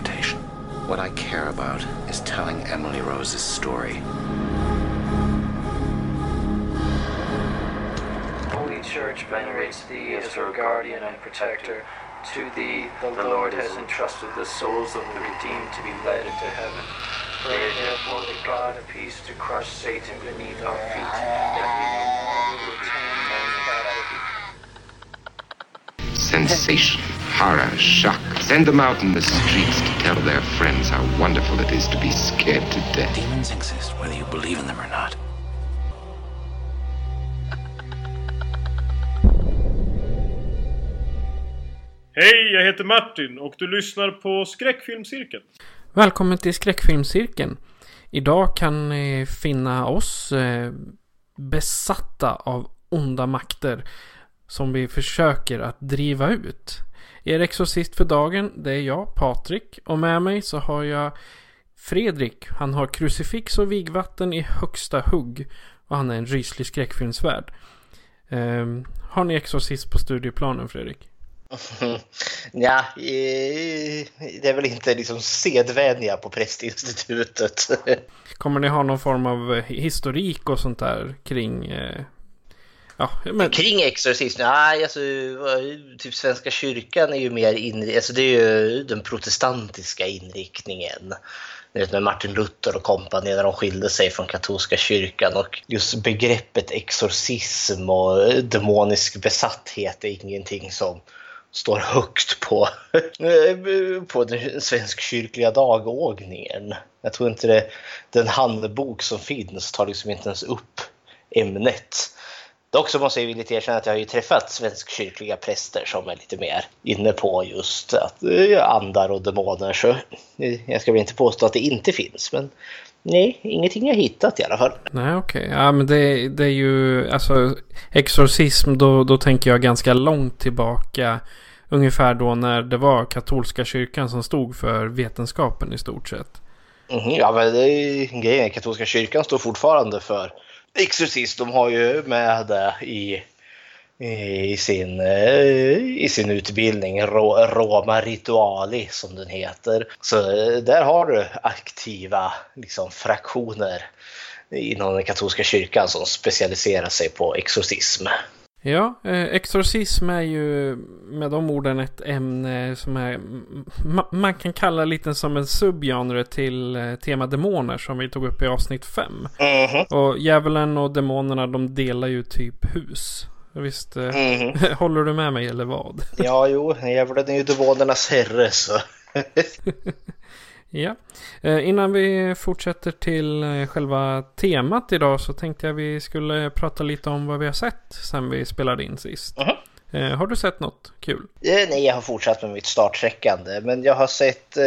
Reputation. What I care about is telling Emily Rose's story. Holy Church venerates thee as her guardian and protector. To thee the Lord has entrusted the souls of the redeemed to be led into heaven. Pray therefore the God of peace to crush Satan beneath our feet, that we may Sensation, horror, shock. Send them out in the streets to tell their friends how wonderful it is to be scared to death. Demons exist, whether you believe in them or not. Hej, jag heter Martin och du lyssnar på Skräckfilmscirkeln. Välkommen till Skräckfilmscirkeln. Idag kan ni finna oss eh, besatta av onda makter som vi försöker att driva ut. Er exorcist för dagen, det är jag, Patrik. Och med mig så har jag Fredrik. Han har krucifix och vigvatten i högsta hugg. Och han är en ryslig skräckfilmsvärd. Eh, har ni exorcist på studieplanen, Fredrik? Ja, eh, det är väl inte liksom sedvänja på prästinstitutet. Kommer ni ha någon form av eh, historik och sånt där kring... Ja, men, Kring exorcism, nej alltså typ Svenska kyrkan är ju mer inri- alltså det är ju den protestantiska inriktningen. Ni vet med Martin Luther och kompani när de skilde sig från katolska kyrkan och just begreppet exorcism och demonisk besatthet är ingenting som står högt på, på den svenskkyrkliga dagordningen. Jag tror inte det, den handbok som finns tar liksom inte ens upp ämnet. Dock så måste jag villigt erkänna att jag har ju träffat svenskkyrkliga präster som är lite mer inne på just att eh, andar och demoner. Så eh, jag ska väl inte påstå att det inte finns, men nej, ingenting jag hittat i alla fall. Nej, okej. Ja, men det, det är ju... Alltså, exorcism, då, då tänker jag ganska långt tillbaka. Ungefär då när det var katolska kyrkan som stod för vetenskapen i stort sett. Mhm, Ja, men det är grejen. är, Katolska kyrkan står fortfarande för exorcism. De har ju med det i, i, sin, eh, i sin utbildning, Roma Rituali som den heter. Så eh, där har du aktiva liksom, fraktioner inom den katolska kyrkan som specialiserar sig på exorcism. Ja, eh, exorcism är ju med de orden ett ämne som är... Ma, man kan kalla lite som en subgenre till eh, tema demoner som vi tog upp i avsnitt 5. Och djävulen och demonerna de delar ju typ hus. Visst, eh, håller du med mig eller vad? Ja, jo, djävulen är ju demonernas herre så. Ja. Eh, innan vi fortsätter till eh, själva temat idag så tänkte jag vi skulle prata lite om vad vi har sett sen vi spelade in sist. Eh, har du sett något kul? Nej, jag har fortsatt med mitt startsträckande. Men jag har sett eh,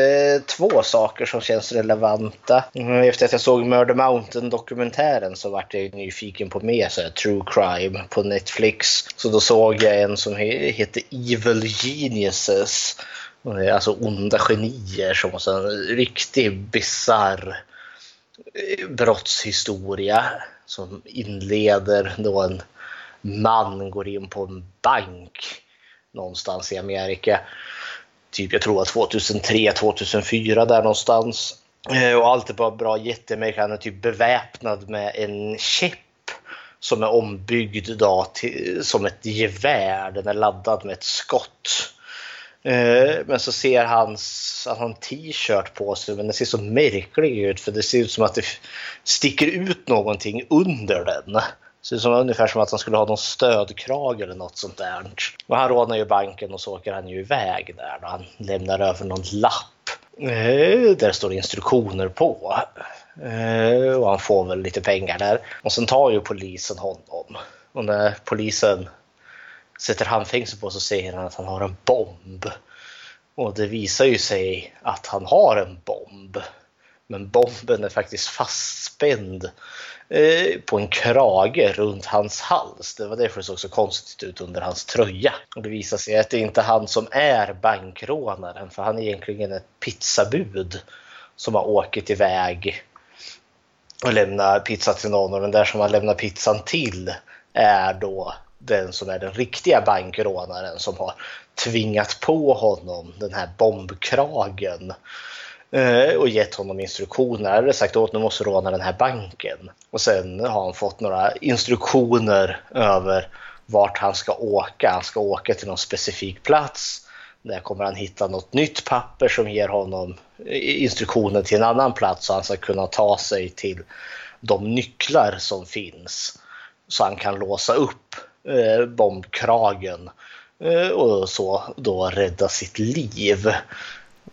två saker som känns relevanta. Mm, Efter att jag såg Murder Mountain-dokumentären så vart jag nyfiken på mer så här, true crime på Netflix. Så då såg jag en som he- heter Evil Geniuses. Eh, alltså onda genier som en riktig bisarr eh, brottshistoria som inleder då en man går in på en bank någonstans i Amerika. Typ jag tror 2003, 2004 där någonstans. Eh, och allt är bara bra, jättemärkligt. Han är typ beväpnad med en käpp som är ombyggd då till, som ett gevär. Den är laddad med ett skott. Eh, Men så ser hans... han har en t-shirt på sig men den ser så märklig ut för det ser ut som att det sticker ut någonting under den. Ser ut som ungefär som att han skulle ha någon stödkrag eller något sånt där. Och han rånar ju banken och så åker han ju iväg där och han lämnar över någon lapp. Eh, Där står det instruktioner på. Eh, Och han får väl lite pengar där. Och sen tar ju polisen honom. Och när polisen sätter handfängsel på så säger han att han har en bomb. Och det visar ju sig att han har en bomb. Men bomben är faktiskt fastspänd eh, på en krage runt hans hals. Det var därför det såg så konstigt ut under hans tröja. Och det visar sig att det inte är han som är bankrånaren för han är egentligen ett pizzabud som har åkt iväg och lämnat pizza till någon och den där som han lämnar pizzan till är då den som är den riktiga bankrånaren som har tvingat på honom den här bombkragen eh, och gett honom instruktioner. Eller sagt åt nu måste råna den här banken. Och sen har han fått några instruktioner över vart han ska åka. Han ska åka till någon specifik plats. Där kommer han hitta något nytt papper som ger honom eh, instruktioner till en annan plats så han ska kunna ta sig till de nycklar som finns. Så han kan låsa upp eh, bombkragen eh, och så då rädda sitt liv.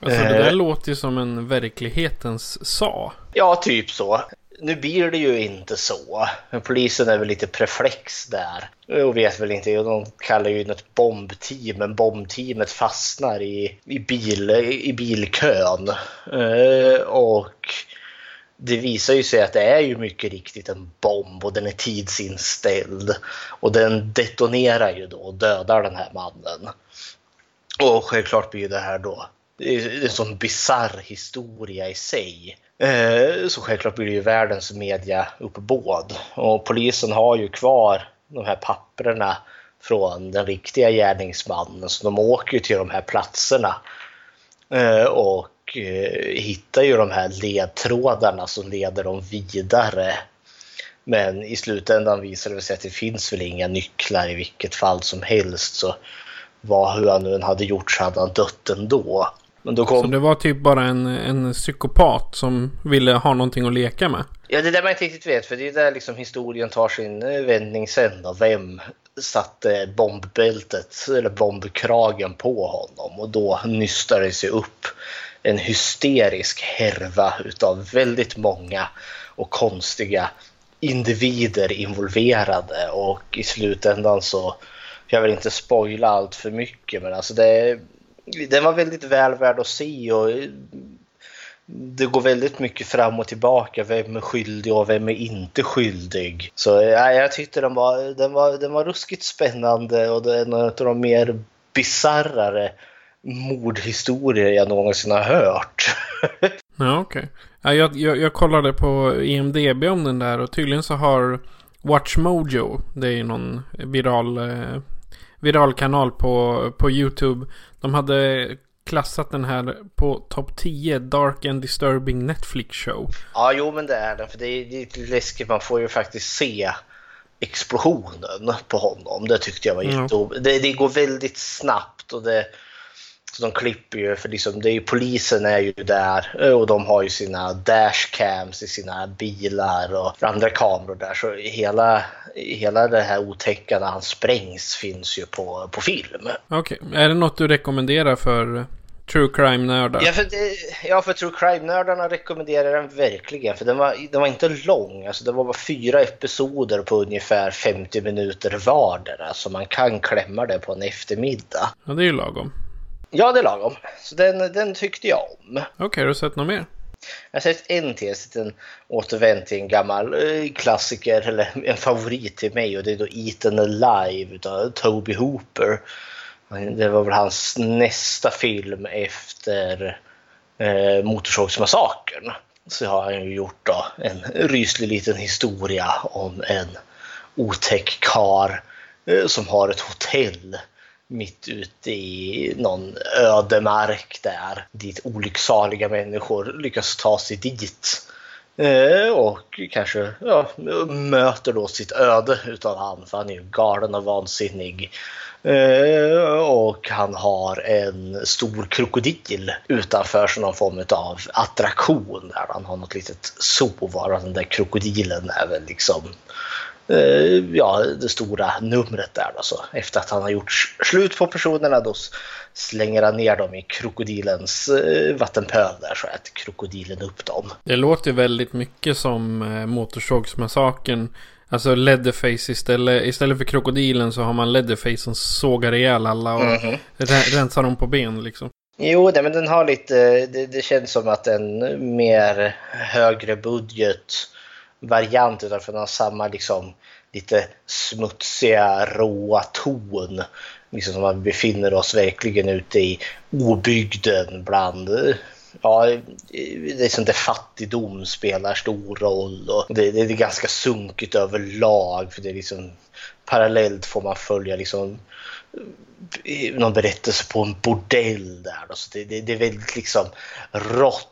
Alltså det där låter ju som en verklighetens sa. Ja, typ så. Nu blir det ju inte så. Polisen är väl lite preflex där. Och vet väl inte, de kallar ju ett bombteam, men bombteamet fastnar i, i, bil, i bilkön. Eh, och det visar ju sig att det är ju mycket riktigt en bomb och den är tidsinställd. Och den detonerar ju då och dödar den här mannen. Och självklart blir det här då det är en sån bizarr historia i sig. Eh, så självklart blir det ju världens media uppbåd. Och polisen har ju kvar de här papperna från den riktiga gärningsmannen. Så de åker ju till de här platserna. Eh, och och eh, hittar ju de här ledtrådarna som leder dem vidare. Men i slutändan visar det sig att det finns väl inga nycklar i vilket fall som helst. Så vad hur han nu hade gjort så hade han dött ändå. Men då kom... Så det var typ bara en, en psykopat som ville ha någonting att leka med? Ja, det är det man inte riktigt vet, för det är där liksom historien tar sin eh, vändning sen. Då. Vem satte bombbältet, eller bombkragen på honom? Och då nystade det sig upp en hysterisk härva utav väldigt många och konstiga individer involverade. Och i slutändan så, jag vill inte spoila allt för mycket, men alltså det den var väldigt väl värd att se och det går väldigt mycket fram och tillbaka. Vem är skyldig och vem är inte skyldig? Så ja, jag tyckte den var, den, var, den var ruskigt spännande och det är en av de mer bisarrare mordhistorier jag någonsin har hört. ja, okej. Okay. Ja, jag, jag, jag kollade på IMDB om den där och tydligen så har Watch Mojo, det är ju någon viral eh, viral kanal på, på YouTube. De hade klassat den här på topp 10 Dark and Disturbing Netflix show. Ja, jo men det är den. För det är lite läskigt. Man får ju faktiskt se explosionen på honom. Det tyckte jag var mm. det, det går väldigt snabbt och det så de klipper ju, för liksom, det är ju, polisen är ju där och de har ju sina dashcams i sina bilar och andra kameror där. Så hela, hela det här otäcka när han sprängs finns ju på, på film. Okej, okay. är det något du rekommenderar för True Crime-nördar? Ja, för, ja, för True Crime-nördarna rekommenderar den verkligen. För den var, den var inte lång. Alltså, det var bara fyra episoder på ungefär 50 minuter vardera. Så man kan klämma det på en eftermiddag. Ja, det är ju lagom. Ja, det är lagom. Så den, den tyckte jag om. Okej, okay, har du sett något mer? Jag har sett en till, en återvänt till en gammal eh, klassiker, eller en favorit till mig och det är då Eaten Alive av Toby Hooper. Det var väl hans nästa film efter eh, Motorsågsmassakern. Så har han ju gjort då en ryslig liten historia om en otäck kar eh, som har ett hotell mitt ute i någon ödemark där dit olycksaliga människor lyckas ta sig dit. Eh, och kanske ja, möter då sitt öde utav han, för han är ju galen och vansinnig. Eh, och han har en stor krokodil utanför som någon form av attraktion där han har något litet zoo var den där krokodilen är väl liksom ja, det stora numret där då. Så efter att han har gjort slut på personerna då slänger han ner dem i krokodilens eh, vattenpöl där så äter krokodilen upp dem. Det låter väldigt mycket som eh, Motorsågsmassakern. Alltså Leatherface istället, istället för krokodilen så har man Leatherface som sågar ihjäl alla och Mhm. re- rensar dem på ben liksom. Jo, nej, men den har lite, det, det känns som att en mer högre budget variant utan för den har samma liksom lite smutsiga, råa ton. Liksom som man befinner oss verkligen ute i obygden bland Ja, det är sånt där fattigdom spelar stor roll och det, det är ganska sunkigt överlag för det är liksom parallellt får man följa liksom någon berättelse på en bordell där. Då. Så det, det, det är väldigt liksom rått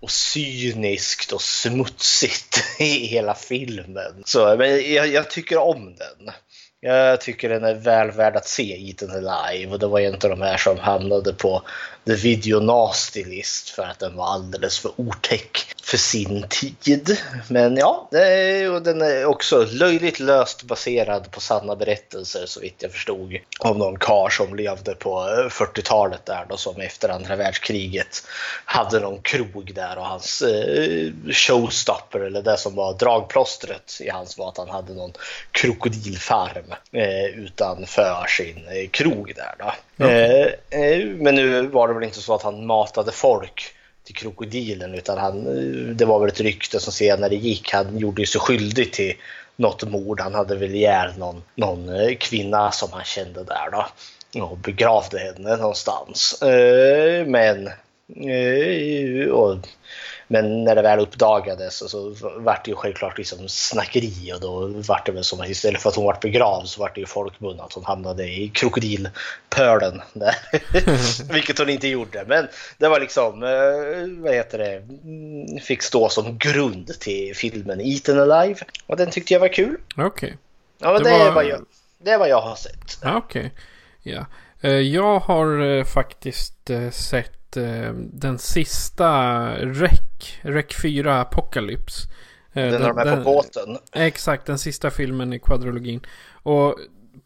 och cyniskt och smutsigt i hela filmen. Så, men jag, jag tycker om den. Jag tycker den är väl värd att se Eaten Alive och det var en av de här som hamnade på The Video Nasty List för att den var alldeles för otäck för sin tid. Men ja, och den är också löjligt löst baserad på sanna berättelser så vitt jag förstod. Om någon kar som levde på eh, 40-talet där då som efter andra världskriget hade någon krog där och hans eh, showstopper eller det som var dragplåstret i hans var att han hade någon krokodilfarm eh, utanför sin eh, krog där då. Eh, eh, men nu var det väl inte så att han matade folk till krokodilen utan han, det var väl ett rykte som senare gick. Han gjorde sig skyldig till något mord. Han hade väl ihjäl någon, någon eh, kvinna som han kände där då och begravde henne någonstans. Eh, men eh, och, men när det väl uppdagades så, så vart det ju självklart liksom snackeri och då vart det väl som istället för att hon vart begravd så vart det ju folkmun att hon hamnade i krokodilpölen. Vilket hon inte gjorde. Men det var liksom, eh, vad heter det, mm, fick stå som grund till filmen Eaten Alive. Och den tyckte jag var kul. Okej. Ja, men Det det, var- vad jag, det är vad jag har sett. Ja, Okej. Ja. Eh, Jag har eh, faktiskt eh, eh, den sista REC, REC 4 Apocalypse. Eh, Den när de är på båten. Exakt, den sista filmen i kvadrologin. Och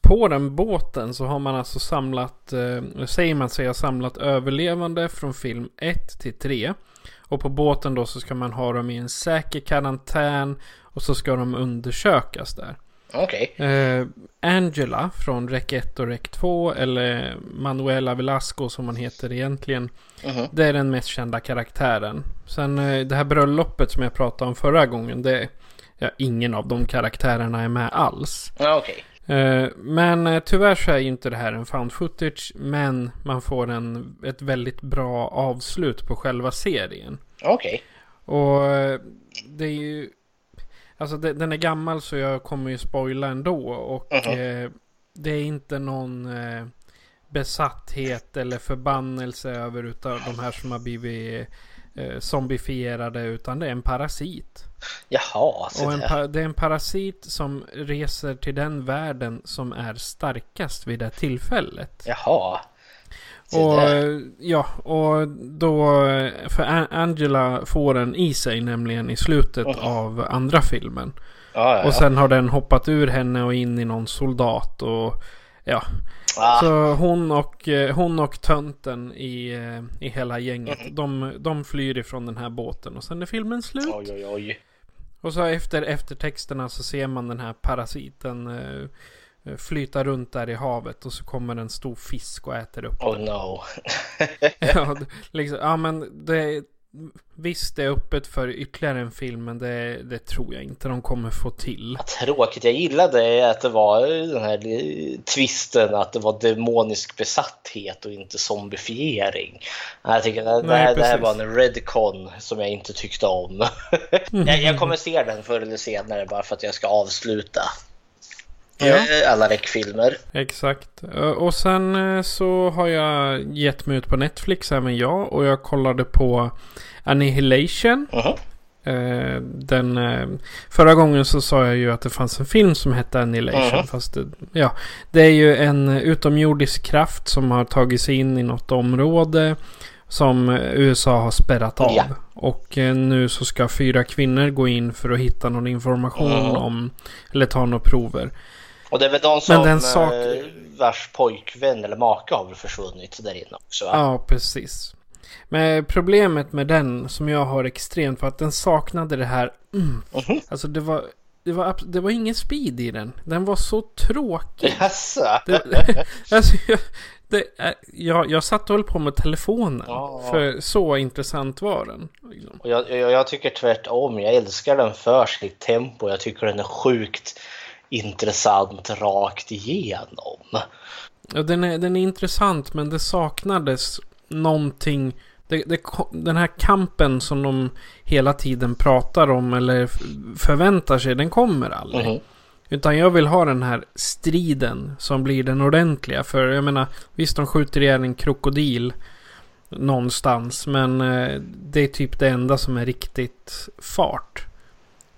på den båten så har man alltså samlat, eh, säger man sig ha samlat överlevande från film 1 till 3. Och på båten då så ska man ha dem i en säker karantän och så ska de undersökas där. Okej. Eh, Angela från REC 1 och REC 2 eller Manuela Velasco som hon heter egentligen. Mhm. Det är den mest kända karaktären. Sen eh, det här bröllopet som jag pratade om förra gången. Det, ja, ingen av de karaktärerna är med alls. Ja, okej. Eh, men eh, tyvärr så är ju inte det här en found footage. Men man får en, ett väldigt bra avslut på själva serien. Okej. Och eh, det är ju... Alltså det, den är gammal så jag kommer ju spoila ändå. Och Mhm. eh, det är inte någon eh, besatthet eller förbannelse över utav de här som har blivit eh, zombifierade. Utan det är en parasit. Jaha, så Och en det är en parasit som reser till den världen som är starkast vid det tillfället. Jaha. Och ja, och då, för Angela får den i sig nämligen i slutet av andra filmen. Ja, ja, Och sen har den hoppat ur henne och in i någon soldat och ja. Ah, Så hon och, eh, hon och tönten i, eh, i hela gänget, de, de flyr ifrån den här båten och sen är filmen slut. oj, oj, oj. Och så efter eftertexterna så ser man den här parasiten eh, flyta runt där i havet och så kommer en stor fisk och äter upp Oh no. ja, det- liksom, ja men det Visst det är öppet för ytterligare en film men det, det tror jag inte de kommer få till. Tråkigt. Jag gillade att det var den här eh, twisten att det var demonisk besatthet och inte zombifiering. Jag tycker det, Nej, här, det här var en redcon som jag inte tyckte om. jag, jag kommer se den förr eller senare bara för att jag ska avsluta Ja. eh, alla räckfilmer. Exakt. Ö, Och sen eh, så har jag gett mig ut på Netflix även jag och jag kollade på Annihilation. Eh, Den, eh, förra gången så sa jag ju att det fanns en film som hette Annihilation. Mhm. Fast det, ja, det är ju en utomjordisk kraft som har tagit sig in i något område. Som eh, USA har spärrat av. Ja. Och eh, nu så ska fyra kvinnor gå in för att hitta någon information Mhm. om. Eller ta några prover. Och det är väl de som den sak- eh, vars pojkvän eller make har väl försvunnit där inne också va? Ja, precis. Men problemet med den som jag har extremt för att den saknade det här mm, Mhm. Alltså det var det var, det var ingen speed i den. Den var så tråkig. Jaså? Alltså, jag, det, är- jag, jag satt och höll på med telefonen. Ja. För så intressant var den. Liksom. Och jag, jag, jag tycker tvärtom. Jag älskar den för sitt tempo. Jag tycker den är sjukt intressant rakt igenom. Ja, den, är, den är intressant men det saknades någonting. Det, det, den här kampen som de hela tiden pratar om eller förväntar sig, den kommer aldrig. Mhm. Utan jag vill ha den här striden som blir den ordentliga. För jag menar, visst de skjuter ihjäl en krokodil någonstans. Men eh, det är typ det enda som är riktigt fart.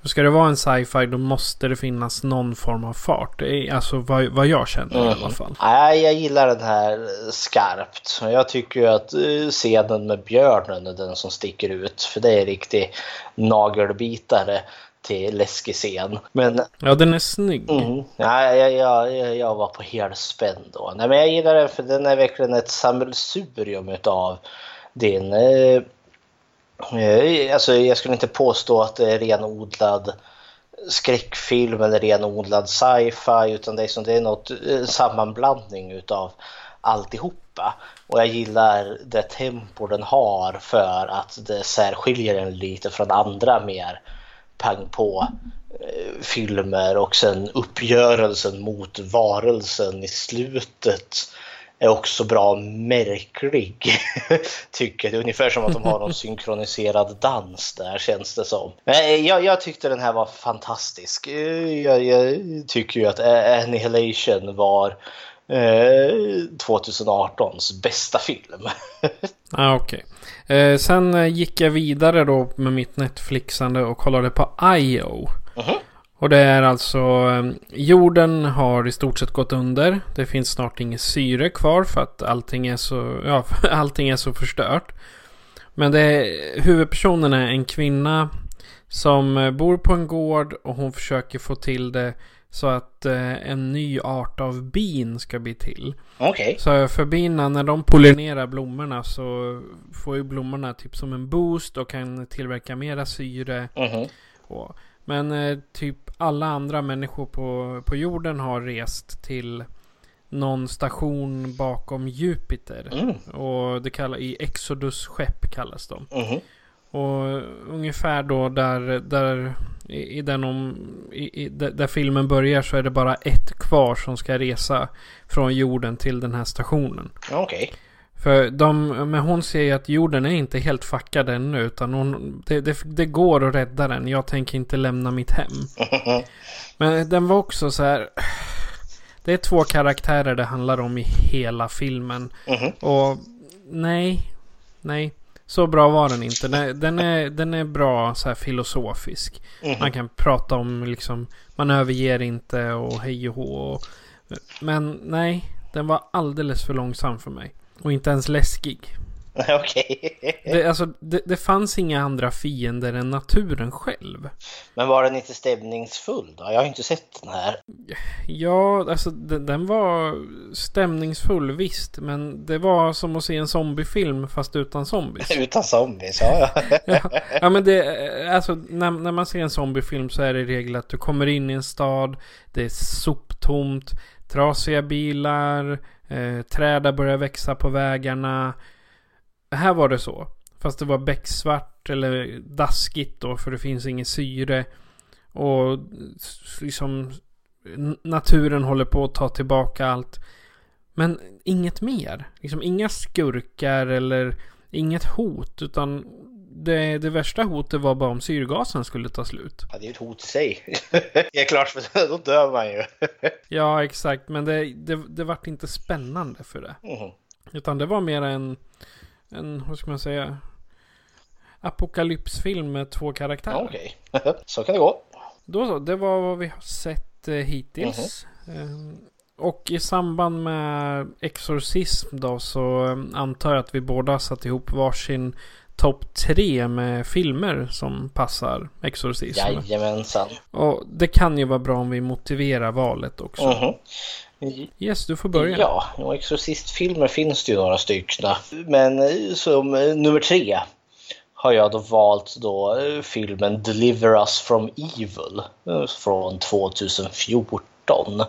Ska det vara en sci-fi då måste det finnas någon form av fart. Det är alltså vad, vad jag känner i alla fall. Nej, jag gillar den här skarpt. Jag tycker ju att eh, scenen med björnen är den som sticker ut. För det är riktig nagelbitare till läskig scen. Men Ja, den är snygg. Mm. Ja, jag, jag, jag, var på helspänn då. Nej, men jag gillar den för den är verkligen ett sammelsurium utav din... Eh, Eh, alltså jag skulle inte påstå att det är renodlad skräckfilm eller renodlad sci-fi utan det är, som, det är något eh, sammanblandning utav alltihopa. Och jag gillar det tempo den har för att det särskiljer den lite från andra mer pang på-filmer. Eh, och sen uppgörelsen mot varelsen i slutet är också bra märklig. Tycker är ungefär som att de har någon synkroniserad dans där känns det som. Nej, Jag, jag tyckte den här var fantastisk. Eh, Jag, jag tycker ju att Annihilation var eh, 2018s bästa film. Ah, okej. Eh, sen eh, gick jag vidare då med mitt Netflixande och kollade på I.O. Mhm. Och det är alltså eh, jorden har i stort sett gått under. Det finns snart inget syre kvar för att allting är så, ja, allting är så förstört. Men det är, huvudpersonen är en kvinna som eh, bor på en gård och hon försöker få till det så att eh, en ny art av bin ska bli till. Okej. Så för bina, när de pollinerar blommorna så får ju blommorna typ som en boost och kan tillverka mera syre. Mhm. Och, men eh, typ alla andra människor på, på jorden har rest till någon station bakom Jupiter. Mm. Och det kallas i Exodus skepp kallas de. Mhm. Och ungefär då där, där i, i den om, i, i, där, där filmen börjar så är det bara ett kvar som ska resa från jorden till den här stationen. Okej. För de, men hon ser ju att jorden är inte helt fuckad ännu utan hon, det, det, det går att rädda den. Jag tänker inte lämna mitt hem. Men den var också så här. Det är två karaktärer det handlar om i hela filmen. Mhm. Och nej, nej. Så bra var den inte. Den, är, den är bra så här filosofisk. Mhm. Man kan prata om liksom, man överger inte och hej och hå. Men nej, den var alldeles för långsam för mig. Och inte ens läskig. Okej. Det, alltså, det, det fanns inga andra fiender än naturen själv. Men var den inte stämningsfull då? Jag har inte sett den här. Ja, alltså den, den var stämningsfull visst. Men det var som att se en zombiefilm fast utan zombies. Utan zombies, ja. ja. ja, men det, alltså när, när man ser en zombiefilm så är det i regel att du kommer in i en stad. Det är soptomt, trasiga bilar, eh, börjar växa på vägarna. Här var det så. Fast det var becksvart eller daskigt då för det finns inget syre. Och liksom naturen håller på att ta tillbaka allt. Men inget mer. Liksom inga skurkar eller inget hot. Utan det, det värsta hotet var bara om syrgasen skulle ta slut. ja det är ju ett hot i sig. det är klart, för då dör man ju. Ja, exakt. Men det, det, det vart inte spännande för det. Mhm. Utan det var mer en, en vad ska man säga, apokalypsfilm med två karaktärer. Okej, så kan det gå. Då så, det var vad vi har sett eh, hittills. Eh, och i samband med Exorcism då så eh, antar jag att vi båda satt ihop varsin topp tre med filmer som passar Exorcism. Jajamensan. Och det kan ju vara bra om vi motiverar valet också. Mhm. Yes, du får börja. Ja, och Exorcistfilmer finns det ju några stycken. Men eh, som eh, nummer tre har jag då valt då eh, filmen Deliver Us from Evil från 2014.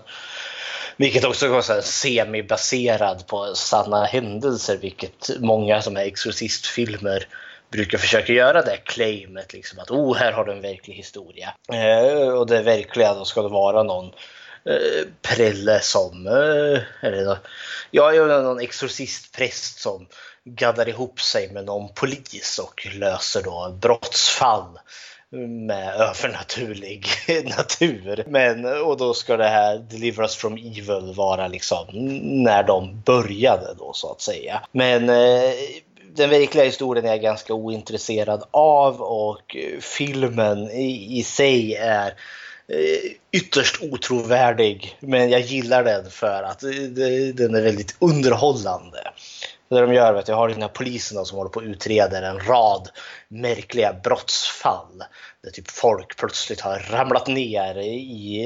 Vilket också var semi-baserad på sanna händelser, vilket många som är exorcistfilmer brukar försöka göra det claimet liksom att oh, här har du en verklig historia. Eh, och det verkliga då ska det vara någon eh, prälle som, eh, eller ja, någon exorcistpräst som gaddar ihop sig med någon polis och löser då brottsfall med övernaturlig natur. Men, och då ska det här Deliver Us From Evil vara liksom när de började då så att säga. Men eh, den verkliga historien är jag ganska ointresserad av och eh, filmen i, i sig är eh, ytterst otrovärdig. Men jag gillar den för att eh, den är väldigt underhållande. Det de gör är att jag har den här polisen som håller på och utreder en rad märkliga brottsfall. Där typ folk plötsligt har ramlat ner i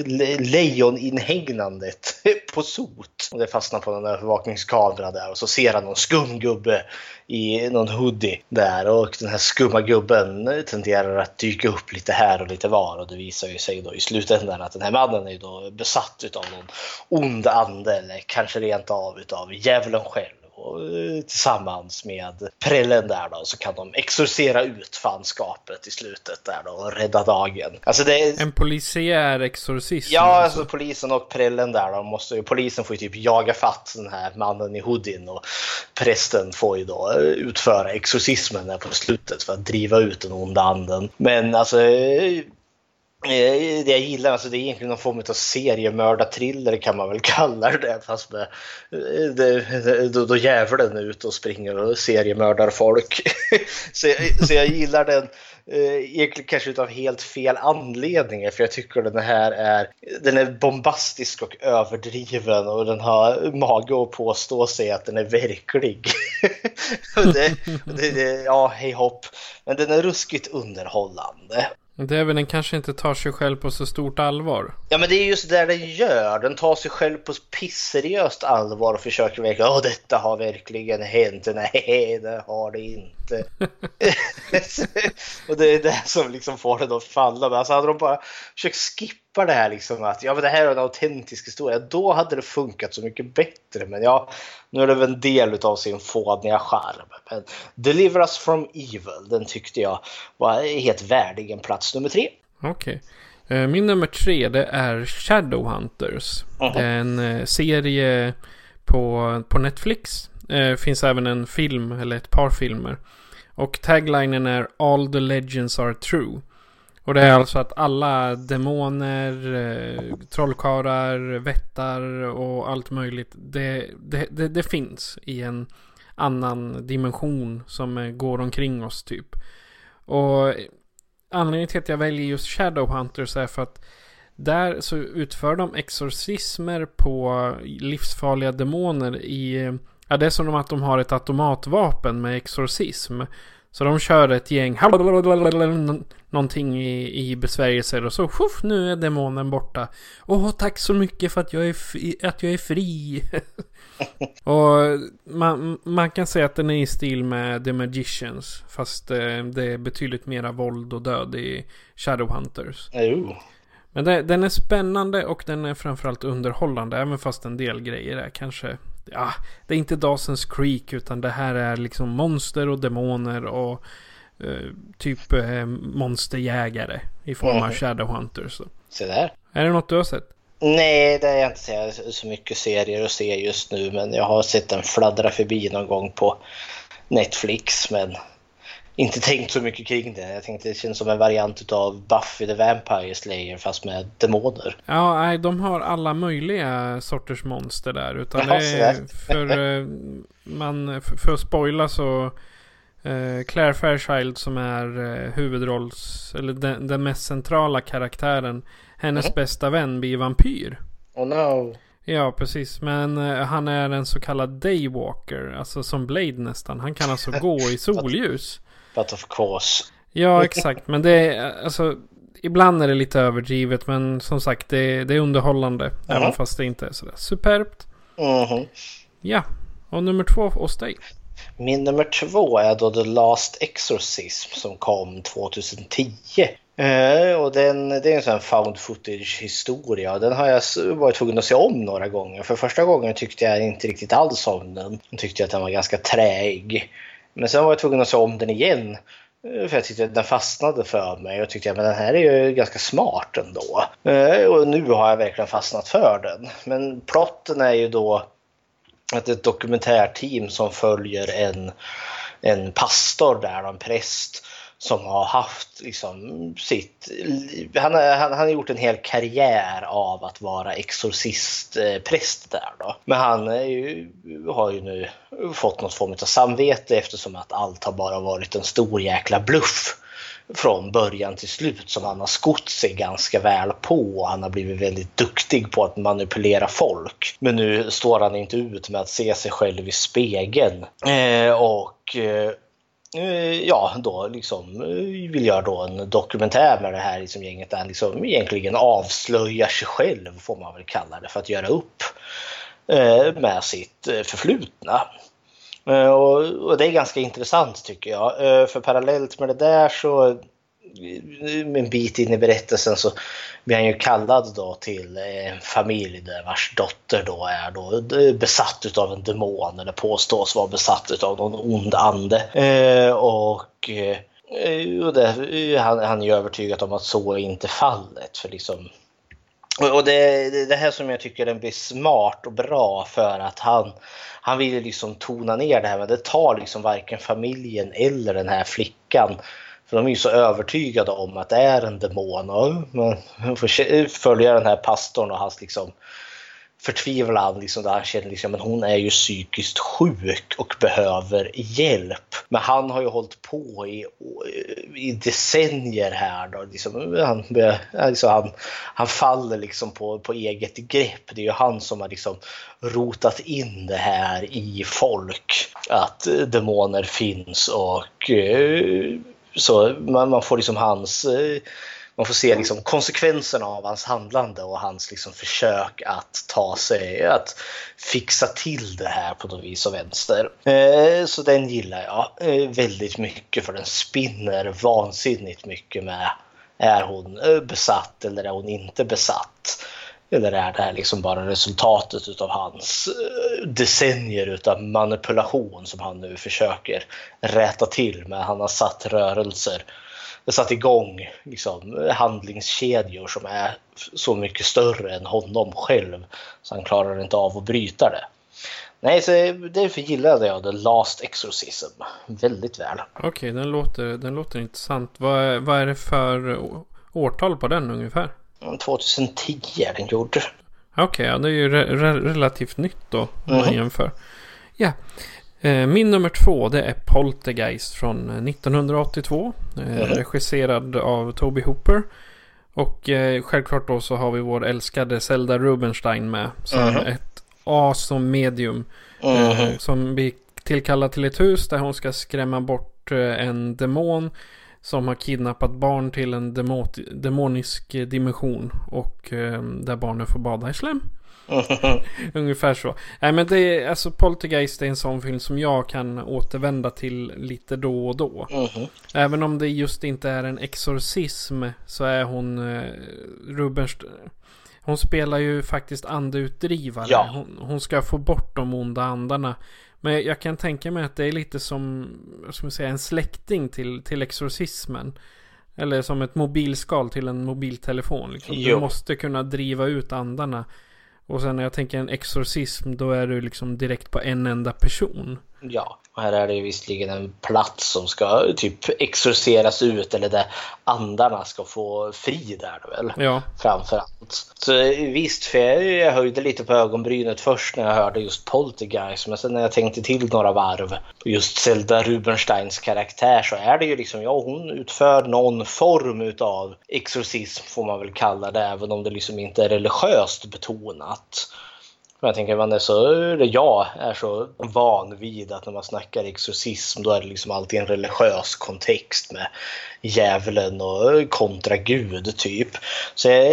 eh, lejoninhägnandet på sot. Och det fastnar på en övervakningskamera där och så ser han någon skum gubbe i någon hoodie där och den här skumma gubben tenderar att dyka upp lite här och lite var och det visar ju sig då i slutändan att den här mannen är då besatt utav någon ond ande eller kanske rent av utav djävulen själv. Och eh, tillsammans med prällen där då så kan de exorcera ut fanskapet i slutet där då och rädda dagen. Alltså det är... En polisiär exorcism? Ja, alltså. alltså polisen och prällen där då måste ju, polisen får ju typ jaga fatt den här mannen i hoodien och prästen får ju då eh, utföra exorcismen där på slutet för att driva ut den onda anden. Men alltså Eh, Eh, det jag gillar, alltså det är egentligen någon form av seriemördarthriller kan man väl kalla det. Fast med, eh, det, då, då djävulen är ute och springer och seriemördar folk. så, jag, så jag gillar den eh, egentligen kanske utav helt fel anledningar för jag tycker den här är den är bombastisk och överdriven och den har mage att påstå sig att den är verklig. det, det, det, ja, hej hopp. Men den är ruskigt underhållande. Den kanske inte tar sig själv på så stort allvar. Ja men det är just det den gör. Den tar sig själv på pisseriöst allvar och försöker verkligen, åh detta har verkligen hänt. Nej det har det inte. och det är det som liksom får den att falla. Men alltså hade de bara försökt skippa det här liksom att ja men det här är en autentisk historia. Då hade det funkat så mycket bättre. Men ja, nu är det väl en del av sin fåniga charm. Men Deliver Us From Evil, den tyckte jag var helt värdig en plats nummer tre. Okej. Okay. Eh, min nummer tre det är Shadowhunters. Det är en eh, serie på, på Netflix. Det eh, finns även en film, eller ett par filmer. Och taglinen är All the legends are true. Och det är alltså att alla demoner, eh, trollkarlar, vättar och allt möjligt. Det, det, det, det, finns i en annan dimension som eh, går omkring oss typ. Och anledningen till att jag väljer just Shadowhunters är för att där så utför de exorcismer på livsfarliga demoner i... Ja, det är som att de har ett automatvapen med exorcism. Så de kör ett gäng någonting i, i besvärjelser och så sjuff, nu är demonen borta. Åh, tack så mycket för att jag är, att jag är fri. och man, man kan säga att den är i stil med The Magicians. Fast eh, det är betydligt mera våld och död i Shadowhunters. Oh. Men det, den är spännande och den är framförallt underhållande. Även fast en del grejer är kanske... Ja, det är inte Dawson's Creek utan det här är liksom monster och demoner och eh, typ eh, monsterjägare i form mm. av Shadowhunters. Se där. Är det något du har sett? Nej, det är jag inte så mycket serier att se just nu men jag har sett den fladdra förbi någon gång på Netflix men inte tänkt så mycket kring det. Jag tänkte det känns som en variant av Buffy the Vampire Slayer fast med demoner. Ja, nej, de har alla möjliga sorters monster där. Utan det är för, eh, man, för att spoila så uh, Claire Fairchild som är uh, huvudrolls, eller den, den, mest centrala karaktären. Hennes mm. bästa vän blir vampyr. Oh no. Ja, precis. Men han är en så kallad daywalker. Alltså som Blade nästan. Han kan alltså gå i solljus. But of course. Ja, exakt. Men det är alltså... Ibland är det lite överdrivet men som sagt det, det är underhållande. Uh -huh. Även fast det inte är sådär superbt. Uh -huh. Ja. Och nummer två hos dig? Min nummer två är då The Last Exorcism som kom 2010. Uh, och den, det är en sån found footage historia. Den har jag varit tvungen att se om några gånger. För första gången tyckte jag inte riktigt alls om den. Jag tyckte att den var ganska träig. Men sen var jag tvungen att se om den igen. Eh, för jag tyckte att den fastnade för mig och tyckte att den här är ju ganska smart ändå. Eh, och nu har jag verkligen fastnat för den. Men plotten är ju då att ett dokumentärteam som följer en, en pastor där, en präst som har haft liksom sitt... Han, han, han har gjort en hel karriär av att vara exorcistpräst eh, där då. Men han ju, har ju nu fått något form av samvete eftersom att allt har bara varit en stor jäkla bluff från början till slut som han har skott sig ganska väl på. Han har blivit väldigt duktig på att manipulera folk. Men nu står han inte ut med att se sig själv i spegeln. Eh, och eh, Eh, ja, då liksom eh, vill göra då en dokumentär med det här liksom gänget där han liksom egentligen avslöjar sig själv, får man väl kalla det, för att göra upp eh, med sitt förflutna. Och, det är ganska intressant tycker jag. För parallellt med det där så en bit in i berättelsen så blir han ju kallad då till eh, en familj där vars dotter då är då eh, besatt av en demon eller påstås vara besatt av någon ond ande. Eh, och eh, det, eh, han, han är övertygad om att så är inte fallet. För liksom, och det, det här som jag tycker den blir smart och bra för att han, han vill liksom tona ner det här men det tar liksom varken familjen eller den här flickan för de är ju så övertygade om att det är en demon. Och man får följa den här pastorn och hans liksom förtvivlan liksom, där han känner liksom, att hon är ju psykiskt sjuk och behöver hjälp. Men han har ju hållit på i, i decennier här då. Liksom, han, liksom, han, han faller liksom på, på eget grepp. Det är ju han som har liksom rotat in det här i folk. Att demoner finns och eh, så man, man får liksom hans eh, man får se liksom konsekvenserna av hans handlande och hans liksom försök att ta sig, att fixa till det här på något vis och vänster. Eh, så den gillar jag eh, väldigt mycket för den spinner vansinnigt mycket med är hon eh, besatt eller är hon inte besatt? Eller är det här liksom bara resultatet utav hans eh, decennier utav manipulation som han nu försöker rätta till med? Han har satt rörelser satt igång liksom, handlingskedjor som är så mycket större än honom själv. Så han klarar inte av att bryta det. Nej, så därför gillade jag The Last Exorcism väldigt väl. Okej, okay, den, låter, den låter intressant. Vad, vad är det för årtal på den ungefär? 2010 är den gjord. Okej, okay, ja, det är ju re relativt nytt då om mm. man jämför. Ja, Eh, min nummer två det är Poltergeist från 1982. Eh, mm. Regisserad av Toby Hooper. Och eh, självklart då så har vi vår älskade Zelda Rubenstein med. Som mm. ett as som medium. Mm. som blir tillkallad till ett hus där hon ska skrämma bort en demon. Som har kidnappat barn till en demot, demonisk dimension. Och där barnen får bada i slem. Ungefär så. Nej men det är alltså Poltergeist är en sån film som jag kan återvända till lite då och då. Mm. Även om det just inte är en exorcism så är hon eh, Rubens... Hon spelar ju faktiskt andeutdrivare. Ja. Hon, hon, ska få bort de onda andarna. Men jag kan tänka mig att det är lite som, jag säga, en släkting till, till exorcismen. Eller som ett mobilskal till en mobiltelefon. Liksom. Du måste kunna driva ut andarna. Och sen när jag tänker en exorcism då är du liksom direkt på en enda person. Ja, och här är det ju visserligen en plats som ska typ exorceras ut eller där andarna ska få frid är det väl? Ja. Framförallt. Så visst, för jag höjde lite på ögonbrynet först när jag hörde just Poltergeist men sen när jag tänkte till några varv på just Zelda Rubensteins karaktär så är det ju liksom, ja hon utför någon form utav exorcism får man väl kalla det även om det liksom inte är religiöst betonat. Men jag tänker man är så, eller jag är så van vid att när man snackar exorcism då är det liksom alltid en religiös kontext med djävulen och kontra Gud typ. Så jag,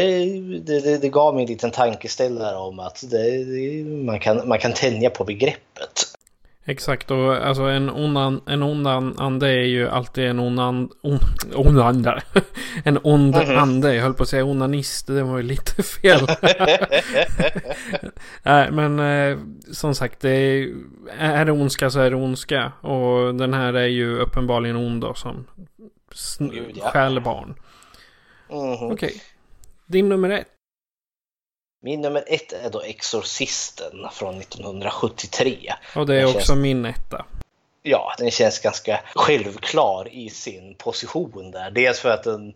det, det, det, gav mig en liten tankeställare om att det, man, kan, man kan tänja på begreppet. Exakt, och alltså en ond, an, en ond an, ande är ju alltid en ond, an, on, ond ande. en ond mm -hmm. ande, jag höll på att säga onanist, det var ju lite fel. Nej, men eh, som sagt, det är, är det ondska så är det ondska. Och den här är ju uppenbarligen ond då, som stjäl barn. Mm -hmm. Okej, okay. din nummer ett. Min nummer ett är då Exorcisten från 1973. Och det är också känns... min etta. Ja, den känns ganska självklar i sin position där. Dels för att den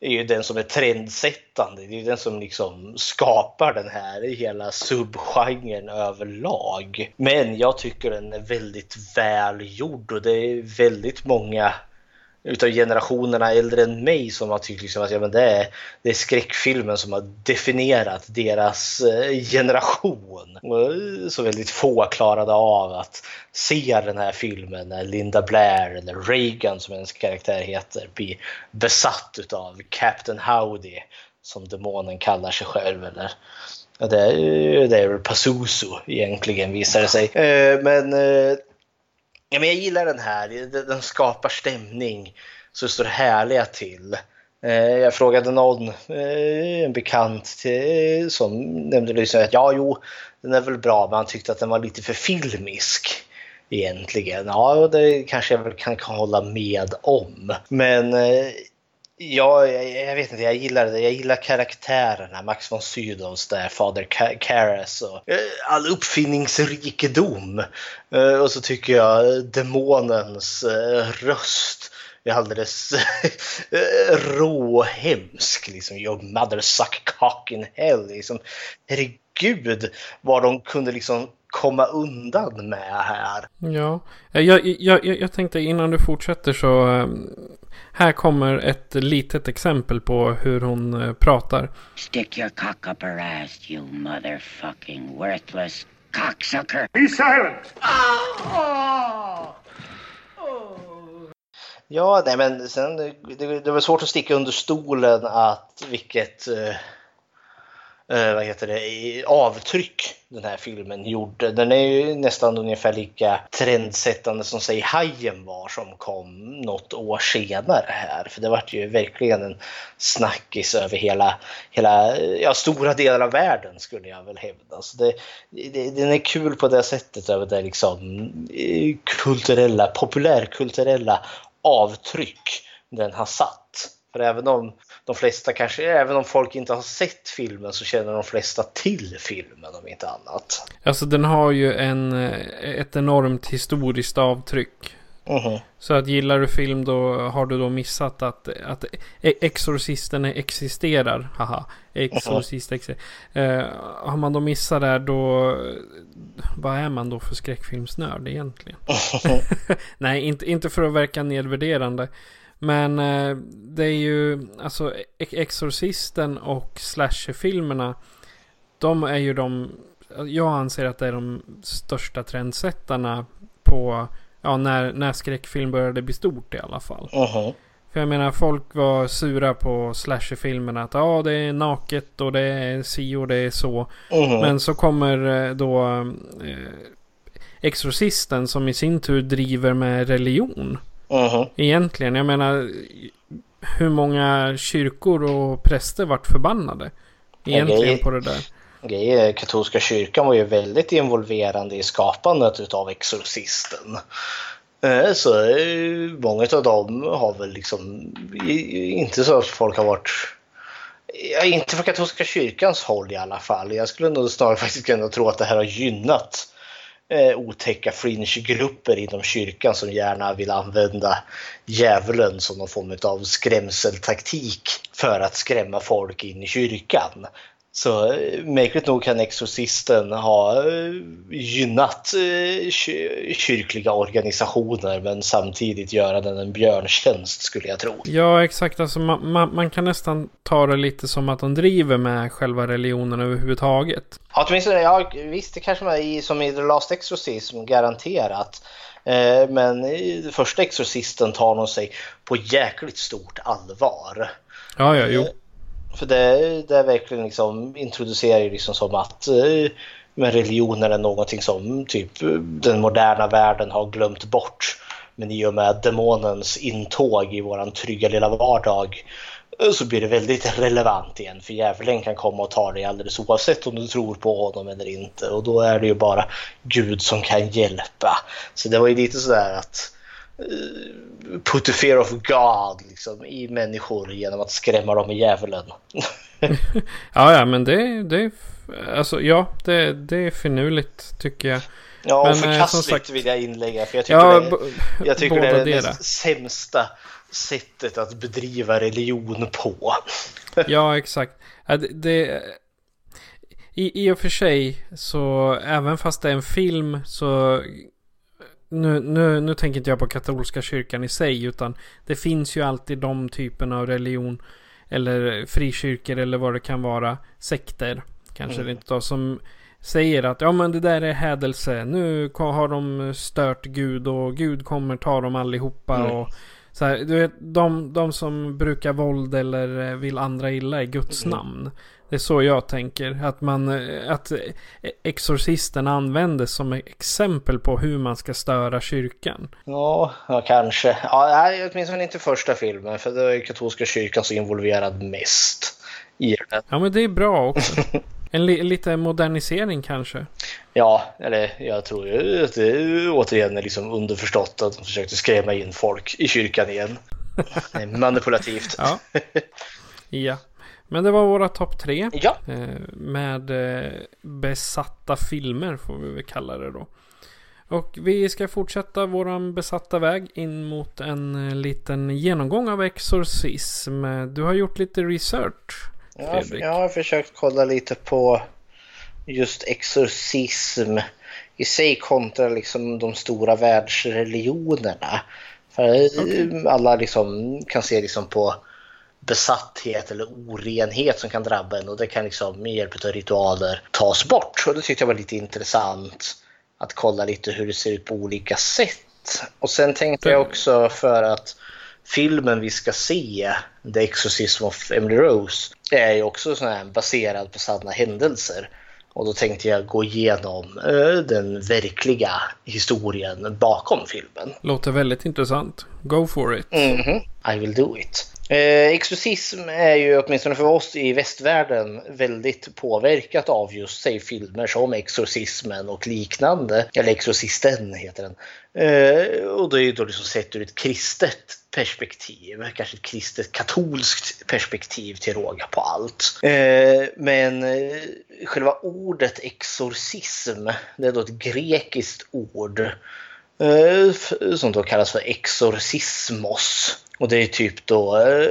är ju den som är trendsättande. Det är den som liksom skapar den här hela subgenren överlag. Men jag tycker den är väldigt välgjord och det är väldigt många utav generationerna äldre än mig som har tyckt liksom att ja, men det, är, det är skräckfilmen som har definierat deras eh, generation. Och eh, så väldigt få klarade av att se den här filmen när Linda Blair eller Reagan som hennes karaktär heter blir besatt utav Captain Howdy som demonen kallar sig själv. Eller, det, är, det är väl Pazuzu egentligen visar det sig. Eh, men Ja, men jag gillar den här. Den skapar stämning så det står härliga till. Eh, jag frågade någon, eh, en bekant till, som nämnde liksom att ja, jo, den är väl bra, men han tyckte att den var lite för filmisk egentligen. Ja, det kanske jag väl kan hålla med om. Men eh, Ja, jag, jag, vet inte, jag gillar det. Jag gillar karaktärerna. Max von Sydows där, Fader Karras och eh, all uppfinningsrikedom. Eh, och så tycker jag demonens eh, röst är alldeles råhemsk. Liksom, your mother suck cock in hell. Liksom, herregud vad de kunde liksom komma undan med här. Ja, jag, jag, jag, tänkte innan du fortsätter så här kommer ett litet exempel på hur hon eh, pratar. Stick your cock up her ass you motherfucking worthless cocksucker. Be silent! Ja, nej men sen det, det var svårt att sticka under stolen att vilket eh, eh, vad heter det, avtryck den här filmen gjorde. Den är ju nästan ungefär lika trendsättande som säg Hajen var som kom något år senare här. För det var ju verkligen en snackis över hela, hela ja, stora delar av världen skulle jag väl hävda. Så det, det, den är kul på det sättet över det liksom eh, kulturella, populärkulturella avtryck den har satt. För även om de flesta kanske, även om folk inte har sett filmen så känner de flesta till filmen om inte annat. Alltså den har ju en, eh, ett enormt historiskt avtryck. Mm -hmm. Så att gillar du film då har du då missat att, att e- Exorcisten existerar. Haha. Exorcist mm -hmm. uh, Har man då missat det då. Vad är man då för skräckfilmsnörd egentligen? Nej, inte, inte för att verka nedvärderande. Men eh, det är ju, alltså Exorcisten och slasherfilmerna. De är ju de, jag anser att det är de största trendsättarna på, ja när, när skräckfilm började bli stort i alla fall. -huh. För jag menar folk var sura på slasherfilmerna att ja det är naket och det är si och det är så. -huh. Men så kommer eh, då eh, Exorcisten som i sin tur driver med religion. Uh-huh. Egentligen. Jag menar, hur många kyrkor och präster vart förbannade? Egentligen grej, på det där. Grejer, katolska kyrkan var ju väldigt involverande i skapandet av Exorcisten. Eh, så eh, många av dem har väl liksom inte så att folk har varit Ja, inte för katolska kyrkans håll i alla fall. Jag skulle nog snarare faktiskt kunna tro att det här har gynnat eh, otäcka fringe-grupper inom kyrkan som gärna vill använda djävulen som någon form av skrämseltaktik för att skrämma folk in i kyrkan. Så eh, märkligt nog kan Exorcisten ha eh, gynnat eh, kyrkliga organisationer men samtidigt göra den en björntjänst skulle jag tro. Ja exakt, alltså man, man, man, kan nästan ta det lite som att de driver med själva religionen överhuvudtaget. Ja, åtminstone, ja visst det kanske man är som i The Last Exorcism garanterat. Men den första Exorcisten tar de sig på jäkligt stort allvar. Ja, ja, jo. För det, det är verkligen liksom introducerar ju liksom som att eh, Men religionen är någonting som typ eh, den moderna världen har glömt bort. Men i och med demonens intåg i våran trygga lilla vardag eh, så blir det väldigt relevant igen. För djävulen kan komma och ta dig alldeles oavsett om du tror på honom eller inte. Och då är det ju bara Gud som kan hjälpa. Så det var ju lite sådär att put the fear of God liksom, i människor genom att skrämma dem med djävulen. ja, ja, men det, det, alltså, ja, det, det är finurligt tycker jag. Ja, och Men, eh, förkastligt sagt- vill jag inlägga. För jag tycker, Ja, det, jag tycker det är det, dera. sämsta sättet att bedriva religion på. Ja, exakt. Det, det, i, I och för sig så även fast det är en film så nu, nu, nu tänker inte jag på katolska kyrkan i sig utan det finns ju alltid de typen av religion eller frikyrkor eller vad det kan vara sekter kanske Mm. det inte då som säger att ja men det där är hädelse nu har de stört Gud och Gud kommer ta dem allihopa Mm. och så här, du vet, de, de som brukar våld eller eh, vill andra illa i Guds Mm. namn. Det är så jag tänker. Att man, eh, att eh, exorcisten användes som exempel på hur man ska störa kyrkan. Ja, ja kanske. Ja, nej, åtminstone inte första filmen för det är katolska kyrkan så involverad mest i den. Ja men det är bra också. En li, lite modernisering kanske. Ja, eller jag tror ju att det återigen är liksom underförstått att de försökte skrämma in folk i kyrkan igen. Det Manipulativt. Ja. ja. Men det var våra topp tre. Ja. Eh, med eh, besatta filmer får vi väl kalla det då. Och vi ska fortsätta våran besatta väg in mot en eh, liten genomgång av exorcism. Du har gjort lite research. Ja, Fredrik. jag har försökt kolla lite på just exorcism i sig kontra liksom de stora världsreligionerna. För alla liksom kan se liksom på besatthet eller orenhet som kan drabba en och det kan liksom med hjälp av ritualer tas bort. Och det tyckte jag var lite intressant att kolla lite hur det ser ut på olika sätt. Och sen tänkte jag också för att filmen vi ska se, The Exorcism of Emily Rose, är ju också sån här baserad på sanna händelser. Och då tänkte jag gå igenom eh, den verkliga historien bakom filmen. Låter väldigt intressant. Go for it. Mhm, I will do it. Eh, exorcism är ju åtminstone för oss i västvärlden väldigt påverkat av just säg filmer som Exorcismen och liknande. Eller Exorcisten heter den. Eh, och det är ju då liksom sett ur ett kristet perspektiv. Kanske ett kristet katolskt perspektiv till råga på allt. Eh, men eh, själva ordet exorcism, det är då ett grekiskt ord eh, som då kallas för exorcismos. Och det är typ då eh,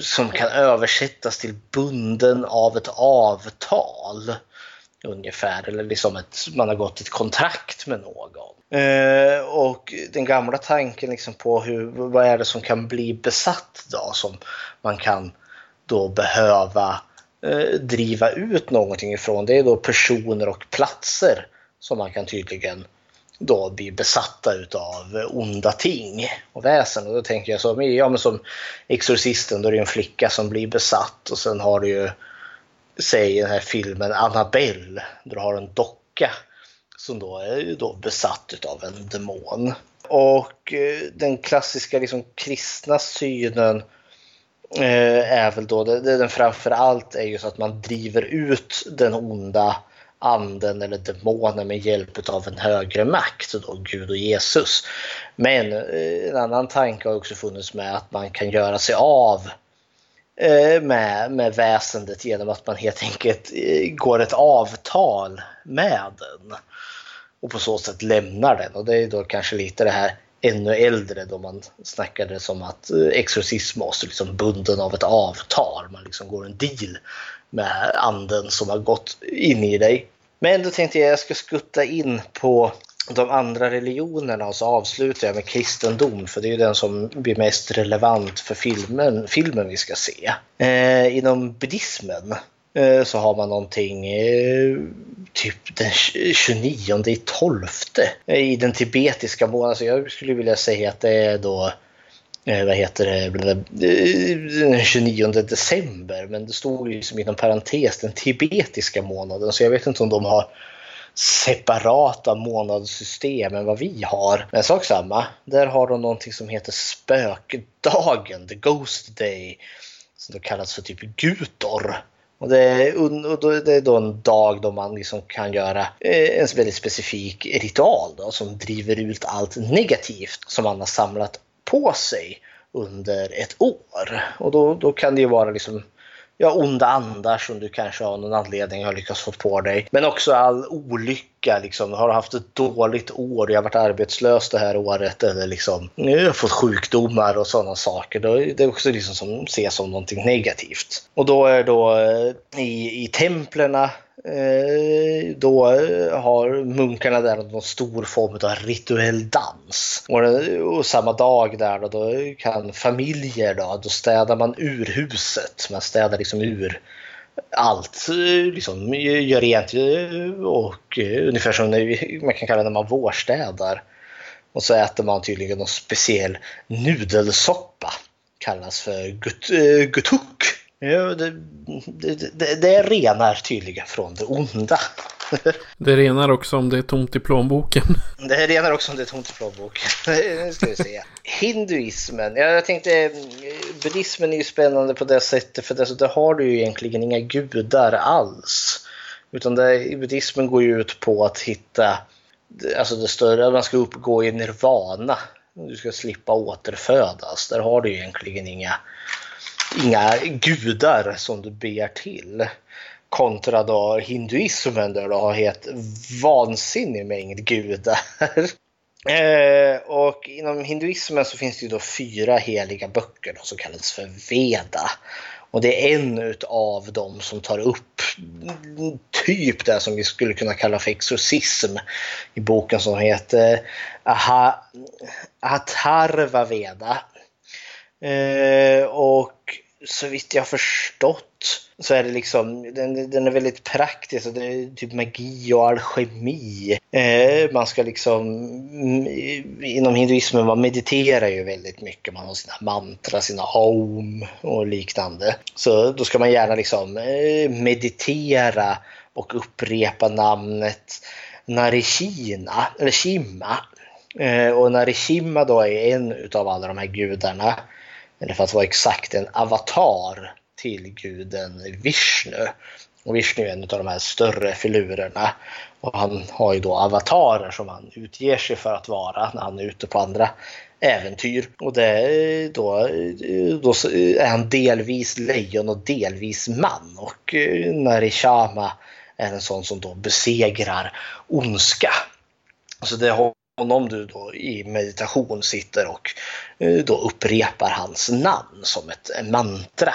som kan översättas till bunden av ett avtal. Ungefär, eller liksom ett, man har gått ett kontrakt med någon. Eh, och den gamla tanken liksom på hur, vad är det som kan bli besatt då som man kan då behöva eh, driva ut någonting ifrån. Det är då personer och platser som man kan tydligen då blir besatta utav onda ting och väsen. Och då tänker jag så, ja, men som Exorcisten, då är det en flicka som blir besatt och sen har du ju, säg i den här filmen Annabelle, där du har en docka som då är då besatt utav en demon. Och eh, den klassiska liksom kristna synen eh, är väl då, det, det den framför allt är ju så att man driver ut den onda anden eller demonen med hjälp av en högre makt, då Gud och Jesus. Men eh, en annan tanke har också funnits med att man kan göra sig av eh, med, med väsendet genom att man helt enkelt eh, går ett avtal med den och på så sätt lämnar den. Och det är då kanske lite det här ännu äldre då man snackade som att eh, exorcism måste liksom bunden av ett avtal. Man liksom går en deal med anden som har gått in i dig. Men då tänkte jag att jag ska skutta in på de andra religionerna och så avslutar jag med kristendom för det är ju den som blir mest relevant för filmen, filmen vi ska se. Eh, inom buddhismen eh, så har man någonting eh, typ den 29 i 12 eh, i den tibetiska månaden. Så jag skulle vilja säga att det är då eh, vad heter det, eh, den 29 december. Men det stod ju som inom parentes den tibetiska månaden. Så jag vet inte om de har separata månadssystem än vad vi har. Men sak samma, där har de någonting som heter spökdagen, the Ghost Day. Som då kallas för typ Gutor. Och det, är, och det är då en dag då man liksom kan göra eh, en väldigt specifik ritual då, som driver ut allt negativt som man har samlat på sig under ett år. Och då, då kan det ju vara liksom ja, onda andar som du kanske av någon anledning har lyckats få på dig. Men också all olycka. Liksom. Har du haft ett dåligt år, jag har varit arbetslös det här året eller liksom, nu har fått sjukdomar och sådana saker. Då är det också liksom som ses som någonting negativt. Och då är då eh, i, i templerna eh, då eh, har munkarna där någon stor form av rituell dans. Och, och samma dag där då, då, kan familjer då, då städar man ur huset. Man städar liksom ur allt, eh, liksom eh, gör rent eh, och ungefär som man kan kalla det när man vårstädar. Och så äter man tydligen någon speciell nudelsoppa. Kallas för gut, gutuk. Ja, det, det, det, renar tydligen från det onda. det renar också om det är tomt i plånboken. Det renar också om det är tomt i plånboken. nu ska vi se. Hinduismen. Ja, jag tänkte buddhismen är ju spännande på det sättet för där har du ju egentligen inga gudar alls. Utan det, buddhismen går ju ut på att hitta alltså det större, man ska uppgå i nirvana. Du ska slippa återfödas. Där har du ju egentligen inga inga gudar som du ber till. Kontra då hinduismen där du har helt vansinnig mängd gudar. Eh, och inom hinduismen så finns det ju då fyra heliga böcker då, som kallas för Veda. Och det är en av dem som tar upp typ det som vi skulle kunna kalla för exorcism i boken som heter Aha, Atharva Veda. Eh, och så vitt jag förstått så är det liksom, den, den är väldigt praktisk. Det är typ magi och alkemi. Eh, man ska liksom, mm, inom hinduismen, man mediterar ju väldigt mycket. Man har sina mantra, sina om och liknande. Så då ska man gärna liksom eh, meditera och upprepa namnet Narishina, eller Shima. Eh, och Narishima då är en utav alla de här gudarna eller för att vara exakt, en avatar till guden Vishnu. Och Vishnu är en av de här större filurerna. Och han har ju då avatarer som han utger sig för att vara när han är ute på andra äventyr. Och det, då, då är han delvis lejon och delvis man. Och eh, Narishama är en sån som då besegrar ondska. Så det om du då i meditation sitter och eh, då upprepar hans namn som ett mantra.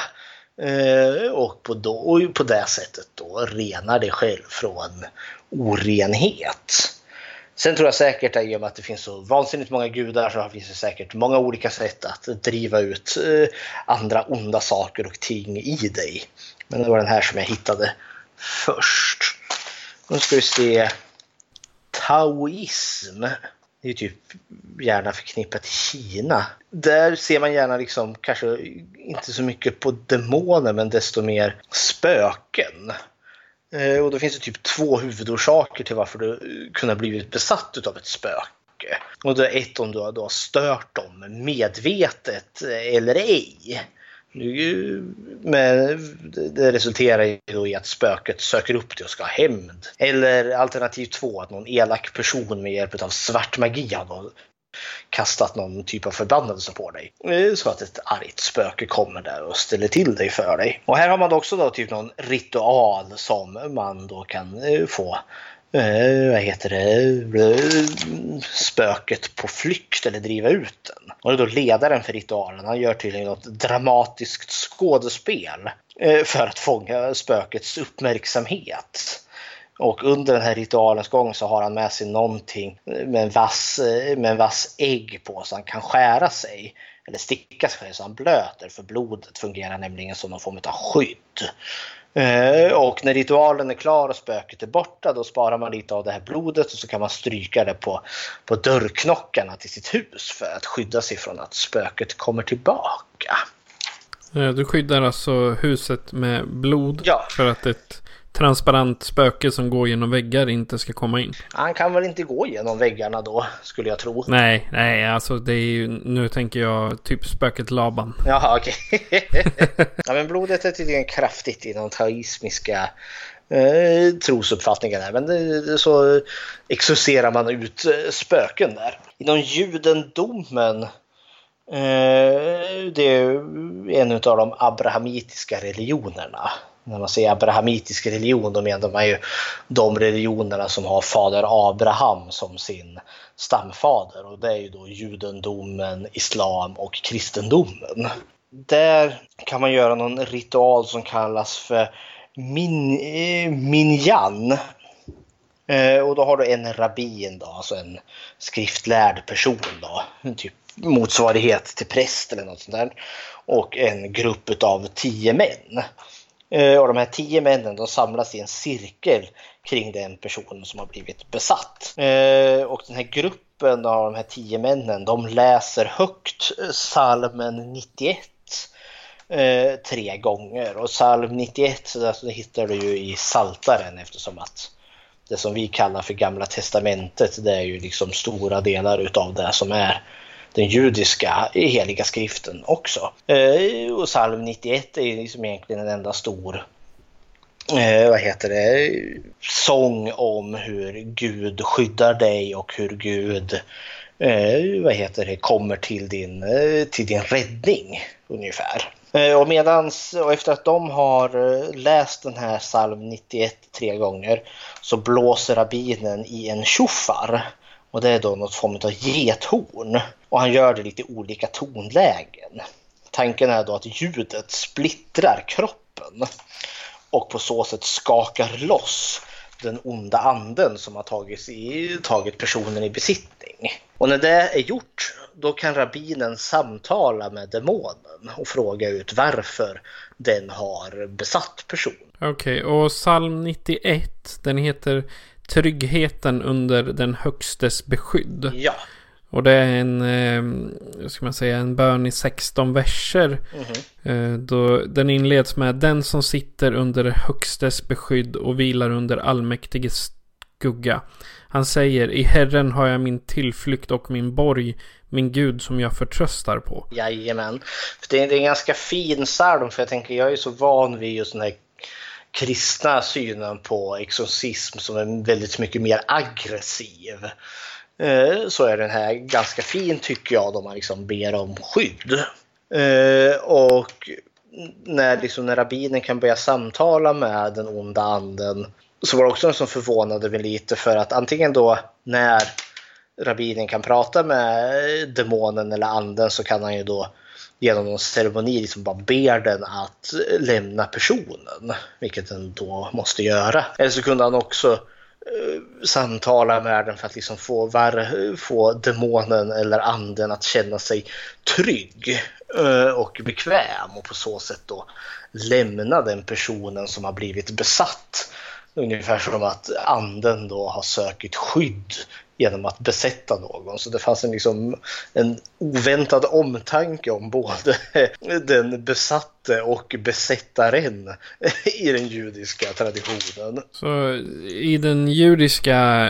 Eh, och på, då, och på det sättet då renar dig själv från orenhet. Sen tror jag säkert att i och med att det finns så vansinnigt många gudar så finns det säkert många olika sätt att driva ut eh, andra onda saker och ting i dig. Men det var den här som jag hittade först. Nu ska vi se taoism. Det är typ gärna förknippat till Kina. Där ser man gärna liksom kanske inte så mycket på demoner men desto mer spöken. Eh, och då finns det typ två huvudorsaker till varför du kunde ha blivit besatt av ett spöke. Och det är ett om du har stört dem medvetet eller ej. Men det resulterar ju då i att spöket söker upp dig och ska ha hämnd. Eller alternativ två, att någon elak person med hjälp av svart magi har kastat någon typ av förbannelse på dig. Så att ett argt spöke kommer där och ställer till dig för dig. Och här har man också då typ någon ritual som man då kan eh, få eh, vad heter det, eh, spöket på flykt eller driva ut den. Och det är då ledaren för ritualen. Han gör tydligen något dramatiskt skådespel eh, för att fånga spökets uppmärksamhet. Och under den här ritualens gång så har han med sig någonting med en vass, eh, med en vass ägg på så han kan skära sig. Eller sticka sig så han blöter för blodet fungerar nämligen som någon form av skydd. Eh, och när ritualen är klar och spöket är borta då sparar man lite av det här blodet och så kan man stryka det på, på dörrknockarna till sitt hus för att skydda sig från att spöket kommer tillbaka. Eh, Du skyddar alltså huset med blod Ja. för att ett transparent spöke som går genom väggar inte ska komma in. Han kan väl inte gå genom väggarna då skulle jag tro. Nej, nej, alltså det är ju, nu tänker jag typ spöket Laban. Jaha, okej. ja, men blodet är tydligen kraftigt inom taoismiska eh, trosuppfattningar. Där. Men det, det, så exorcerar man ut eh, spöken där. Inom judendomen eh, det är en av de abrahamitiska religionerna. När man säger abrahamitisk religion då menar man ju de religionerna som har fader Abraham som sin stamfader och det är ju då judendomen, islam och kristendomen. Där kan man göra någon ritual som kallas för min, eh. Eh, och då har du en rabbin då, alltså en skriftlärd person då, en typ motsvarighet till präst eller något sånt där. Och en grupp av tio män. Eh, och de här tio männen de samlas i en cirkel kring den personen som har blivit besatt. Eh, och den här gruppen av de här tio männen de läser högt salmen 91 eh, tre gånger. Och psalm 91 så alltså, det hittar du ju i Saltaren eftersom att det som vi kallar för Gamla Testamentet det är ju liksom stora delar utav det som är den judiska heliga skriften också. Eh, och psalm 91 är liksom egentligen en enda stor eh, vad heter det, sång om hur Gud skyddar dig och hur Gud eh, vad heter det, kommer till din, eh, till din räddning ungefär. Eh, och, medans, och efter att de har eh, läst den här psalm 91 tre gånger så blåser rabbinen i en tjoffar. Och det är då något form av gethorn. Och han gör det lite olika tonlägen. Tanken är då att ljudet splittrar kroppen och på så sätt skakar loss den onda anden som har tagit, i, tagit personen i besittning. Och när det är gjort då kan rabbinen samtala med demonen och fråga ut varför den har besatt personen. Okej, och psalm 91, den heter Tryggheten under den högstes beskydd. Ja, Och det är en, eh, ska man säga, en bön i 16 verser. Eh, då den inleds med Den som sitter under högstes beskydd och vilar under allmäktiges skugga. Han säger I Herren har jag min tillflykt och min borg, min Gud som jag förtröstar på. Jajamän. För det, är, det är en ganska fin psalm för jag tänker jag är så van vid just den här kristna synen på exorcism som är väldigt mycket mer aggressiv. Eh, så är den här ganska fin tycker jag då man liksom ber om skydd. Eh, och när, liksom, när rabbinen kan börja samtala med den onda anden så var det också en som förvånade mig lite för att antingen då när rabbinen kan prata med demonen eller anden så kan han ju då genom någon ceremoni liksom bara ber den att lämna personen, vilket den då måste göra. Eller så kunde han också Eh, samtala med den för att liksom få, var, få demonen eller anden att känna sig trygg eh, och bekväm och på så sätt då lämna den personen som har blivit besatt. Ungefär som att anden då har sökt skydd genom att besätta någon. Så det fanns en, liksom, en oväntad omtanke om både den besatte och besättaren i den judiska traditionen. Så i den judiska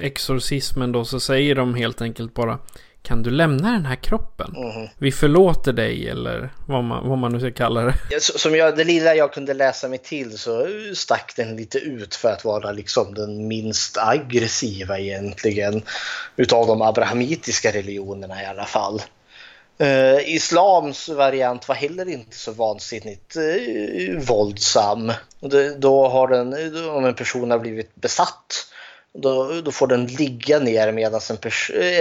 exorcismen då så säger de helt enkelt bara kan du lämna den här kroppen? Vi förlåter dig eller vad man, vad man nu ska kalla det. Som jag, det lilla jag kunde läsa mig till så stack den lite ut för att vara liksom den minst aggressiva egentligen utav de abrahamitiska religionerna i alla fall. Eh, islams variant var heller inte så vansinnigt eh, våldsam. Det, då har den, om en person har blivit besatt då, då får den ligga ner medan en,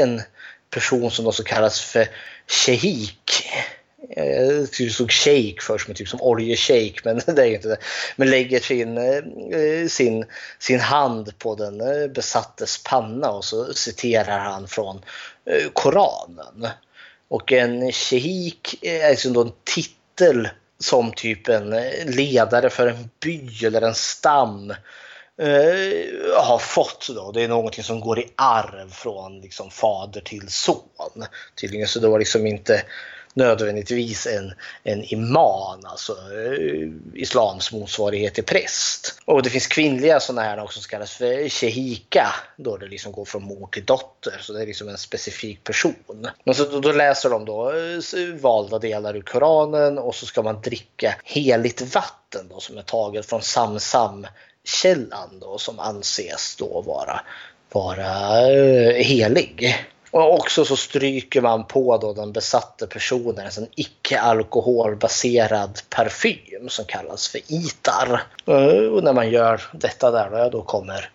en person som också kallas för shehik jag eh, typ stod shake först men typ som typ oljeshake men det är ju inte det. Men lägger sin, eh, sin, sin hand på den eh, besattes panna och så citerar han från Koranen. Och en shehik är alltså då en titel som typ en ledare för en by eller en stam eh, har fått. Då. Det är någonting som går i arv från liksom, fader till son. Tydligen så det var liksom inte nödvändigtvis en, en imam, alltså eh, islams motsvarighet till präst. Och det finns kvinnliga sådana här också som kallas för shehika, då det liksom går från mor till dotter, så det är liksom en specifik person. Men så då, då läser de då eh, valda delar ur Koranen och så ska man dricka heligt vatten då som är taget från Samsam källan då som anses då vara, vara eh, helig. Och också så stryker man på då den besatte personen en icke alkoholbaserad parfym som kallas för itar. Eh, och när man gör detta där då kommer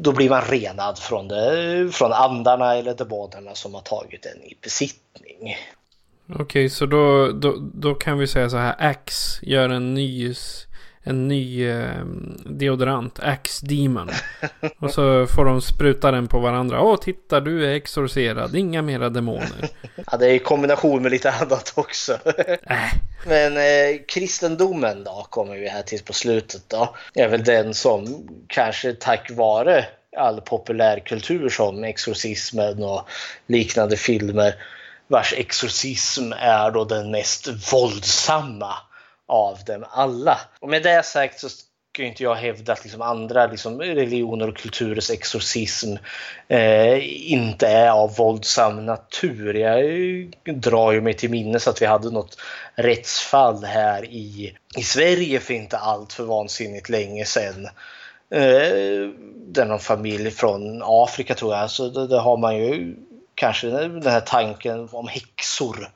då blir man renad från, det, från andarna eller demonerna som har tagit en i besittning. Okej, okay, så då, då, då kan vi säga så här. X gör en ny en ny eh, deodorant, Axe Demon. Och så får de spruta den på varandra. Åh, titta du är exorcerad, inga mera demoner. Ja, det är i kombination med lite annat också. Äh. Men eh, kristendomen då, kommer vi här till på slutet då, är väl den som kanske tack vare all populärkultur som exorcismen och liknande filmer vars exorcism är då den mest våldsamma av dem alla. Och med det sagt så ska inte jag hävda att liksom andra liksom religioner och kulturers exorcism eh, inte är av våldsam natur. Jag drar ju mig till minnes att vi hade något rättsfall här i, i Sverige för inte allt för vansinnigt länge sedan. Eh, där någon familj från Afrika tror jag, så det, det har man ju kanske den här tanken om häxor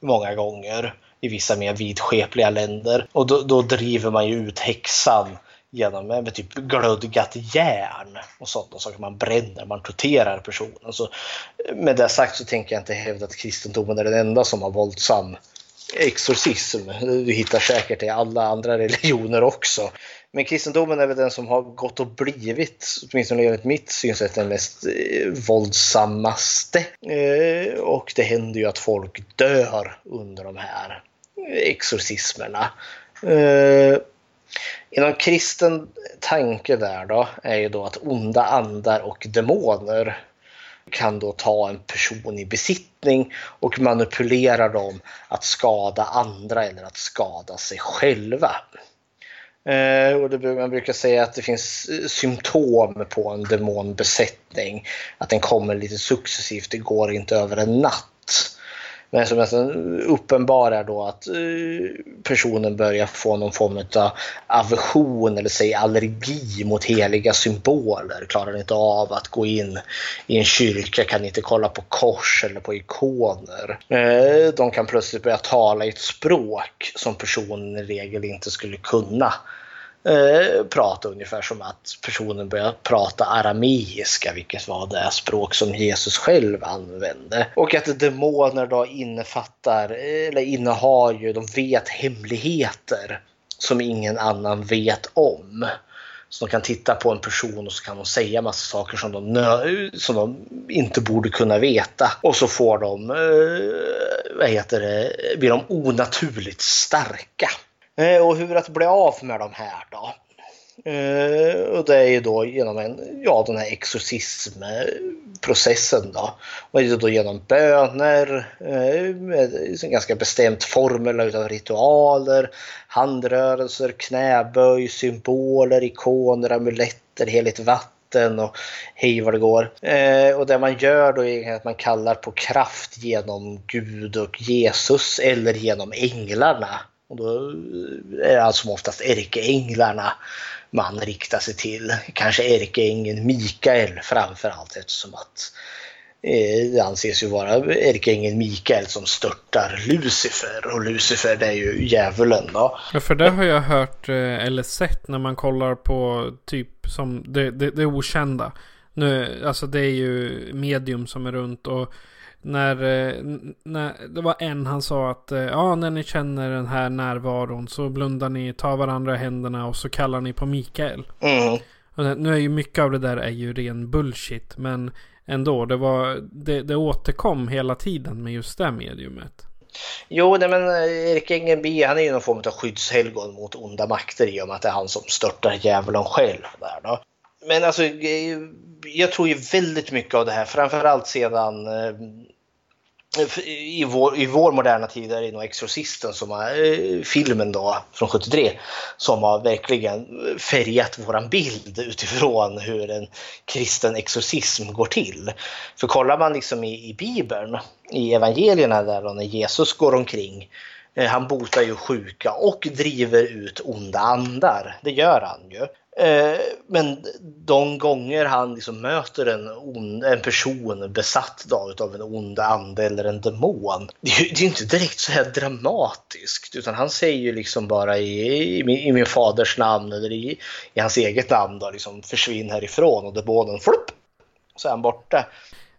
många gånger i vissa mer vidskepliga länder. Och då, då driver man ju ut häxan genom med typ glödgat järn och sånt. saker man bränner, man torterar personen. Så, med det sagt så tänker jag inte hävda att kristendomen är den enda som har våldsam exorcism. Du hittar säkert det i alla andra religioner också. Men kristendomen är väl den som har gått och blivit, åtminstone enligt mitt synsätt, den mest eh, våldsammaste. Eh, och det händer ju att folk dör under de här exorcismerna. Eh, inom kristen tanke där då är ju då att onda andar och demoner kan då ta en person i besittning och manipulera dem att skada andra eller att skada sig själva. Eh, och det, man brukar säga att det finns eh, symptom på en demonbesättning. Att den kommer lite successivt, det går inte över en natt. Men som nästan uppenbarar då att eh, personen börjar få någon form av aversion eller säg allergi mot heliga symboler. Klarar inte av att gå in i en kyrka, kan inte kolla på kors eller på ikoner. Eh, de kan plötsligt börja tala i ett språk som personen i regel inte skulle kunna eh, prata ungefär som att personen börjar prata arameiska, vilket var det språk som Jesus själv använde. Och att demoner då innefattar, eller innehar ju, de vet hemligheter som ingen annan vet om. Så de kan titta på en person och så kan de säga massa saker som de, som de inte borde kunna veta. Och så får de, eh, vad heter det, blir de onaturligt starka. Eh, och hur att bli av med de här då? Eh, och det är ju då genom en, ja, den här exorcismprocessen då. Och det är då genom böner, eh, med en ganska bestämd formel utav ritualer, handrörelser, knäböj, symboler, ikoner, amuletter, heligt vatten och hej vad det går. Eh, och det man gör då är att man kallar på kraft genom Gud och Jesus eller genom änglarna. Och då eh, är det alltså oftast ärkeänglarna man riktar sig till. Kanske ärkeängeln Mikael framförallt eftersom att eh, det anses ju vara ärkeängeln Mikael som störtar Lucifer och Lucifer det är ju djävulen då. Ja, för det har jag hört eh, eller sett när man kollar på typ som det, det, det okända. Nu, alltså det är ju medium som är runt och när, eh, när det var en han sa att eh, ja, när ni känner den här närvaron så blundar ni, tar varandra i händerna och så kallar ni på Mikael. Mm. Nu är ju mycket av det där är ju ren bullshit. Men ändå, det, var, det, det återkom hela tiden med just det mediumet. Jo, nej, men eh, Erik Engelby han är ju någon form av skyddshelgon mot onda makter i och med att det är han som störtar djävulen själv. Där, då. Men alltså, eh, jag tror ju väldigt mycket av det här, framförallt sedan eh, i vår, i vår moderna tid är det nog Exorcisten som är eh, filmen då från 73 som har verkligen färgat våran bild utifrån hur en kristen exorcism går till. För kollar man liksom i, i Bibeln, i evangelierna där då när Jesus går omkring han botar ju sjuka och driver ut onda andar. Det gör han ju. Eh, men de gånger han liksom möter en, on, en person besatt då, av en ond ande eller en demon. Det är, det är inte direkt så här dramatiskt utan han säger ju liksom bara i, i, min, i min faders namn eller i, i hans eget namn då, liksom försvinn härifrån och demonen flupp så är han borta.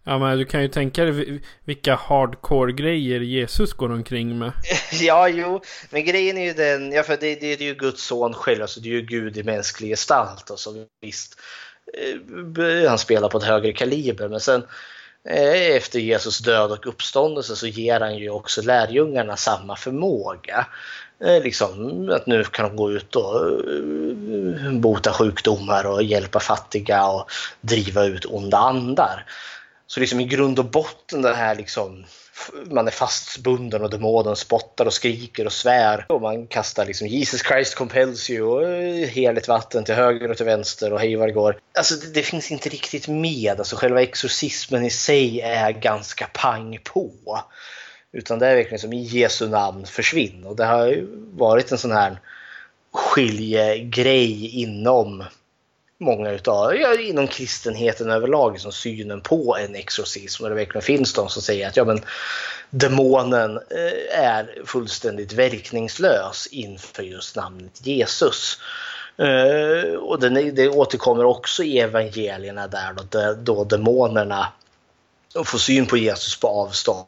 Ja men du kan ju tänka dig vilka hardcore grejer Jesus går omkring med. ja, jo, men grejen är ju den, ja för det, det, det är ju Guds son själv, alltså det är ju Gud i mänsklig gestalt och så visst. Eh, han spelar på ett högre kaliber, men sen eh, efter Jesus död och uppståndelse så ger han ju också lärjungarna samma förmåga. Eh, liksom att nu kan de gå ut och eh, bota sjukdomar och hjälpa fattiga och driva ut onda andar. Så liksom i grund och botten den här liksom man är fastbunden och demonen spottar och skriker och svär. Och man kastar liksom Jesus Christ compels you och eh, heligt vatten till höger och till vänster och hej vad det går. Alltså det, det, finns inte riktigt med. Alltså själva exorcismen i sig är ganska pang på. Utan det är verkligen som i Jesu namn försvinn. Och det har ju varit en sån här skiljegrej inom många utav, ja, inom kristenheten överlag, liksom synen på en exorcism. Och det verkligen finns de som säger att ja, men, demonen eh, är fullständigt verkningslös inför just namnet Jesus. Eh, och det, det återkommer också i evangelierna där då, då demonerna får syn på Jesus på avstånd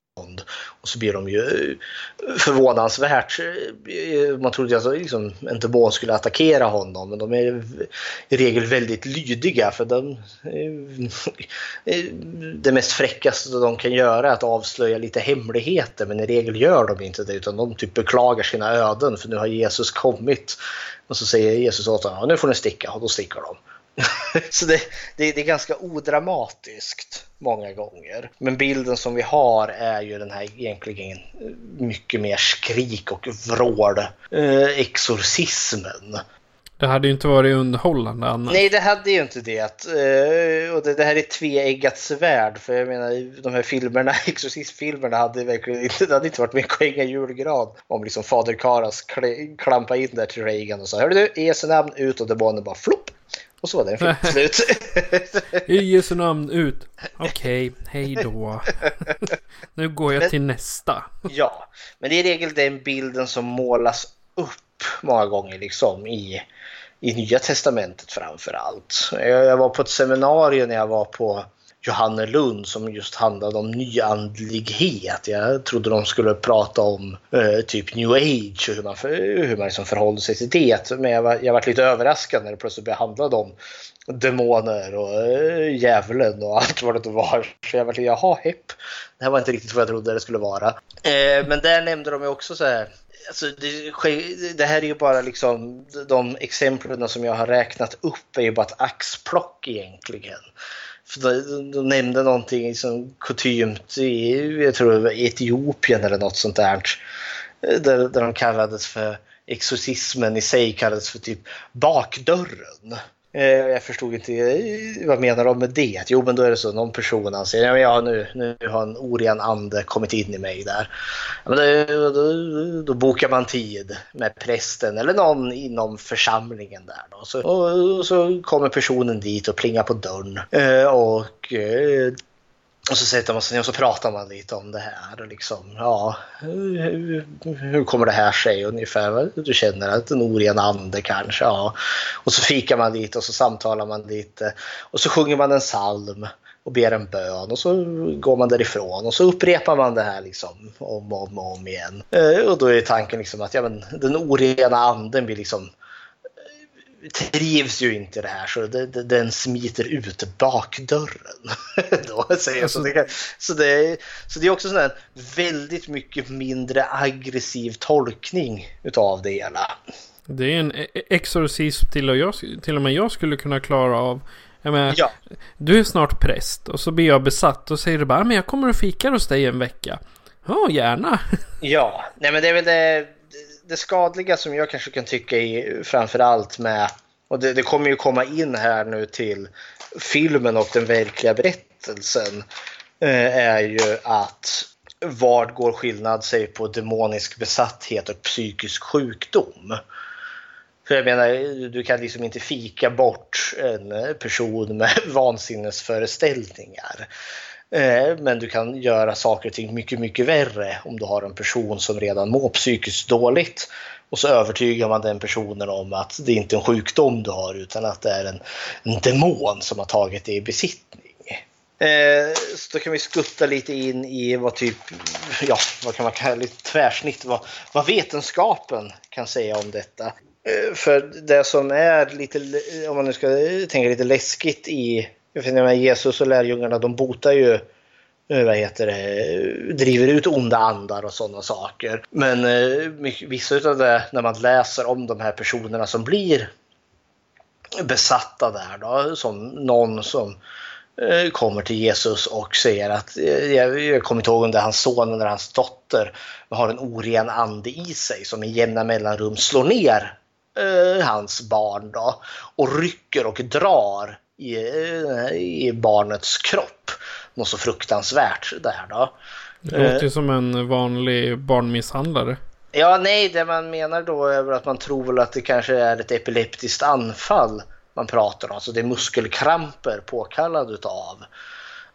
och så blir de ju eh, förvånansvärt, eh, man trodde att liksom, en demon skulle attackera honom men de är i regel väldigt lydiga för de, eh, det mest fräckaste de kan göra är att avslöja lite hemligheter men i regel gör de inte det utan de typ beklagar sina öden för nu har Jesus kommit. Och så säger Jesus åt dem, nu får ni sticka och då sticker de. så det, det, det, är ganska odramatiskt många gånger. Men bilden som vi har är ju den här egentligen mycket mer skrik och vrål eh, exorcismen. Det hade ju inte varit underhållande annars. Nej, det hade ju inte det. Eh, och det, det här är tveeggat svärd. För jag menar, de här filmerna, exorcistfilmerna hade verkligen inte, det hade inte varit mycket att hänga julgran om liksom fader Karas klampa in där till Reagan och sa Hörru du, Jesu namn ut och demonen bara flopp och så var det en film slut. I Jesu namn ut. Okej, okay, hej då. nu går jag men, till nästa. ja, men det är i regel den bilden som målas upp många gånger liksom i, i Nya Testamentet framför allt. Jag, jag var på ett seminarium när jag var på Johannelund som just handlade om nyandlighet. Jag trodde de skulle prata om eh, typ new age och hur man, hur man liksom förhåller sig till det. Men jag var, jag var lite överraskad när det plötsligt började handla om demoner och eh, djävulen och allt vad det var. Så jag var lite, jaha, hepp. Det här var inte riktigt vad jag trodde det skulle vara. Eh, men där nämnde de ju också så här Alltså det, det, här är ju bara liksom de exemplen som jag har räknat upp är ju bara ett axplock egentligen. De, de nämnde någonting som kutymt i, jag tror det var Etiopien eller något sånt där. Där, där de kallades för exorcismen i sig kallades för typ bakdörren. Eh, jag förstod inte, vad menar de med det? Jo men då är det så, någon person anser att ja, nu, nu har en oren ande kommit in i mig där. Men då, då, då, bokar man tid med prästen eller någon inom församlingen där. Då. Så, och, och så kommer personen dit och plingar på dörren. Eh, och eh, och så sätter man sig ner och så pratar man lite om det här. Och liksom, ja, hur, hur kommer det här sig ungefär? Du känner att en oren ande kanske. Ja. Och så fikar man lite och så samtalar man lite. Och så sjunger man en psalm och ber en bön och så går man därifrån och så upprepar man det här liksom om och om, om igen. Eh, och då är tanken liksom att ja, men den orena anden blir liksom trivs ju inte det här så det, det, den smiter ut bakdörren. Då, säger alltså, så, det kan, så, det, så det är också sån väldigt mycket mindre aggressiv tolkning utav det hela. Det är en e-, e-, exorcism till och, jag, till och med jag skulle kunna klara av. Jag menar, ja. Du är snart präst och så blir jag besatt och säger du bara men jag kommer och fikar hos dig en vecka. Ja, oh, gärna. Ja, nej men det är väl det, det skadliga som jag kanske kan tycka är framförallt med, och det, det kommer ju komma in här nu till filmen och den verkliga berättelsen, eh, är ju att vad går skillnad sig på demonisk besatthet och psykisk sjukdom? För jag menar, du kan liksom inte fika bort en person med vansinnesföreställningar. Eh, men du kan göra saker och ting mycket, mycket värre om du har en person som redan mår psykiskt dåligt. Och så övertygar man den personen om att det inte är en sjukdom du har utan att det är en, en demon som har tagit dig i besittning. Eh, så då kan vi skutta lite in i vad typ, ja, vad kan man kalla lite tvärsnitt, vad, vad vetenskapen kan säga om detta. Eh, för det som är lite, om man nu ska tänka lite läskigt i jag finner Jesus och lärjungarna de botar ju eh, vad heter det, eh, driver ut onda andar och sådana saker. Men eh, vissa av det, när man läser om de här personerna som blir besatta där då, som någon som kommer till Jesus och säger att jag, kommer inte ihåg om det är hans son eller hans dotter har en oren ande i sig som i jämna mellanrum slår ner hans barn då och rycker och drar i, i barnets kropp. Något så fruktansvärt där då. Det låter ju som en vanlig barnmisshandlare. Ja, nej, det man menar då är att man tror väl att det kanske är ett epileptiskt anfall man pratar om. Så det är muskelkramper påkallade utav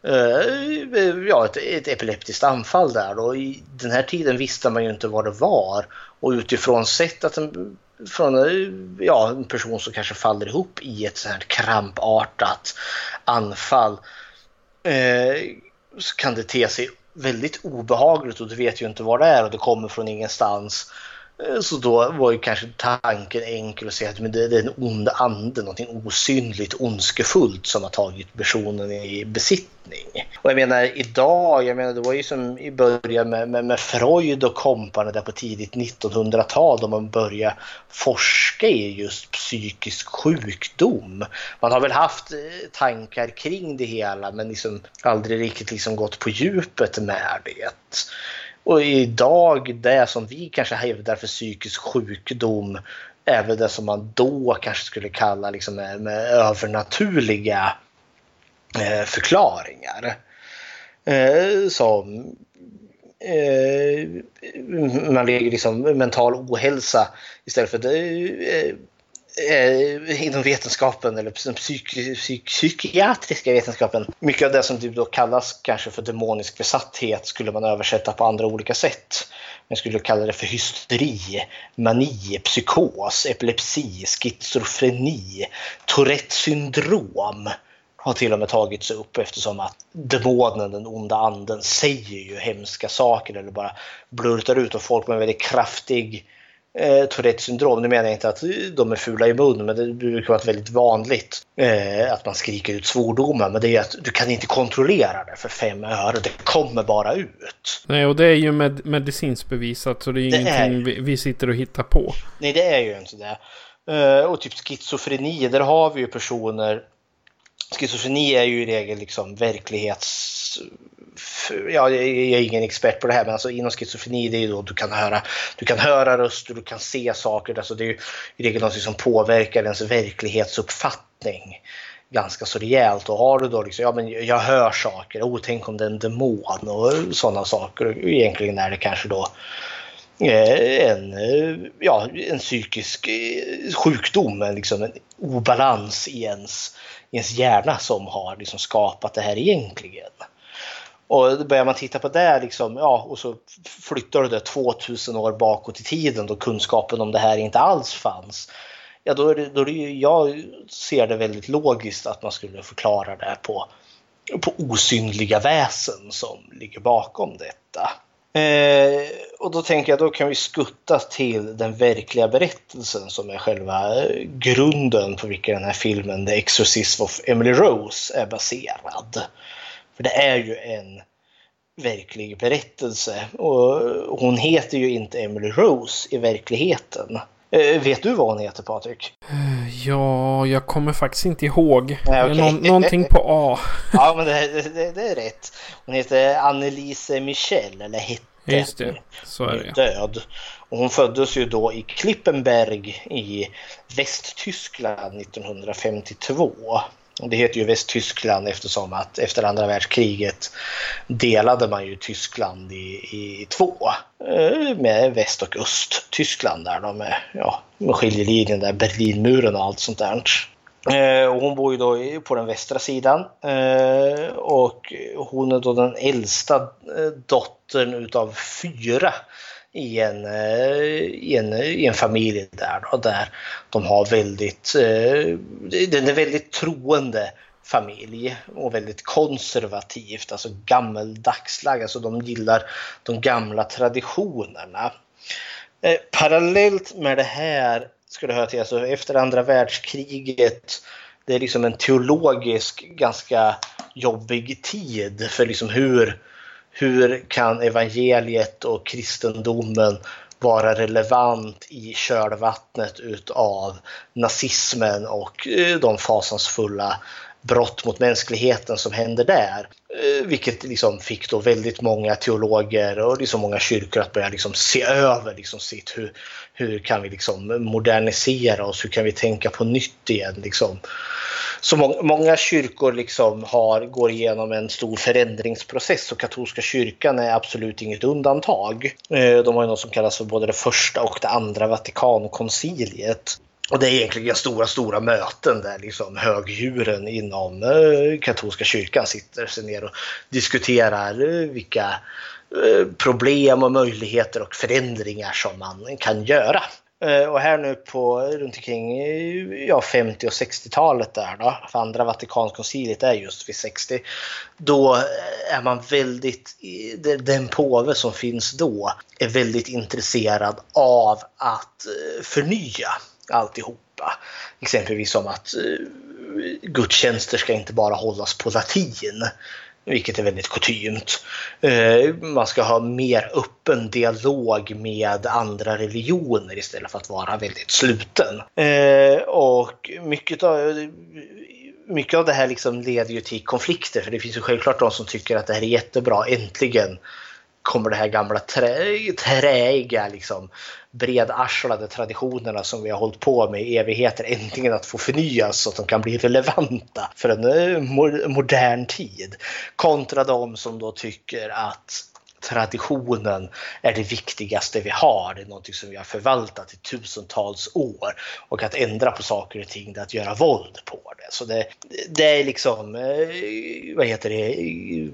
Eh, ja, ett, ett epileptiskt anfall där. Och I den här tiden visste man ju inte vad det var. Och utifrån sett att en från eh, ja, en person som kanske faller ihop i ett sånt här krampartat anfall eh, så kan det te sig väldigt obehagligt och du vet ju inte vad det är och det kommer från ingenstans. Eh, så då var ju kanske tanken enkel att säga att det är en ond ande, någonting osynligt ondskefullt som har tagit personen i besittning. Och jag menar idag, jag menar det var ju som i början med, med, med Freud och kompani där på tidigt 1900-tal då man började forska i just psykisk sjukdom. Man har väl haft eh, tankar kring det hela men liksom aldrig riktigt liksom gått på djupet med det. Och idag, det som vi kanske hävdar för psykisk sjukdom även det som man då kanske skulle kalla liksom med, övernaturliga eh, förklaringar. Eh, som eh, man lägger liksom mental ohälsa istället för eh, inom vetenskapen eller den psyk, psyk, psykiatriska vetenskapen. Mycket av det som då kallas kanske för demonisk besatthet skulle man översätta på andra olika sätt. Man skulle kalla det för hysteri, mani, psykos, epilepsi, schizofreni, Tourettes syndrom har till och med tagits upp eftersom att demonen, den onda anden, säger ju hemska saker eller bara blurtar ut och folk med väldigt kraftig eh, Tourettes syndrom. Nu menar jag inte att de är fula i mun, men det brukar vara väldigt vanligt eh, att man skriker ut svordomar. Men det är att du kan inte kontrollera det för fem öre. Det kommer bara ut. Nej, och det är ju med, medicinskt bevisat så det är det ingenting är... Vi, vi, sitter och hittar på. Nej, det är ju inte det. Eh, och typ schizofreni, där har vi ju personer Schizofreni är ju i regel liksom verklighets ja, jag är ingen expert på det här, men alltså inom schizofreni det är då du kan höra, du kan höra röster, du kan se saker. Alltså det är ju i regel något som påverkar ens verklighetsuppfattning ganska så rejält. Och har du då liksom, ja men jag hör saker, oh tänk om det är en demon och sådana saker. Egentligen är det kanske då eh, en, eh, ja, en psykisk eh, sjukdom, liksom en obalans i ens, ens hjärna som har liksom skapat det här egentligen. Och då börjar man titta på det liksom, ja, och så flyttar du det 2000 år bakåt i tiden då kunskapen om det här inte alls fanns. Ja, då är det, då är det, jag ser det väldigt logiskt att man skulle förklara det på, på osynliga väsen som ligger bakom detta. Eh, och då tänker jag då kan vi skutta till den verkliga berättelsen som är själva eh, grunden på vilken den här filmen The Exorcism of Emily Rose är baserad. För det är ju en verklig berättelse och hon heter ju inte Emily Rose i verkligheten. Eh, vet du vad hon heter Patrik? Ja, jag kommer faktiskt inte ihåg. Nej, okay. Nå någonting på A. ja, men det, det, det, är rätt. Hon heter Annelise Michel, eller hette. Just det, så är det. Död. Och hon föddes ju då i Klippenberg i Västtyskland 1952. Det heter ju Västtyskland eftersom att efter andra världskriget delade man ju Tyskland i, i två. Eh, med väst och Östtyskland där de med, ja, med skiljelinjen där, Berlinmuren och allt sånt där. Eh, och hon bor ju då på den västra sidan eh, och hon är då den äldsta dottern utav fyra i en, eh, i en, eh, i en familj där, då, där de har väldigt, eh, Det den är väldigt troende familj och väldigt konservativt, alltså gammeldagslag, alltså de gillar de gamla traditionerna. Parallellt med det här ska det höra till, alltså efter andra världskriget, det är liksom en teologisk ganska jobbig tid för liksom hur hur kan evangeliet och kristendomen vara relevant i kölvattnet utav nazismen och eh, de fasansfulla brott mot mänskligheten som händer där. Eh, vilket liksom fick då väldigt många teologer och liksom många kyrkor att börja liksom se över liksom sitt hur, hur kan vi liksom modernisera oss, hur kan vi tänka på nytt igen. Liksom. Så må många kyrkor liksom har, går igenom en stor förändringsprocess och katolska kyrkan är absolut inget undantag. Eh, de har ju något som kallas för både det första och det andra Vatikankonciliet. Och det är egentligen stora, stora möten där liksom högdjuren inom eh, katolska kyrkan sitter sig ner och diskuterar eh, vilka eh, problem och möjligheter och förändringar som man kan göra. Och här nu på runt omkring ja, 50 och 60-talet där då, för andra Vatikankonciliet är just vid 60. Då är man väldigt, den påve som finns då är väldigt intresserad av att förnya alltihopa. Exempelvis som att eh, gudstjänster ska inte bara hållas på latin vilket är väldigt kutymt. Eh, man ska ha mer öppen dialog med andra religioner istället för att vara väldigt sluten. Eh, och mycket av, mycket av det här liksom leder ju till konflikter för det finns ju självklart de som tycker att det här är jättebra, äntligen kommer det här gamla trä, träiga, liksom, bredarslade traditionerna som vi har hållit på med i evigheter äntligen att få förnyas så att de kan bli relevanta för en eh, modern tid. Kontra de som då tycker att traditionen är det viktigaste vi har. Det är någonting som vi har förvaltat i tusentals år. Och att ändra på saker och ting, det är att göra våld på det. Så det, det är liksom, eh, vad heter det, eh,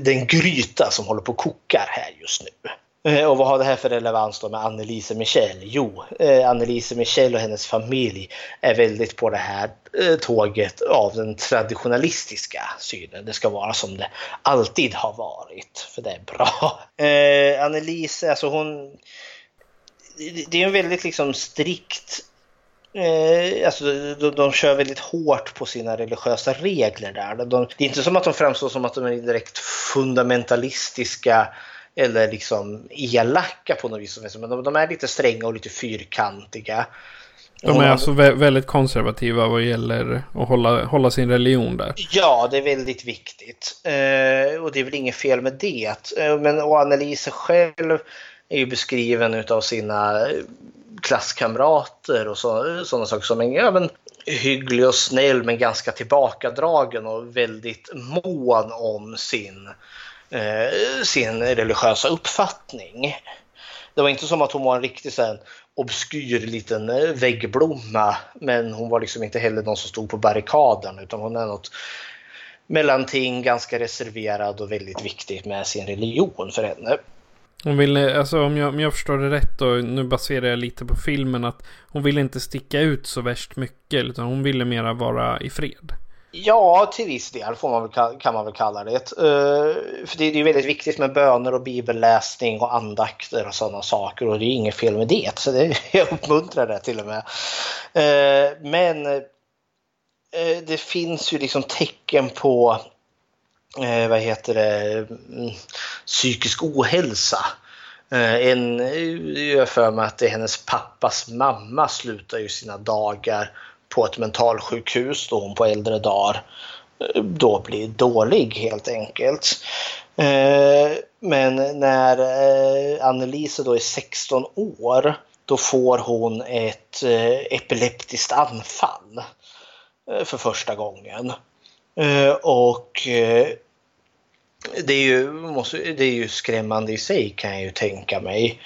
det är en gryta som håller på att koka här just nu. Eh, och vad har det här för relevans då med Annelise Michel? Jo, eh, Annelise Michel och hennes familj är väldigt på det här eh, tåget av den traditionalistiska synen. Det ska vara som det alltid har varit, för det är bra. Annelise, alltså hon... Det är en väldigt liksom strikt Eh, alltså, de, de kör väldigt hårt på sina religiösa regler där. De, det är inte som att de framstår som att de är direkt fundamentalistiska eller liksom elaka på något vis. Men de, de är lite stränga och lite fyrkantiga. De är alltså väldigt konservativa vad gäller att hålla, hålla sin religion där. Ja, det är väldigt viktigt. Eh, och det är väl inget fel med det. Eh, men och Annelise själv är ju beskriven av sina klasskamrater och så, sådana saker som en ja, men, hygglig och snäll men ganska tillbakadragen och väldigt mån om sin Eh, Eh, sin religiösa uppfattning. Det var inte som att hon var en riktig så obskyr liten eh, väggblomma men hon var liksom inte heller någon som stod på barrikaden utan hon är något mellanting, ganska reserverad och väldigt viktig med sin religion för henne. Hon ville, alltså om jag, om jag förstår det rätt och nu baserar jag lite på filmen att hon ville inte sticka ut så värst mycket utan hon ville mera vara i fred. Ja, till viss del får man väl, kan man väl kalla det. Uh, för det är ju väldigt viktigt med böner och bibelläsning och andakter och sådana saker och det är inget fel med det. Så det, jag uppmuntrar det till och med. Uh, men uh, det finns ju liksom tecken på vad heter det, mm, psykisk ohälsa. En, jag för mig att det är hennes pappas mamma slutar ju sina dagar på ett mentalsjukhus då hon på äldre dagar eh, då blir dålig helt enkelt. Eh, men när eh, Annelise då är 16 år då får hon ett epileptiskt anfall för första gången. Och det är, ju, det är ju skrämmande i sig kan jag ju tänka mig.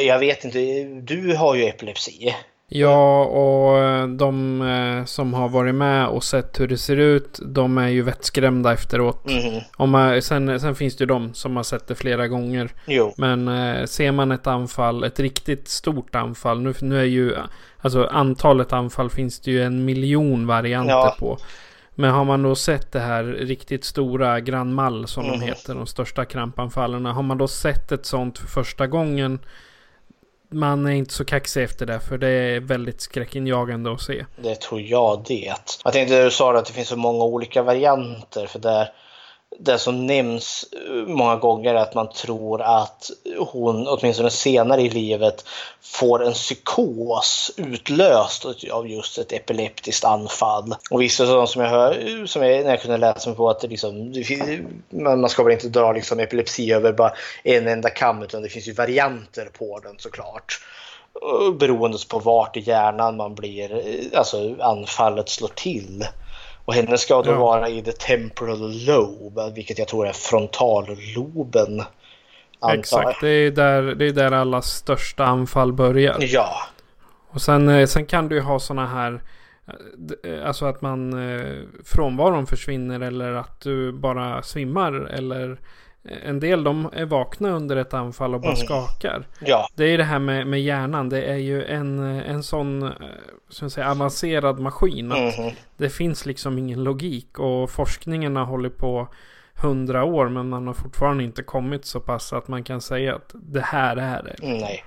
Jag vet inte, du har ju epilepsi. Ja, och eh, de eh, som har varit med och sett hur det ser ut, de är ju vettskrämda efteråt. Mm. Om man, sen, sen finns det ju de som har sett det flera gånger. Jo. Men eh, ser man ett anfall, ett riktigt stort anfall, nu, nu är ju, alltså antalet anfall finns det ju en miljon varianter ja. på. Men har man då sett det här riktigt stora Grand Mal som mm. de heter, de största krampanfallen. Har man då sett ett sånt för första gången man är inte så kaxig efter det för det är väldigt skräckinjagande att se. Det tror jag det. Jag tänkte du sa att det finns så många olika varianter för där det som nämns eh, många gånger är att man tror att hon, åtminstone senare i livet, får en psykos utlöst av just ett epileptiskt anfall. Och vissa av som jag hör, som jag, när jag kunde läsa mig på att det liksom, man ska väl inte dra liksom epilepsi över bara en enda kam utan det finns ju varianter på den såklart beroende på vart i hjärnan man blir, eh, alltså anfallet slår till. Och henne ska då ja. vara i the temporal lobe, vilket jag tror är frontalloben. Exakt, det är, där, det är där alla största anfall börjar. Ja. Och sen, eh, sen kan du ju ha sådana här eh, eh, Alltså att man frånvaron försvinner eller att du bara svimmar eller en del de är vakna under ett anfall och bara mm. skakar. Ja. Det är det här med, med hjärnan. Det är ju en, en sån eh, som säga, avancerad maskin. Att mm. Det finns liksom ingen logik. Och forskningen har hållit på hundra år. Men man har fortfarande inte kommit så pass att man kan säga att det här är det. Nej.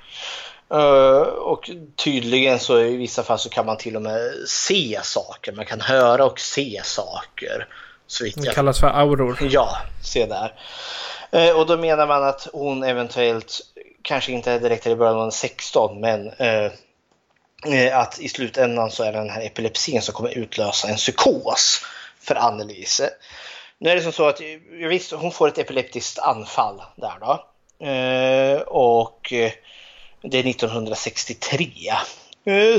Uh, och tydligen så i vissa fall så kan man till och med se saker. Man kan höra och se saker. Det kallas för auror. Ja, se där. Eh, och då menar man att hon eventuellt, kanske inte direkt i början av 16, men eh, eh, att i slutändan så är det den här epilepsin som kommer utlösa en psykos för Annelise. Nu är det som så att visst, hon får ett epileptiskt anfall där då. och det är 1963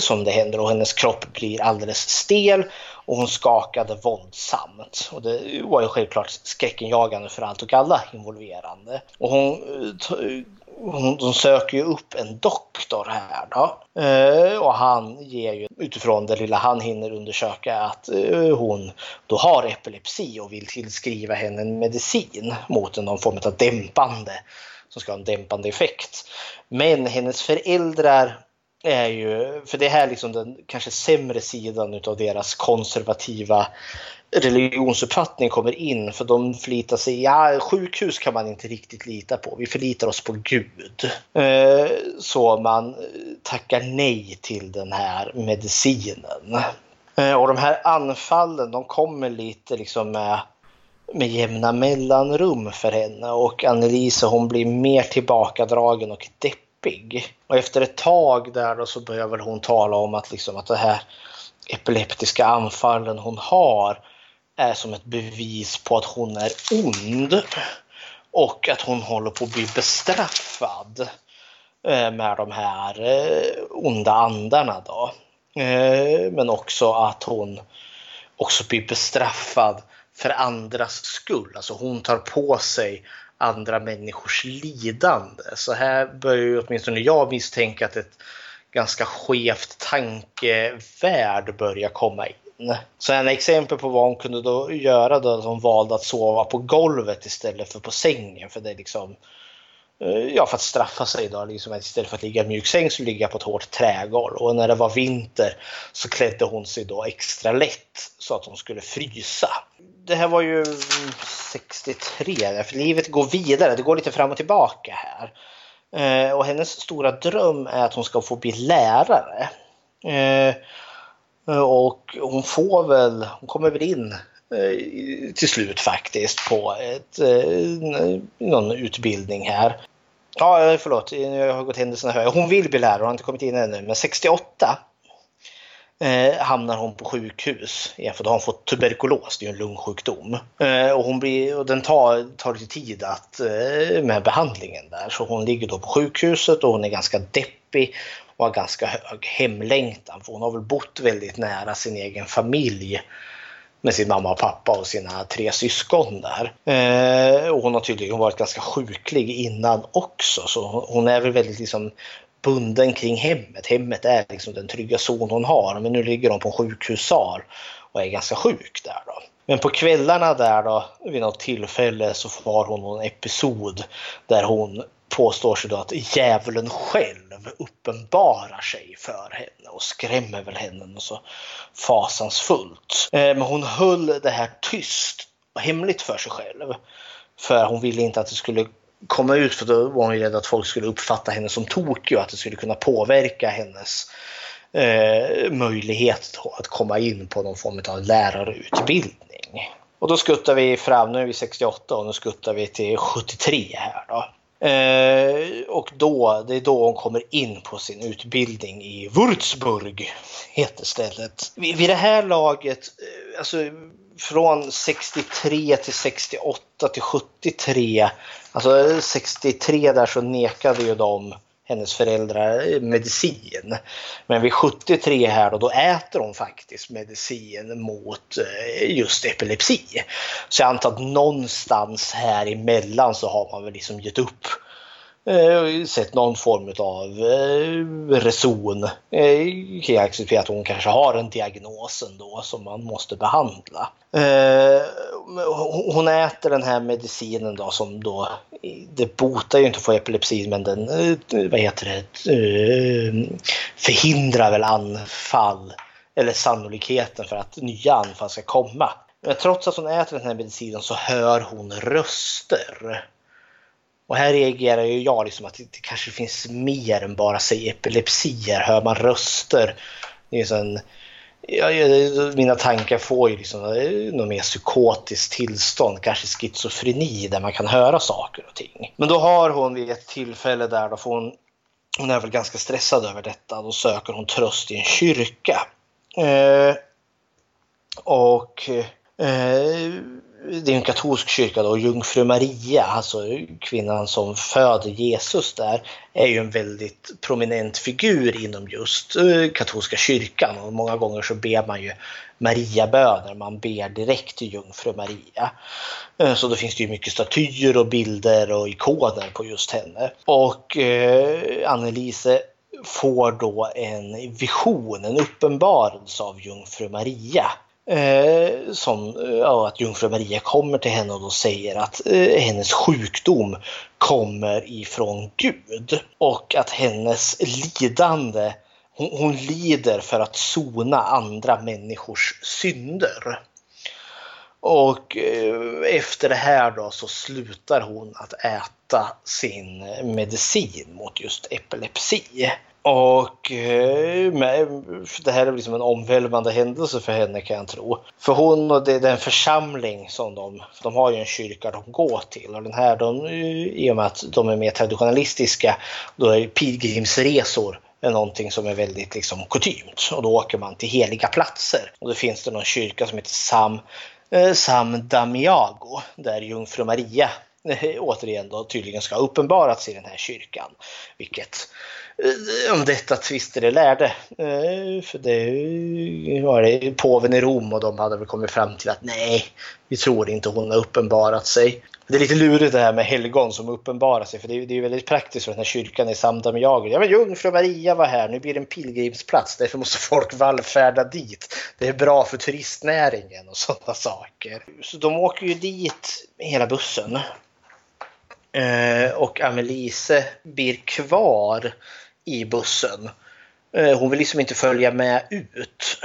som det händer och hennes kropp blir alldeles stel och hon skakade våldsamt. Och det var ju självklart skräckenjagande för allt och alla involverande. Och hon, eh, hon, hon söker ju upp en doktor här då. Eh, och han ger ju utifrån det lilla han hinner undersöka att eh, hon då har epilepsi och vill tillskriva henne en medicin mot någon form av dämpande som ska ha en dämpande effekt. Men hennes föräldrar är ju, för det här är liksom den kanske sämre sidan utav deras konservativa religionsuppfattning kommer in för de förlitar sig, ja sjukhus kan man inte riktigt lita på, vi förlitar oss på Gud. Eh, så man tackar nej till den här medicinen. Eh, och de här anfallen de kommer lite liksom med med jämna mellanrum för henne och Annelise hon blir mer tillbakadragen och deppig deppig. Och efter ett tag där då så börjar väl hon tala om att, liksom att det här epileptiska anfallen hon har är som ett bevis på att hon är ond. Och att hon håller på att bli bestraffad eh, med de här eh, onda andarna då. Eh, men också att hon också blir bestraffad för andras skull. Alltså hon tar på sig andra människors lidande. Så här börjar ju åtminstone jag misstänka att ett ganska skevt tankevärld börjar komma in. Så en exempel på vad hon kunde då göra då att hon valde att sova på golvet istället för på sängen. För det är liksom eh, ja, för att straffa sig då, liksom istället för att ligga i mjuk säng så ligga på ett hårt trägolv. Och när det var vinter så klädde hon sig då extra lätt så att hon skulle frysa. Det här var ju mm, 63, för livet går vidare, det går lite fram och tillbaka här. Eh, och hennes stora dröm är att hon ska få bli lärare. Eh, eh, och hon får väl, hon kommer väl in till slut faktiskt på ett, någon utbildning här. Ja, förlåt, jag har gått händelserna höga. Hon vill bli lärare, hon har inte kommit in ännu. Men 68 eh, hamnar hon på sjukhus. Igen för då har hon fått tuberkulos, det är ju en lungsjukdom. Eh, och, hon blir, och den tar, tar lite tid att, eh, med behandlingen där. Så hon ligger då på sjukhuset och hon är ganska deppig och har ganska hög hemlängtan. För hon har väl bott väldigt nära sin egen familj med sin mamma och pappa och sina tre syskon där. Eh, och hon har tydligen varit ganska sjuklig innan också. Så hon är väl väldigt liksom bunden kring hemmet. Hemmet är liksom den trygga zon hon har men nu ligger hon på en sjukhussal och är ganska sjuk där då. Men på kvällarna där då vid något tillfälle så får hon en episod där hon påstår sig då att djävulen själv uppenbarar sig för henne och skrämmer väl henne och så fasansfullt. Eh, men hon höll det här tyst och hemligt för sig själv. För hon ville inte att det skulle komma ut för då var hon rädd att folk skulle uppfatta henne som tokig och att det skulle kunna påverka hennes eh, möjlighet att komma in på någon form av lärarutbildning. Och då skuttar vi fram, nu är vi 68 och nu skuttar vi till 73 här då. Eh, och då, det är då hon kommer in på sin utbildning i Würzburg, heter stället. Vid, vid det här laget, eh, alltså från 63 till 68 till 73, alltså 63 där så nekade ju de hennes föräldrar medicin. Men vid 73 här då, då äter hon faktiskt medicin mot eh, just epilepsi. Så jag antar att någonstans här emellan så har man väl liksom gett upp eh, sett någon form av eh, reson eh, jag acceptera att hon kanske har en diagnos ändå som man måste behandla. Eh, hon äter den här medicinen då som då, det botar ju inte att få epilepsi men den, eh, vad heter det, eh, förhindrar väl anfall eller sannolikheten för att nya anfall ska komma. Men trots att hon äter den här medicinen så hör hon röster. Och här reagerar ju jag liksom att det kanske finns mer än bara sig epilepsier. Hör man röster, det är så en, ja, mina tankar får ju liksom något mer psykotiskt tillstånd, kanske schizofreni där man kan höra saker och ting. Men då har hon vid ett tillfälle där, då får hon, hon är väl ganska stressad över detta, då söker hon tröst i en kyrka. Eh, och eh, det är en katolsk kyrka då, och Jungfru Maria, alltså kvinnan som föder Jesus där, är ju en väldigt prominent figur inom just eh, katolska kyrkan och många gånger så ber man ju Mariaböner, man ber direkt till Jungfru Maria. Eh, så då finns det ju mycket statyer och bilder och ikoner på just henne. Och eh, Annelise får då en vision, en uppenbarelse av Jungfru Maria Eh, som eh, ja, att jungfru Maria kommer till henne och då säger att eh, hennes sjukdom kommer ifrån Gud och att hennes lidande, hon, hon lider för att sona andra människors synder. Och eh, efter det här då så slutar hon att äta sin medicin mot just epilepsi. Och eh, det här är liksom en omvälvande händelse för henne kan jag tro. För hon och det, den församling som de, de har ju en kyrka de går till och den här, de, i och med att de är mer traditionalistiska, då är pilgrimsresor är någonting som är väldigt liksom kutymt och då åker man till heliga platser. Och då finns det någon kyrka som heter Sam, eh, Sam Damiago där jungfru Maria eh, återigen då tydligen ska ha uppenbarats i den här kyrkan. Vilket Eh, om detta tvister det lärde. Eh, för det var det påven i Rom och de hade väl kommit fram till att nej, vi tror inte hon har uppenbarat sig. Det är lite lurigt det här med helgon som uppenbarar sig för det är, det är väldigt praktiskt för den här kyrkan i Samdamiago. Ja men jungfru Maria var här, nu blir det en pilgrimsplats, därför måste folk vallfärda dit. Det är bra för turistnäringen och sådana saker. Så de åker ju dit med hela bussen. Eh, och Amelise blir kvar i bussen. Eh, hon vill liksom inte följa med ut.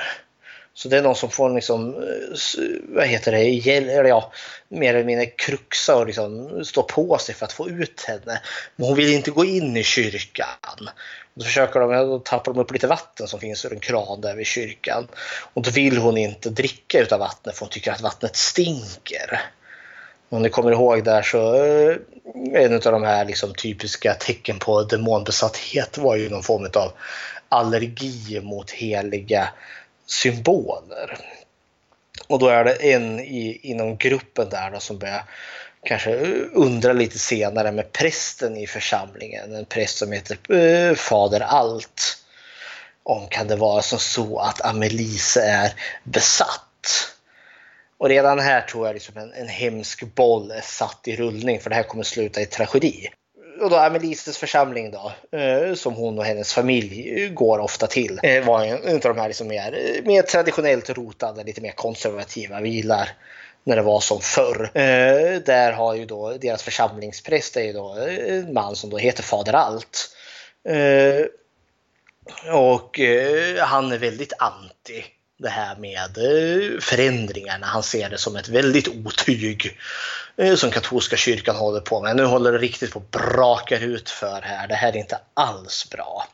Så det är någon som får liksom, eh, vad heter det, eller ja, mer eller mindre kruxa och liksom stå på sig för att få ut henne. Men hon vill inte gå in i kyrkan. Då försöker de, då tappar de upp lite vatten som finns ur en kran där vid kyrkan. Och då vill hon inte dricka utav vattnet för hon tycker att vattnet stinker. Om ni kommer ihåg där så eh, en av de här liksom typiska tecken på demonbesatthet var ju någon form av allergi mot heliga symboler. Och då är det en i, inom gruppen där då som börjar kanske eh, undra lite senare med prästen i församlingen, en präst som heter eh, Fader Allt. Om kan det vara som så att Amelise är besatt? Och redan här tror jag liksom en, en hemsk boll är satt i rullning för det här kommer sluta i tragedi och då Amelises församling då, eh, som hon och hennes familj eh, går ofta till, eh, var en av de här liksom mer, eh, mer traditionellt rotade, lite mer konservativa. Vi gillar när det var som förr. Eh, där har ju då deras församlingspräst är ju då en man som då heter Fader Allt. Och han är väldigt anti det här med förändringar, förändringarna. Han ser det som ett väldigt otyg eh, som katolska kyrkan håller på med. Nu håller det riktigt på att braka ut för här. Det här är inte alls bra.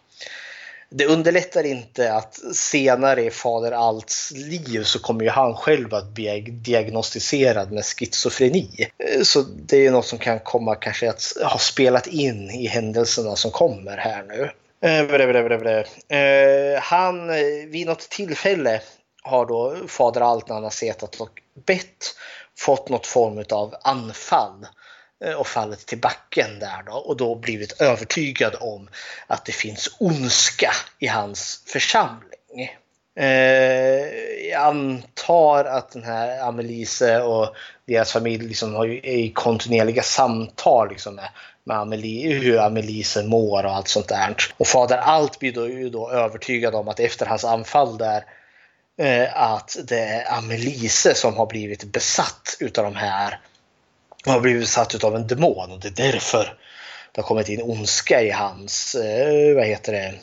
Det underlättar inte att senare i Fader Alts liv så kommer ju han själv att bli diagnostiserad med schizofreni. Eh, så det är något som kan komma kanske att ha spelat in i händelserna som kommer här nu. Eh, eh, han, eh, vid något tillfälle har då fader Alt när han har setat och bett fått något form av anfall eh, och fallit till backen där då och då blivit övertygad om att det finns ondska i hans församling. Eh, jag antar att den här Amelise och deras familj liksom har ju, är i kontinuerliga samtal liksom med med Amelie, hur Amelise mår och allt sånt där. Och fader Alt blir då, ju då övertygad om att efter hans anfall där eh, att det är Amelise som har blivit besatt utav de här har blivit besatt utav en demon och det är därför det har kommit in ondska i hans eh, vad heter det,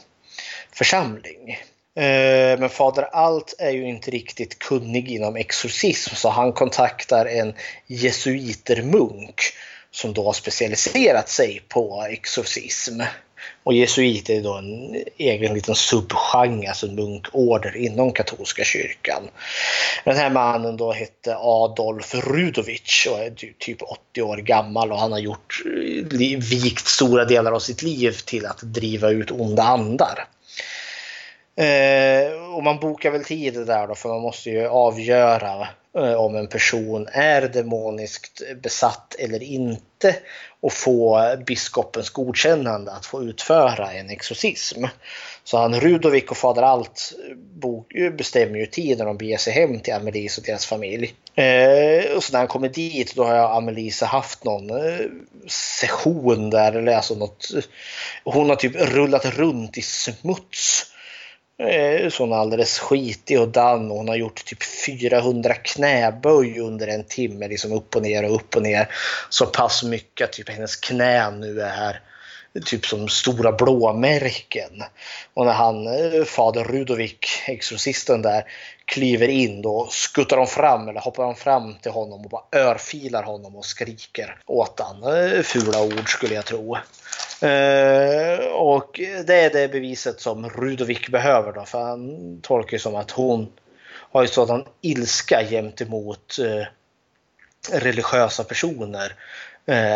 församling. Eh, men fader Alt är ju inte riktigt kunnig inom exorcism så han kontaktar en jesuitermunk som då har specialiserat sig på exorcism. Och jesuiter är då en egen liten subgenre, alltså en munkorder inom katolska kyrkan. Den här mannen då hette Adolf Rudovic och är typ 80 år gammal och han har gjort, eh, vikt stora delar av sitt liv till att driva ut onda andar. Eh, och man bokar väl tid där då för man måste ju avgöra eh, om en person är demoniskt besatt eller inte och få biskopens godkännande att få utföra en exorcism. Så han Rudovik och fader Alt bestämmer ju tid när de beger sig hem till Amelise och deras familj. Eh, och så när han kommer dit då har Amelise haft någon eh, session där, eller alltså något, hon har typ rullat runt i smuts Eh, så hon är alldeles skitig och dan och hon har gjort typ 400 knäböj under en timme, liksom upp och ner och upp och ner. Så pass mycket att typ hennes knän nu är typ som stora blåmärken. Och när han, eh, fader Rudovik, exorcisten där, kliver in då skuttar de fram eller hoppar de fram till honom och bara örfilar honom och skriker åt han. Eh, fula ord skulle jag tro. Eh, och det är det beviset som Rudovik behöver då för han tolkar det som att hon har ju sådan ilska gentemot eh, religiösa personer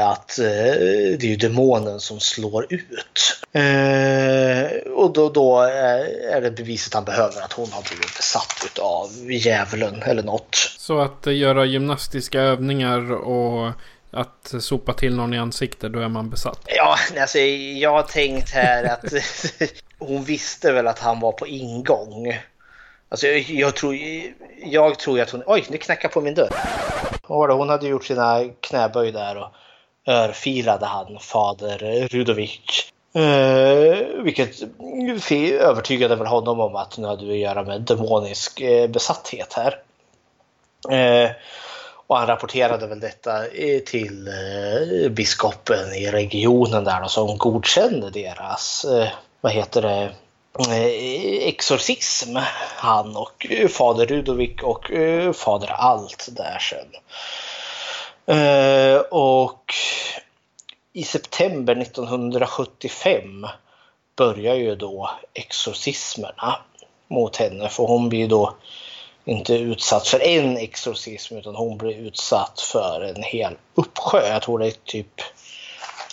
att eh, det är ju demonen som slår ut. Eh, och då, då är det beviset han behöver att hon har blivit besatt av djävulen eller något. Så att göra gymnastiska övningar och att sopa till någon i ansiktet, då är man besatt? Ja, alltså jag har tänkt här att hon visste väl att han var på ingång. Alltså jag, jag tror, jag tror att hon... Oj, nu knackar på min dörr. Hon hade gjort sina knäböj där och örfilade han fader Rudovic. Eh, vilket övertygade väl honom om att nu hade vi att göra med demonisk eh, besatthet här. Eh, Och han rapporterade väl detta eh, till eh, biskopen i regionen där då, som godkände deras, eh, vad heter det, Eh, exorcism. Han och eh, fader Rudovik och eh, fader Alt. där sen. Och i september 1975 börjar ju då exorcismerna mot henne för hon blir då inte utsatt för en exorcism utan hon blir utsatt för en hel uppsjö. Jag tror det är typ,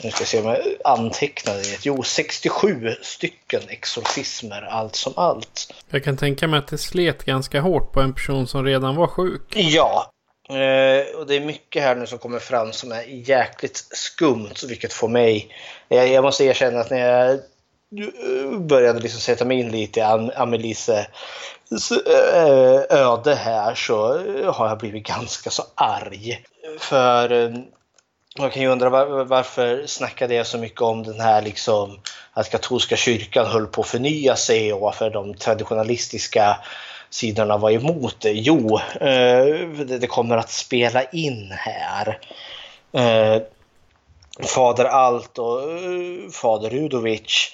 nu ska jag se om jag antecknade det. Jo, 67 stycken exorcismer allt som allt. Jag kan tänka mig att det slet ganska hårt på en person som redan var sjuk. Ja, Eh, och det är mycket här nu som kommer fram som är jäkligt skumt, vilket får mig... Jag, måste erkänna att när jag eh, började liksom sätta mig in lite i Amelise eh, öde här så har jag blivit ganska så arg. För man kan ju undra var, varför snackade jag så mycket om den här liksom att katolska kyrkan höll på att förnya sig och varför de traditionalistiska sidorna var emot eh, det? Jo, det kommer att spela in här. Eh, Fader Alt och eh, Fader Rudovic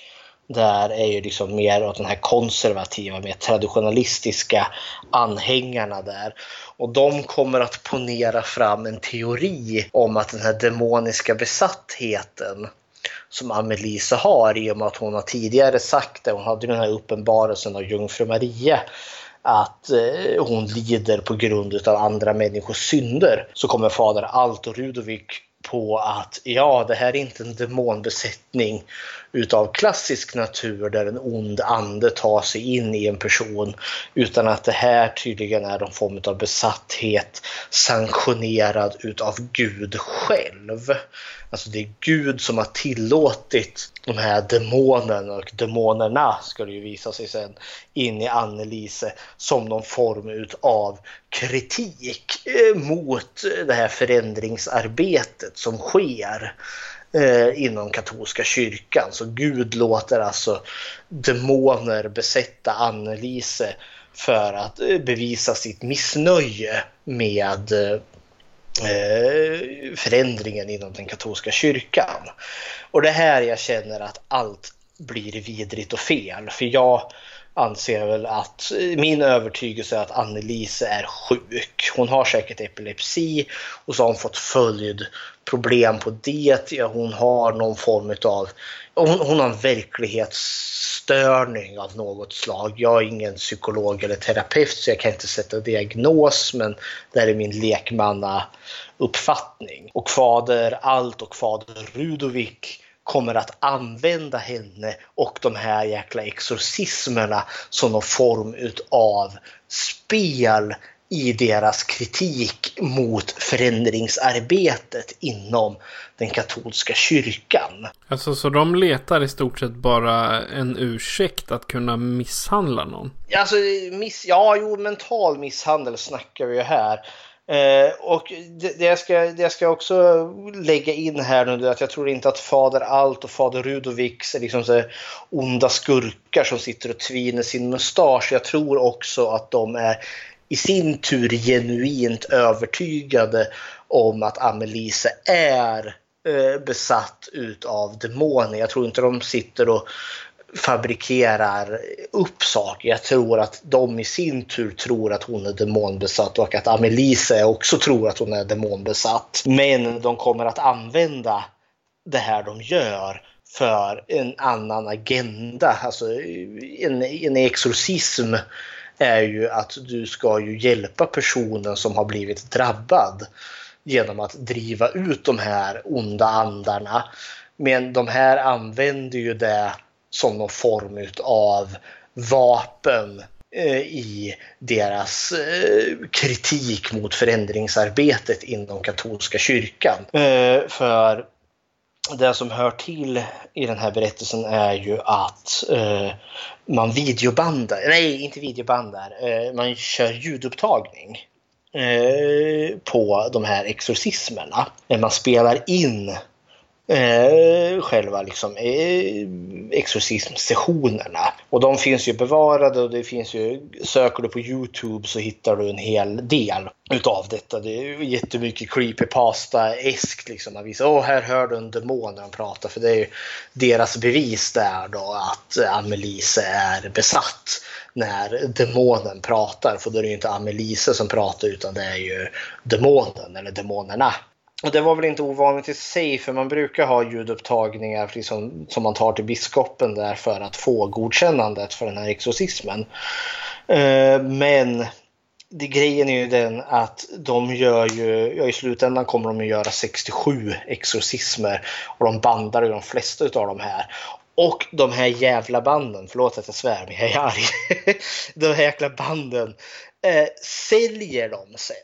där är ju liksom mer åt den här konservativa, mer traditionalistiska anhängarna där. Och de kommer att ponera fram en teori om att den här demoniska besattheten som Amelisa har i och med att hon har tidigare sagt det, hon hade den här uppenbarelsen av jungfru Maria att eh, hon lider på grund av andra människors synder så kommer fader Alto Rudovik på att ja, det här är inte en demonbesättning utav klassisk natur där en ond ande tar sig in i en person utan att det här tydligen är någon form av besatthet sanktionerad utav Gud själv. Alltså det är Gud som har tillåtit de här demonerna och demonerna ska det ju visa sig sen in i Annelise som någon form utav kritik mot det här förändringsarbetet som sker eh, inom katolska kyrkan. Så Gud låter alltså demoner besätta Annelise för att eh, bevisa sitt missnöje med eh, eh, förändringen inom den katolska kyrkan. Och det här jag känner att allt blir vidrigt och fel. För jag anser väl att min övertygelse är att Annelise är sjuk. Hon har säkert epilepsi och så har hon fått följdproblem på det. Ja, hon har någon form av hon, hon har en verklighetsstörning av något slag. Jag är ingen psykolog eller terapeut så jag kan inte sätta diagnos men det är min lekmanna uppfattning. Och fader Alt och fader Rudovic kommer att använda henne och de här jäkla exorcismerna som någon form av spel i deras kritik mot förändringsarbetet inom den katolska kyrkan. Alltså så de letar i stort sett bara en ursäkt att kunna misshandla någon? Alltså, miss, ja, jo, mental misshandel snackar vi ju här. Eh, och det, det, jag ska, det jag ska också lägga in här nu är att jag tror inte att Fader Alt och Fader Rudoviks är liksom så onda skurkar som sitter och tviner sin mustasch. Jag tror också att de är i sin tur genuint övertygade om att Amelise är eh, besatt utav demoner. Jag tror inte de sitter och fabrikerar upp saker. Jag tror att de i sin tur tror att hon är demonbesatt och att Amelise också tror att hon är demonbesatt. Men de kommer att använda det här de gör för en annan agenda. Alltså en, en exorcism är ju att du ska ju hjälpa personen som har blivit drabbad genom att driva ut de här onda andarna. Men de här använder ju det som någon form av vapen eh, i deras eh, kritik mot förändringsarbetet inom katolska kyrkan. Eh, för det som hör till i den här berättelsen är ju att man videobandar, nej inte videobandar, man kör ljudupptagning på de här exorcismerna. Man spelar in eh, själva liksom, eh, exorcismsessionerna. Och de finns ju bevarade och det finns ju, söker du på Youtube så hittar du en hel del utav detta. Det är jättemycket creepypasta-eskt liksom. Man visar, åh här hör du en demon när de pratar. För det är ju deras bevis där då att Amelise är besatt när demonen pratar. För då är det ju inte Amelise som pratar utan det är ju demonen eller demonerna. Och det var väl inte ovanligt i sig för man brukar ha ljudupptagningar liksom, som man tar till biskopen där för att få godkännandet för den här exorcismen. Eh, men det, grejen är ju den att de gör ju, ja i slutändan kommer de att göra 67 exorcismer och de bandar ju de flesta av de här. Och de här jävla banden, förlåt att jag svär men jag är arg. de här jäkla banden eh, säljer de sen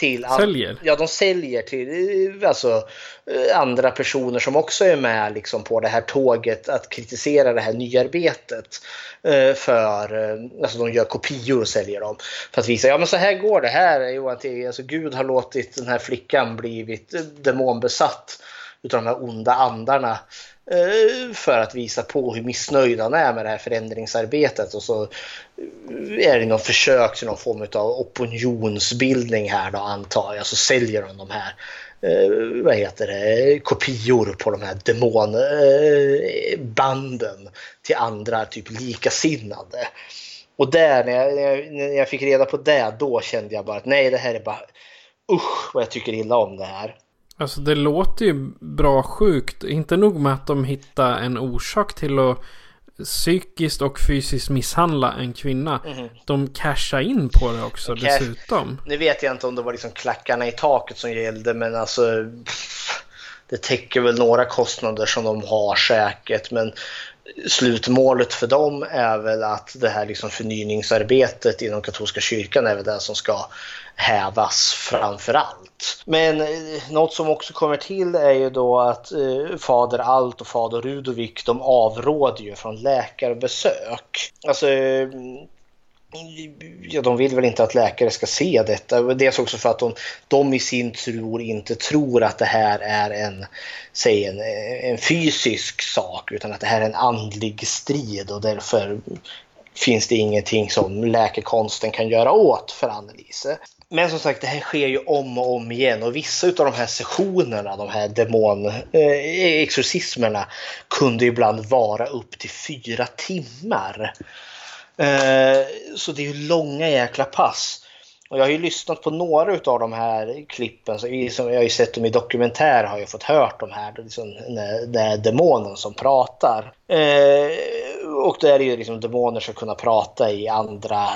till säljer? Ja, de säljer till alltså, eh, andra personer som också är med liksom, på det här tåget att kritisera det här nyarbetet. Eh, för, eh, alltså de gör kopior och säljer dem. För att visa, ja men så här går det här. Johan, alltså, Gud har låtit den här flickan blivit demonbesatt utav de här onda andarna. Eh, för att visa på hur missnöjd han är med det här förändringsarbetet. Och så eh, är det någon försök till någon form av opinionsbildning här då antar jag. Så säljer de de här eh, vad heter det, kopior på de här demonbanden eh, till andra typ likasinnade. Och där när jag, när jag fick reda på det då kände jag bara att nej det här är bara usch vad jag tycker illa om det här. Alltså det låter ju bra sjukt. Inte nog med att de hittar en orsak till att psykiskt och fysiskt misshandla en kvinna. Mm. De cashar in på det också Cash, dessutom. Nu vet jag inte om det var liksom klackarna i taket som gällde men alltså det täcker väl några kostnader som de har säkert men slutmålet för dem är väl att det här liksom förnyningsarbetet inom katolska kyrkan är väl det som ska hävas framför allt. Men eh, något som också kommer till är ju då att eh, fader Alt och fader Rudovik de avråder ju från läkarbesök. Alltså mm, Ja, de vill väl inte att läkare ska se detta. Dels också för att de, de i sin tur inte tror att det här är en, säg en, en fysisk sak utan att det här är en andlig strid och därför finns det ingenting som läkekonsten kan göra åt för Annelise. Men som sagt, det här sker ju om och om igen och vissa av de här sessionerna, de här demonexorcismerna, eh, kunde ibland vara upp till fyra timmar. Eh, så det är ju långa jäkla pass. Och jag har ju lyssnat på några av de här klippen, så jag har ju sett dem i dokumentär, har jag fått hört de här, liksom, den demonen som pratar. Eh, och då är det ju liksom demoner som kunna prata i andra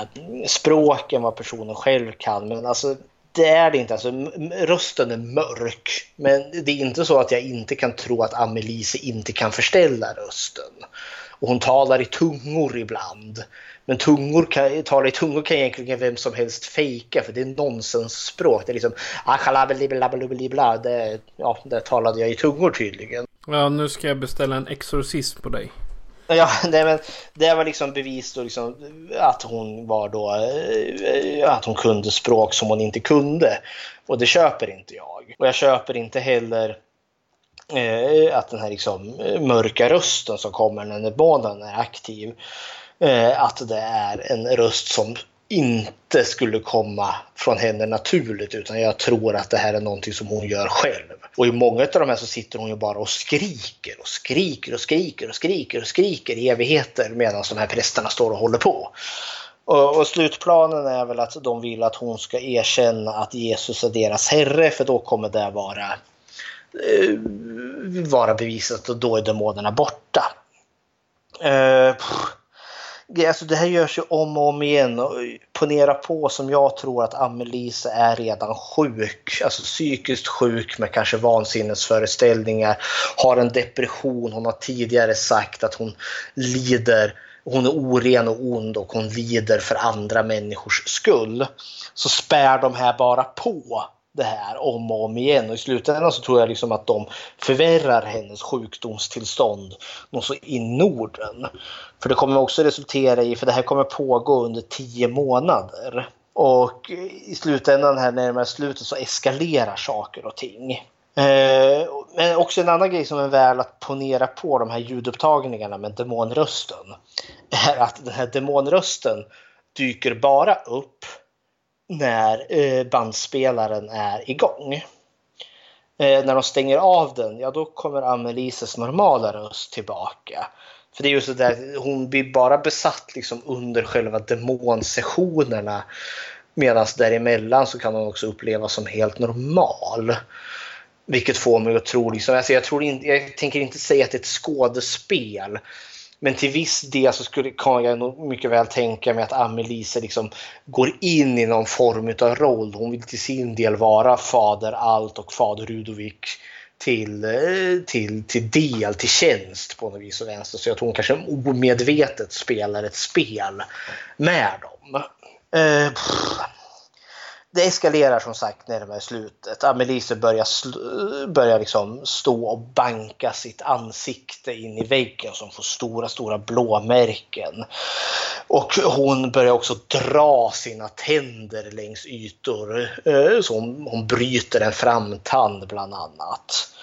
språk än vad personen själv kan. Men alltså det är det inte. Alltså, rösten är mörk. Men det är inte så att jag inte kan tro att Amelise inte kan förställa rösten. Och hon talar i tungor ibland. Men tungor kan, tala i tungor kan egentligen vem som helst fejka för det är nonsensspråk. Det är liksom det, ja, där talade jag i tungor tydligen. Ja, nu ska jag beställa en exorcism på dig. Ja, det, men det var liksom bevis då liksom att hon var då, eh, att hon kunde språk som hon inte kunde. Och det köper inte jag. Och jag köper inte heller eh, att den här liksom mörka rösten som kommer när barnen är aktiv Eh, att det är en röst som inte skulle komma från henne naturligt utan jag tror att det här är någonting som hon gör själv. Och i många av de här så sitter hon ju bara och skriker och skriker och skriker och skriker och skriker i evigheter medan de här prästerna står och håller på. Och, och, slutplanen är väl att de vill att hon ska erkänna att Jesus är deras herre för då kommer det vara, eh, vara bevisat och då är demonerna borta. Eh, alltså det här görs ju om och om igen. Och ponera på som jag tror att Amelise är redan sjuk, alltså psykiskt sjuk med kanske vansinnesföreställningar, har en depression, hon har tidigare sagt att hon lider, hon är oren och ond och hon lider för andra människors skull. Så spär de här bara på det här om och om igen och i slutändan så tror jag liksom att de förvärrar hennes sjukdomstillstånd något så in Norden. För det kommer också resultera i, för det här kommer pågå under tio månader. Och i slutändan här närmare slutet så eskalerar saker och ting. Eh, men också en annan grej som är väl att ponera på de här ljudupptagningarna med demonrösten är att den här demonrösten dyker bara upp när eh, bandspelaren är igång. Eh, när de stänger av den, ja då kommer Amelises normala röst tillbaka. För det är ju så där, hon blir bara besatt liksom under själva demonsessionerna. Medan däremellan så kan hon också upplevas som helt normal. Vilket får mig att tro, liksom, alltså jag, tror in, jag tänker inte säga att det är ett skådespel. Men till viss del så skulle, kan jag nog mycket väl tänka mig att Amelise liksom går in i någon form av roll. Hon vill till sin del vara fader Allt och fader Rudovik till, eh, till, till del, till tjänst på något vis och vänster. Så jag tror hon kanske omedvetet spelar ett spel med dem. Eh, det eskalerar som sagt närmare slutet. Amelise börjar, börjar liksom stå och banka sitt ansikte in i väggen som får stora, stora blåmärken. Och hon börjar också dra sina tänder längs ytor. Eh, så hon, hon bryter en framtand bland annat.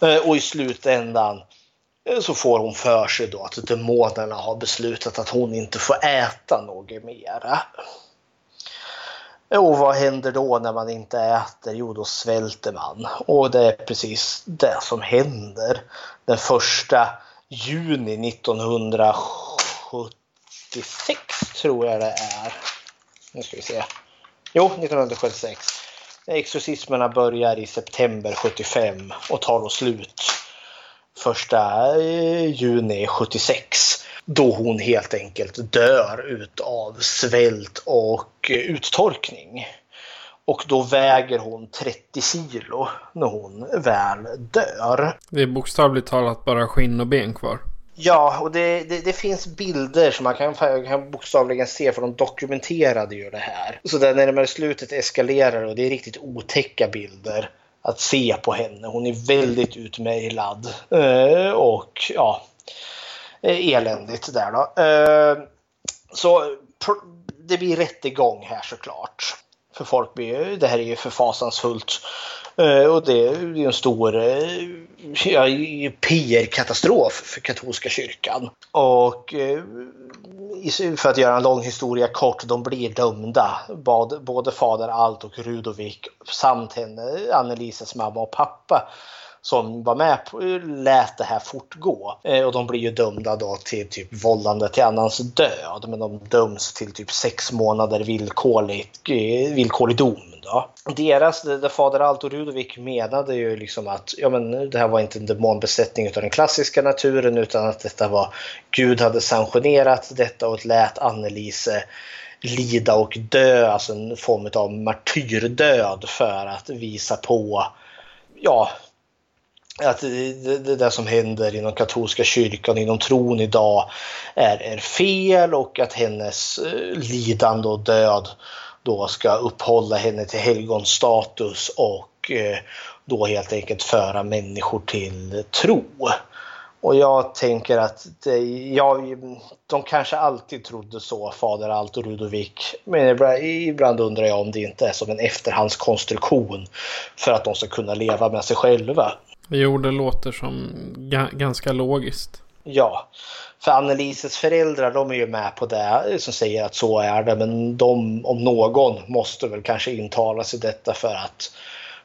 Eh, och i slutändan eh, så får hon för sig då att demonerna har beslutat att hon inte får äta något mera. Och vad händer då när man inte äter? Jo, då svälter man. Och det är precis det som händer. Den första juni 1976 tror jag det är. Nu ska vi se. Jo, 1976. Exorcismerna börjar i september 75 och tar då slut första eh, juni 76 då hon helt enkelt dör utav svält och uttorkning. Och då väger hon 30 kilo när hon väl dör. Det är bokstavligt talat bara skinn och ben kvar. Ja, och det, det, det, finns bilder som man kan, kan bokstavligen se för de dokumenterade ju det här. Så där närmare slutet eskalerar och det är riktigt otäcka bilder att se på henne. Hon är väldigt utmejlad. Eh, och ja, Eh, eländigt där då. Eh, så det blir rättegång här såklart. För folk blir det här är ju för fasansfullt. Eh, och det är ju en stor ja, PR-katastrof för katolska kyrkan. Och för att göra en lång historia kort, de blir dömda. Både fader Alt och Rudovik samt henne, Annelises mamma och pappa som var med på, lät det här fortgå. Eh, och de blir ju dömda då till typ vållande till annans död. Men de döms till typ sex månader villkorlig, eh, villkorlig dom. Då. Deras, eh, det fader Alto Rudovic Rudovik menade ju liksom att ja, men det här var inte en demonbesättning av den klassiska naturen utan att detta var Gud hade sanktionerat detta och lät Annelise lida och dö, alltså en form av martyrdöd för att visa på ja, att det, det, det som händer inom katolska kyrkan, inom tron idag är, är fel och att hennes eh, lidande och död då ska upphålla henne till helgonstatus och eh, då helt enkelt föra människor till tro. Och jag tänker att det, ja, de kanske alltid trodde så, fader Alt och Rudovik. Men ibland, ibland undrar jag om det inte är som en efterhandskonstruktion för att de ska kunna leva med sig själva. Jo, det låter som ganska logiskt. Ja, för Annelises föräldrar de är ju med på det som säger att så är det. Men de om någon måste väl kanske intala sig detta för att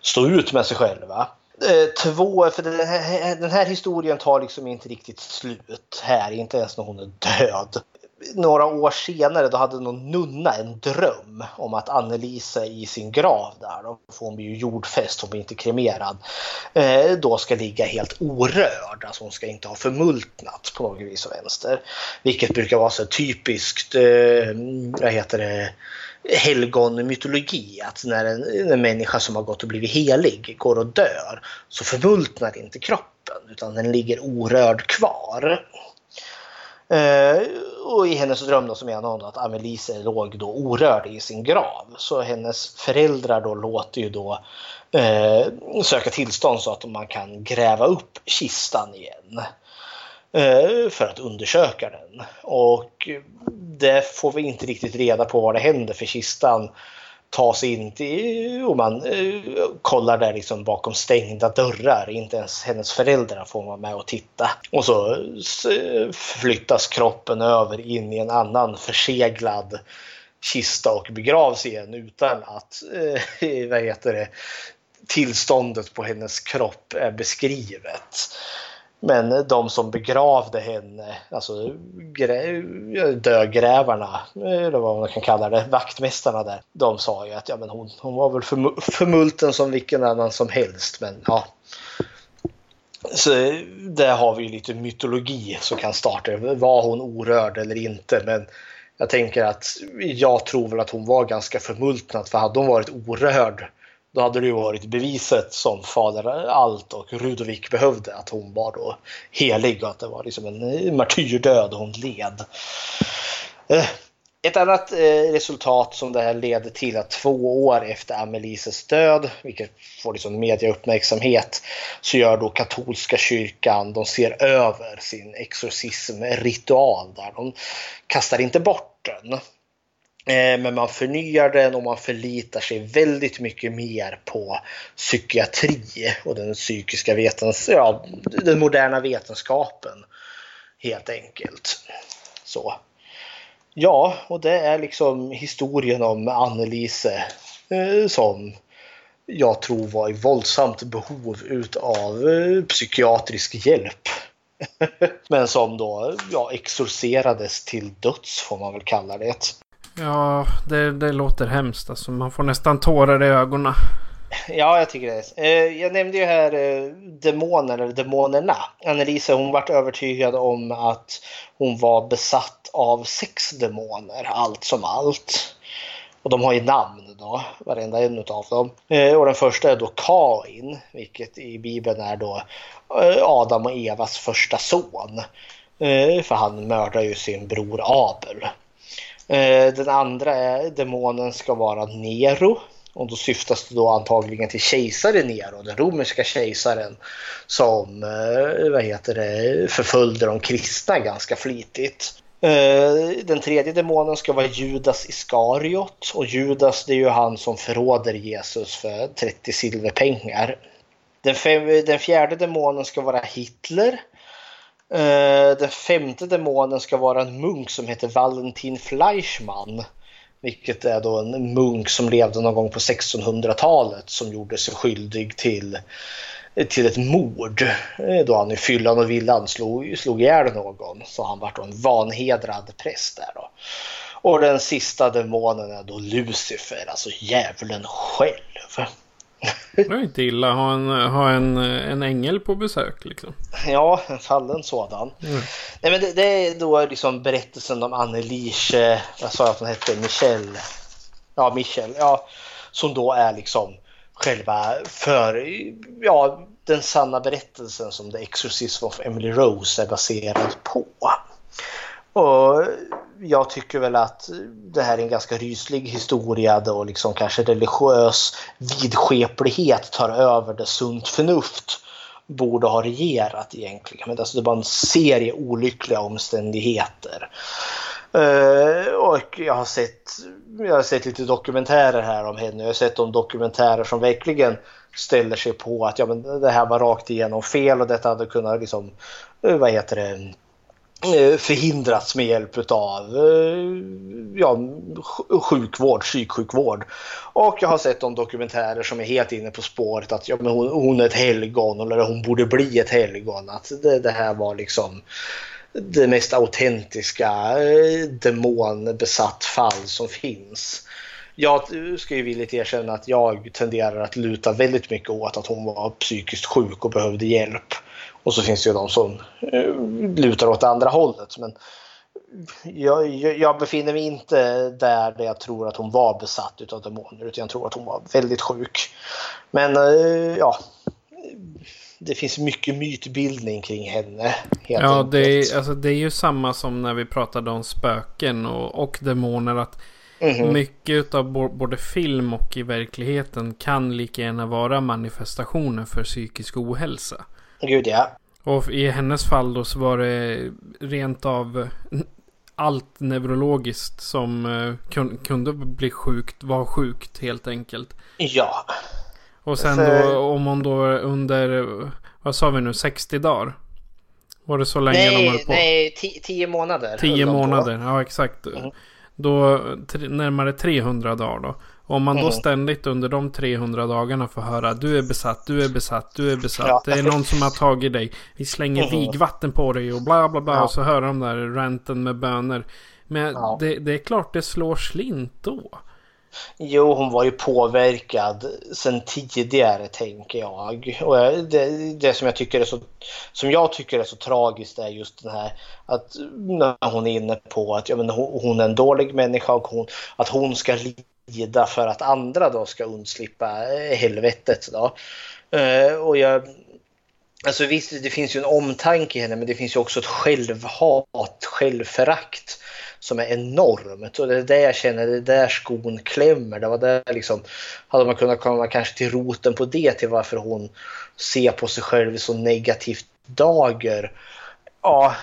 stå ut med sig själva. Eh, två, för den här, den här historien tar liksom inte riktigt slut här, inte ens när hon är död några år senare då hade någon nunna en dröm om att Annelise i sin grav där, då får hon blir ju jordfäst, hon blir inte kremerad, eh, då ska ligga helt orörd. Alltså hon ska inte ha förmultnat på något vis och vänster. Vilket brukar vara så typiskt, eh, vad heter det, helgonmytologi. Att när en, en människa som har gått och blivit helig går och dör så förmultnar inte kroppen utan den ligger orörd kvar. Eh, och i hennes dröm då så menar hon att Amelise låg då orörd i sin grav. Så hennes föräldrar då låter ju då eh, söka tillstånd så att man kan gräva upp kistan igen. Eh, för att undersöka den. Och det får vi inte riktigt reda på vad det händer för kistan ta sig in till, och man eh, kollar där liksom bakom stängda dörrar. Inte ens hennes föräldrar får vara med och titta. Och så flyttas kroppen över in i en annan förseglad kista och begravs igen utan att eh, vad heter det, tillståndet på hennes kropp är beskrivet. Men de som begravde henne, alltså dödgrävarna, eller vad man kan kalla det, vaktmästarna där, de sa ju att ja, men hon, hon var väl förmulten som vilken annan som helst. Men ja, så där har vi lite mytologi som kan starta. Var hon orörd eller inte? Men jag tänker att jag tror väl att hon var ganska förmultnad för hade hon varit orörd då hade det ju varit beviset som fader Allt och Rudovik behövde att hon var då helig och att det var liksom en martyrdöd hon led. Eh, ett annat eh, resultat som det här leder till att två år efter Amelises död, vilket får liksom mediauppmärksamhet, så gör då katolska kyrkan, de ser över sin exorcismritual där de kastar inte bort den. Eh, men man förnyar den och man förlitar sig väldigt mycket mer på psykiatri och den psykiska vetens ja, den moderna vetenskapen. Helt enkelt. Så. Ja, och det är liksom historien om Annelise eh, som jag tror var i våldsamt behov utav eh, psykiatrisk hjälp. Men som då ja, exorcerades till döds får man väl kalla det. Ja, det, det låter hemskt alltså. Man får nästan tårar i ögonen. Ja, jag tycker det. Eh, jag nämnde ju här eh, demoner, eller demonerna. Annelisa hon vart övertygad om att hon var besatt av sex demoner, allt som allt. Och de har ju namn då, varenda en av dem. Eh, och den första är då Kain, vilket i Bibeln är då eh, Adam och Evas första son. Eh, för han mördar ju sin bror Abel. Eh, den andra demonen ska vara Nero och då syftas det då antagligen till kejsaren Nero, den romerska kejsaren som eh, vad heter det, förföljde de kristna ganska flitigt. Eh, den tredje demonen ska vara Judas Iskariot och Judas det är ju han som förråder Jesus för 30 silverpengar. Den, fem, den fjärde demonen ska vara Hitler. Eh, den femte demonen ska vara en munk som heter Valentin Fleischmann. Vilket är då en munk som levde någon gång på 1600-talet som gjorde sig skyldig till, till ett mord. Eh, då han i fyllan och villan slog, slog ihjäl någon. Så han var då en vanhedrad präst där då. Och den sista demonen är då Lucifer, alltså djävulen själv. Det är inte illa att ha en, ha en, en ängel på besök liksom. Ja, en fallen sådan. Mm. Nej, men det, det, är då liksom berättelsen om Annelise, vad sa jag att hon hette, Michelle. Ja, Michelle, ja. Som då är liksom själva för, ja, den sanna berättelsen som The Exorcism of Emily Rose är baserad på. Och jag tycker väl att det här är en ganska ryslig historia då liksom kanske religiös vidskeplighet tar över det sunt förnuft borde ha regerat egentligen. Men alltså det var en serie olyckliga omständigheter. Uh, och jag har, sett, jag har sett lite dokumentärer här om henne. Jag har sett de dokumentärer som verkligen ställer sig på att ja, men det här var rakt igenom fel och detta hade kunnat liksom, eh, vad heter det, Eh, förhindrats med hjälp av eh, ja, sjukvård, psyksjukvård. Och jag har sett de dokumentärer som är helt inne på spåret att ja, men hon, hon är ett helgon eller hon borde bli ett helgon. Att det, det här var liksom det mest autentiska eh, demonbesatt fall som finns. Jag ska ju villigt erkänna att jag tenderar att luta väldigt mycket åt att hon var psykiskt sjuk och behövde hjälp. Och så finns det ju de som eh, lutar åt andra hållet. Men jag, jag, befinner mig inte där, jag tror att hon var besatt av demoner utan jag tror att hon var väldigt sjuk. Men eh, ja, det finns mycket mytbildning kring henne. ja, det är, alltså, det är ju samma som när vi pratade om spöken och, och demoner. att mm -hmm. Mycket av både film och i verkligheten kan lika gärna vara manifestationer för psykisk ohälsa. Gud ja. Och i hennes fall då så var det rent av allt neurologiskt som eh, kun, kunde bli sjukt var sjukt helt enkelt. Ja. Och sen För- då om hon då under, vad sa vi nu, 60 dagar? Var det så länge de höll Nej, på? nej, ti- tio månader. Tio höll de på. månader, ja exakt. Mm. Då närmare 300 dagar då. Om man då Mm. ständigt under de 300 dagarna får höra du är besatt, du är besatt, du är besatt. Ja. Det är någon som har tagit dig. Vi slänger Mm. vigvatten på dig och bla bla bla. Ja. Och så hör de där ranten med böner. Men Ja. det, det är klart det slår slint då. Jo, hon var ju påverkad sen tidigare tänker jag. Och det, det som jag tycker är så som jag tycker är så tragiskt är just den här att när hon är inne på att ja, men hon, hon är en dålig människa och hon, att hon ska lida för att andra då ska undslippa eh, helvetet. Då. Eh, och jag, alltså visst, det finns ju en omtanke i henne men det finns ju också ett självhat, självförakt som är enormt. Och det är där jag känner, det är där skon klämmer. Det var där liksom, hade man kunnat komma kanske till roten på det, till varför hon ser på sig själv i så negativt dager. Ja,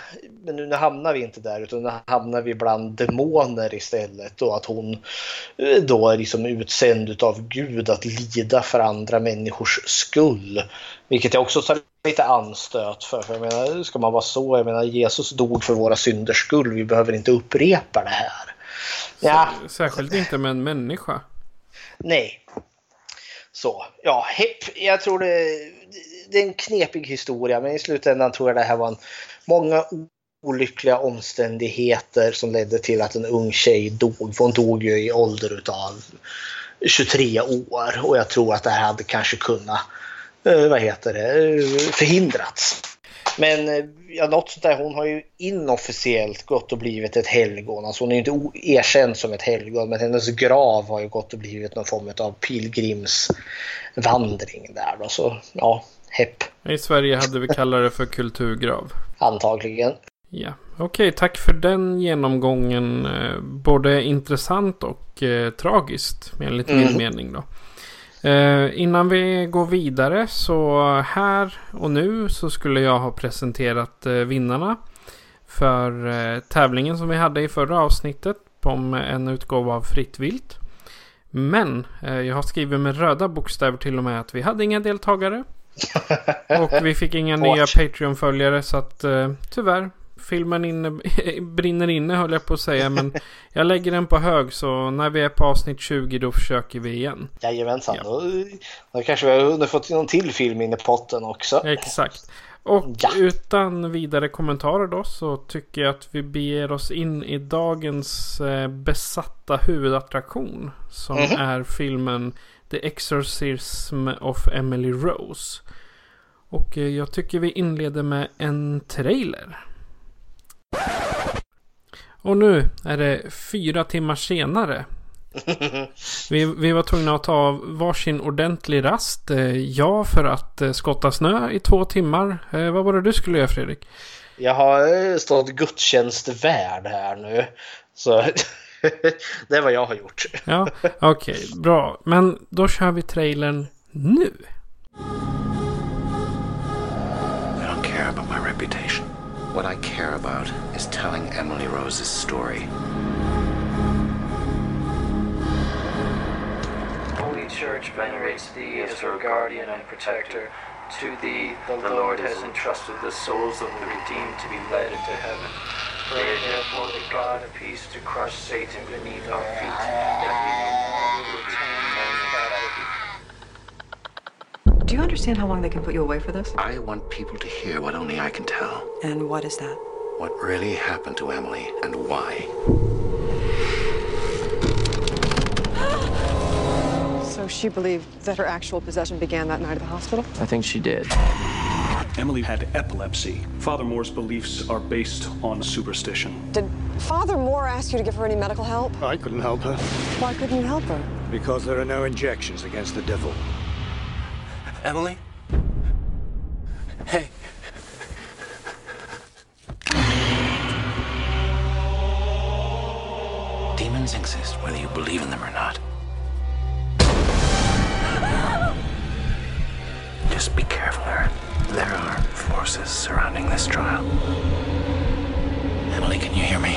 men nu hamnar vi inte där utan nu hamnar vi bland demoner istället. Och att hon eh, då är liksom utsänd av Gud att lida för andra människors skull. Vilket jag också tar lite anstöt för. för jag menar, ska man vara så? Jag menar, Jesus dog för våra synders skull. Vi behöver inte upprepa det här. Ja, Särskilt inte med en människa. nej. Så, ja, hepp. Jag tror det, det är en knepig historia, men i slutändan tror jag det här var en, många olyckliga omständigheter som ledde till att en ung tjej dog. För hon dog ju i ålder utav 23 år och jag tror att det här hade kanske kunnat eh, vad heter det, eh, förhindrats. Men eh, ja, något sånt där, hon har ju inofficiellt gått och blivit ett helgon. Alltså hon är ju inte erkänd som ett helgon men hennes grav har ju gått och blivit någon form av pilgrimsvandring där då. Så ja, hepp I Sverige hade vi kallat det för kulturgrav antagligen. Ja, okej. tack för den genomgången. Eh, både intressant och eh, tragiskt, enligt min Mm. mening. Då. Eh, innan vi går vidare så här och nu så skulle jag ha presenterat eh, vinnarna för eh, tävlingen som vi hade i förra avsnittet om en utgåva av Fritt Vilt. Men eh, jag har skrivit med röda bokstäver till och med att vi hade inga deltagare. Och vi fick inga nya Patreon-följare så att eh, tyvärr filmen inne, brinner inne höll jag på att säga. Men jag lägger den på hög så när vi är på avsnitt 20 då försöker vi igen. Jajamensan, Ja. då, då kanske vi har hunnit fått någon till film in i potten också. Exakt. Och Ja. utan vidare kommentarer då så tycker jag att vi beger oss in i dagens eh, besatta huvudattraktion. Som Mhm. är filmen The Exorcism of Emily Rose. Och eh, jag tycker vi inleder med en trailer. Och nu är det fyra timmar senare. Vi, vi var tvungna att ta varsin ordentlig rast. Eh, Jag för att eh, skotta snö i två timmar. Vad var det du skulle göra Fredrik? Jag har stått gudstjänstvärd här nu. Så det är vad jag har gjort. Ja, okej, bra. Men då kör vi trailern nu. I don't care about my reputation. What I care about is telling Emily Rose's story. Holy Church venerates thee as her guardian and protector. To thee the Lord has entrusted the souls of the redeemed to be led into heaven. Pray therefore the God of peace to crush Satan beneath our feet, that we no longer return man's captivity. Do you understand how long they can put you away for this? I want people to hear what only I can tell. And what is that? What really happened to Emily and why. So she believed that her actual possession began that night at the hospital? I think she did. Emily had epilepsy. Father Moore's beliefs are based on superstition. Did Father Moore ask you to give her any medical help? I couldn't help her Why couldn't you help her? because there are no injections against the devil. Emily? Hey. Demons exist whether you believe in them or not. Just be careful, Aaron. There are forces surrounding this trial. Emily, can you hear me?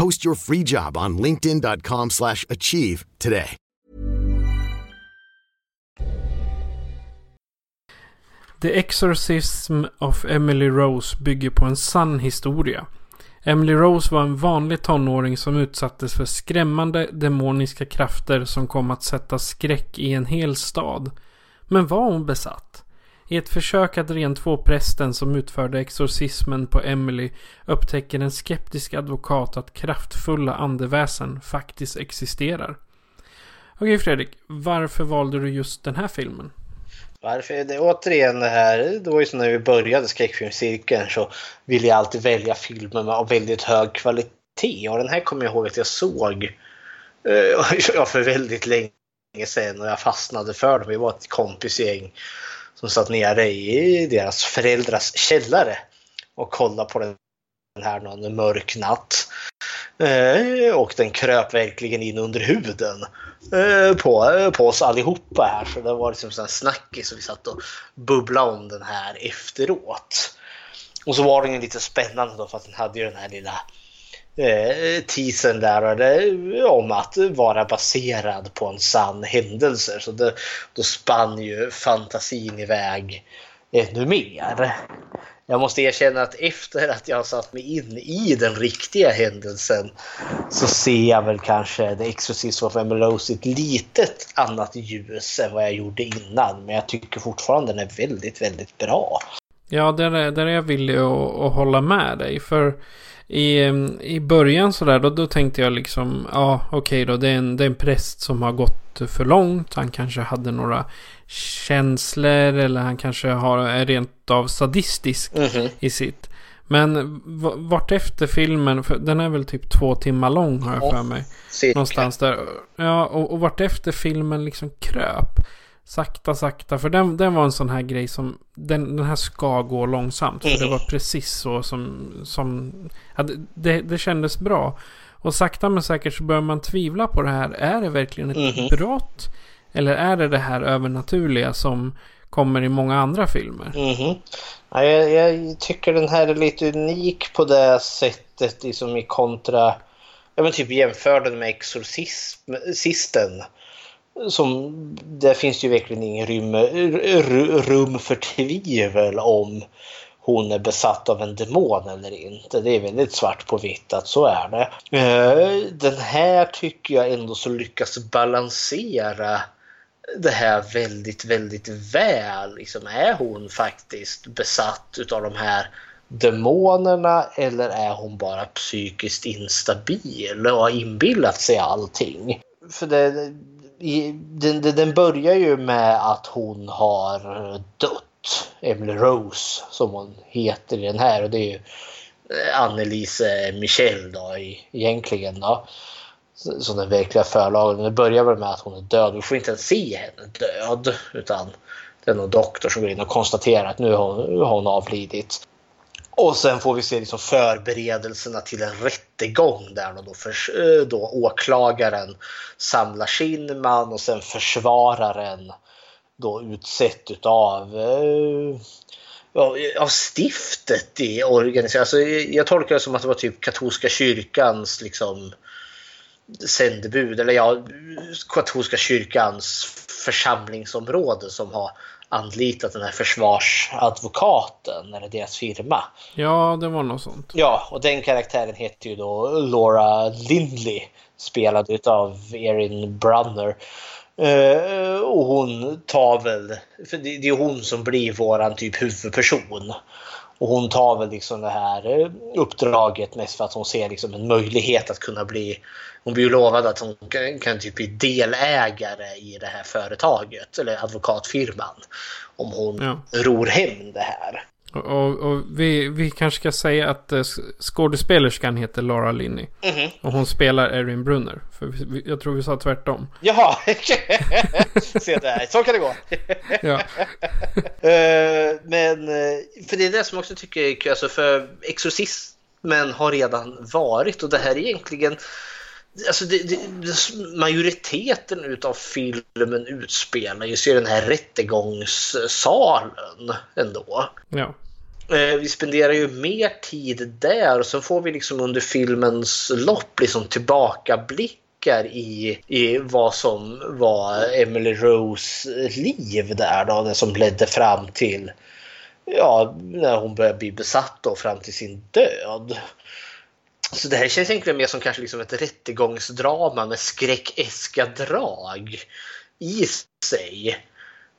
Post your free job on linkedin.com slash achieve today. The Exorcism of Emily Rose bygger på en sann historia. Emily Rose var en vanlig tonåring som utsattes för skrämmande demoniska krafter som kom att sätta skräck i en hel stad. Men var hon besatt? I ett försök att rentvå prästen som utförde exorcismen på Emily upptäcker en skeptisk advokat att kraftfulla andeväsen faktiskt existerar. Okej Fredrik, varför valde du just den här filmen? Varför? Det återigen det här, det var ju så när vi började skräckfilmscirkeln så ville jag alltid välja filmer av väldigt hög kvalitet. Och den här kommer jag ihåg att jag såg eh, för väldigt länge sedan och jag fastnade för dem. Vi var ett kompisgäng som satt nere i deras föräldrars källare och kollade på den här någon mörk natt. Eh, och den kröp verkligen in under huden eh, på, eh, på oss allihopa här. Så det var liksom en snackis och vi satt och bubblade om den här efteråt. Och så var den ju lite spännande då för att den hade ju den här lilla eh, teasern där det, om att vara baserad på en sann händelse. Så det, då spann ju fantasin iväg ännu mer. Jag måste erkänna att efter att jag har satt mig in i den riktiga händelsen så ser jag väl kanske The Exorcism of Emelose Rose i ett litet annat ljus än vad jag gjorde innan. Men jag tycker fortfarande den är väldigt, väldigt bra. Ja, där är, där är jag villig att, att hålla med dig. För i, i början sådär, då, då tänkte jag liksom, ja okej okay då, det är, en, det är en präst som har gått för långt. Han kanske hade några känslor eller han kanske har, är rent av sadistisk mm -hmm. i sitt. Men vart efter filmen, för den är väl typ två timmar lång har jag för mig. Cirka. Någonstans där. Ja, och, och vart efter filmen liksom kröp. Sakta, sakta. För den, den var en sån här grej som... Den, den här ska gå långsamt. För det var precis så som... som ja, det, det kändes bra. Och sakta men säkert så börjar man tvivla på det här. Är det verkligen ett mm. brott? Eller är det det här övernaturliga som kommer i många andra filmer? Mm. Ja, jag, jag, tycker den här är lite unik på det sättet liksom i kontra... Jag men typ jämför den med Exorcisten som, där finns ju verkligen ingen rum, rum för tvivel om hon är besatt av en demon eller inte. Det är väldigt svart på vitt att så är det. Eh, den här tycker jag ändå så lyckas balansera det här väldigt, väldigt väl. Liksom, är hon faktiskt besatt utav de här demonerna eller är hon bara psykiskt instabil och har inbillat sig allting? För det, den, den börjar ju med att hon har dött. Emily Rose som hon heter i den här och det är ju eh, Annelise Michel då egentligen då. Som den verkliga förlagen. Det börjar väl med att hon är död. Vi får inte ens se henne död. Utan det är någon doktor som går in och konstaterar att nu har hon, nu har hon avlidit. Och sen får vi se liksom förberedelserna till en rättegång där då, för, eh, då åklagaren samlar sin man och sen försvararen då utsett utav eh, av stiftet i organisationen. Alltså, eh, jag tolkar det som att det var typ katolska kyrkans liksom sändebud eller ja, katolska kyrkans församlingsområde som har anlitat den här försvarsadvokaten eller deras firma. Ja, det var något sånt. Ja, och den karaktären heter ju då Laura Lindley spelad utav Erin Brunner. Uh, och hon tar väl, för det, det är hon som blir våran typ huvudperson. Och hon tar väl liksom det här eh, uppdraget mest för att hon ser liksom en möjlighet att kunna bli hon blir ju lovad att hon kan, kan typ bli delägare i det här företaget eller advokatfirman. Om hon ja. ror hem det här. Och, och, vi, vi kanske ska säga att uh, skådespelerskan heter Laura Linney. Mm -hmm. Och hon spelar Erin Brunner. För vi, jag tror vi sa tvärtom. Jaha! Se där, så kan det gå. ja. uh, men, uh, för det är det som jag också tycker är kul. Alltså för Exorcismen har redan varit och det här är egentligen Alltså det, det, majoriteten utav filmen utspelar sig i den här rättegångssalen ändå. Ja. Eh, vi spenderar ju mer tid där och så får vi liksom under filmens lopp liksom tillbakablickar i, i vad som var Emily Rose liv där då, det som ledde fram till ja, när hon började bli besatt då fram till sin död. Så det här känns egentligen mer som kanske liksom ett rättegångsdrama med skräckeska drag i sig.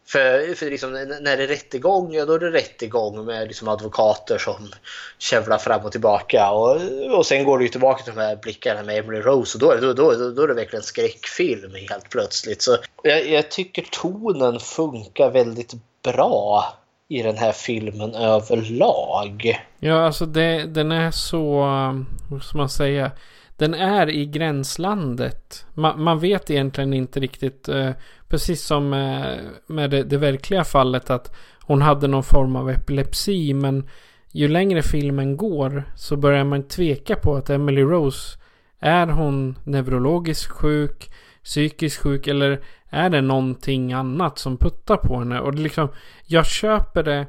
För, för liksom, när det är rättegång, ja då är det rättegång med liksom advokater som kävlar fram och tillbaka. Och, och sen går det ju tillbaka till de här blickarna med Emily Rose och då, då, då, då är det verkligen skräckfilm helt plötsligt. Så jag, jag tycker tonen funkar väldigt bra i den här filmen överlag. Ja, alltså det, den är så, um, vad ska man säga, den är i gränslandet. Man, man vet egentligen inte riktigt, eh, precis som eh, med det, det, verkliga fallet att hon hade någon form av epilepsi, men ju längre filmen går så börjar man tveka på att Emily Rose, är hon neurologiskt sjuk, psykiskt sjuk eller är det någonting annat som puttar på henne? Och det liksom, jag köper det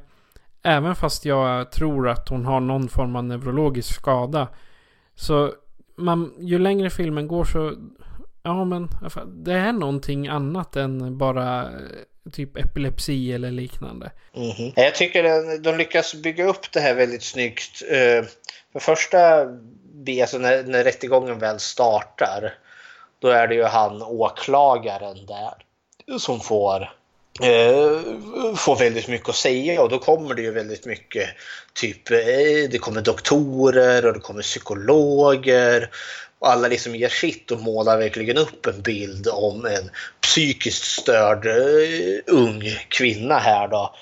även fast jag tror att hon har någon form av neurologisk skada. Så man, ju längre filmen går så, ja men det är någonting annat än bara typ epilepsi eller liknande. Mm -hmm. Jag tycker att de lyckas bygga upp det här väldigt snyggt. Eh, för första, alltså när, när rättegången väl startar då är det ju han åklagaren där som får eh, får väldigt mycket att säga och då kommer det ju väldigt mycket typ eh, det kommer doktorer och det kommer psykologer och alla liksom ger sitt och målar verkligen upp en bild om en psykiskt störd eh, ung kvinna här då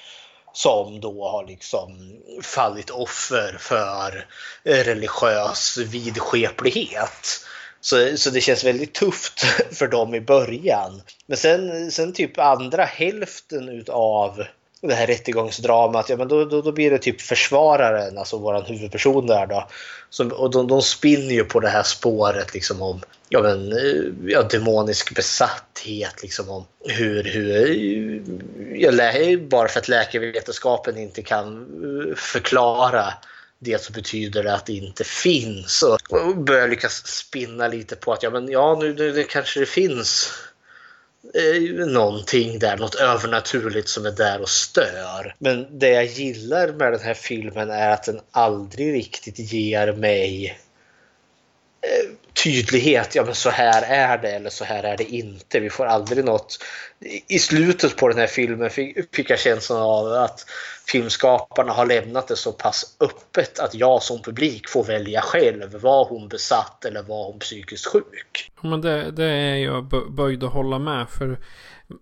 som då har liksom fallit offer för eh, religiös vidskeplighet. Så, så det känns väldigt tufft för dem i början. Men sen, sen typ andra hälften utav det här rättegångsdramat, ja men då, då, då blir det typ försvararen, alltså våran huvudperson där då. Som, och de, de spinner ju på det här spåret liksom om ja, men, eh, ja, demonisk besatthet, liksom om hur, hur ja, bara för att läkarvetenskapen inte kan eh, förklara det så betyder det att det inte finns. Och börjar lyckas spinna lite på att ja, men ja nu, nu det kanske det finns eh, någonting där, något övernaturligt som är där och stör. Men det jag gillar med den här filmen är att den aldrig riktigt ger mig eh, tydlighet, ja men så här är det eller så här är det inte. Vi får aldrig något. I slutet på den här filmen fick, fick jag känslan av att filmskaparna har lämnat det så pass öppet att jag som publik får välja själv. Var hon besatt eller var hon psykiskt sjuk? Men det, det är jag böjd att hålla med för.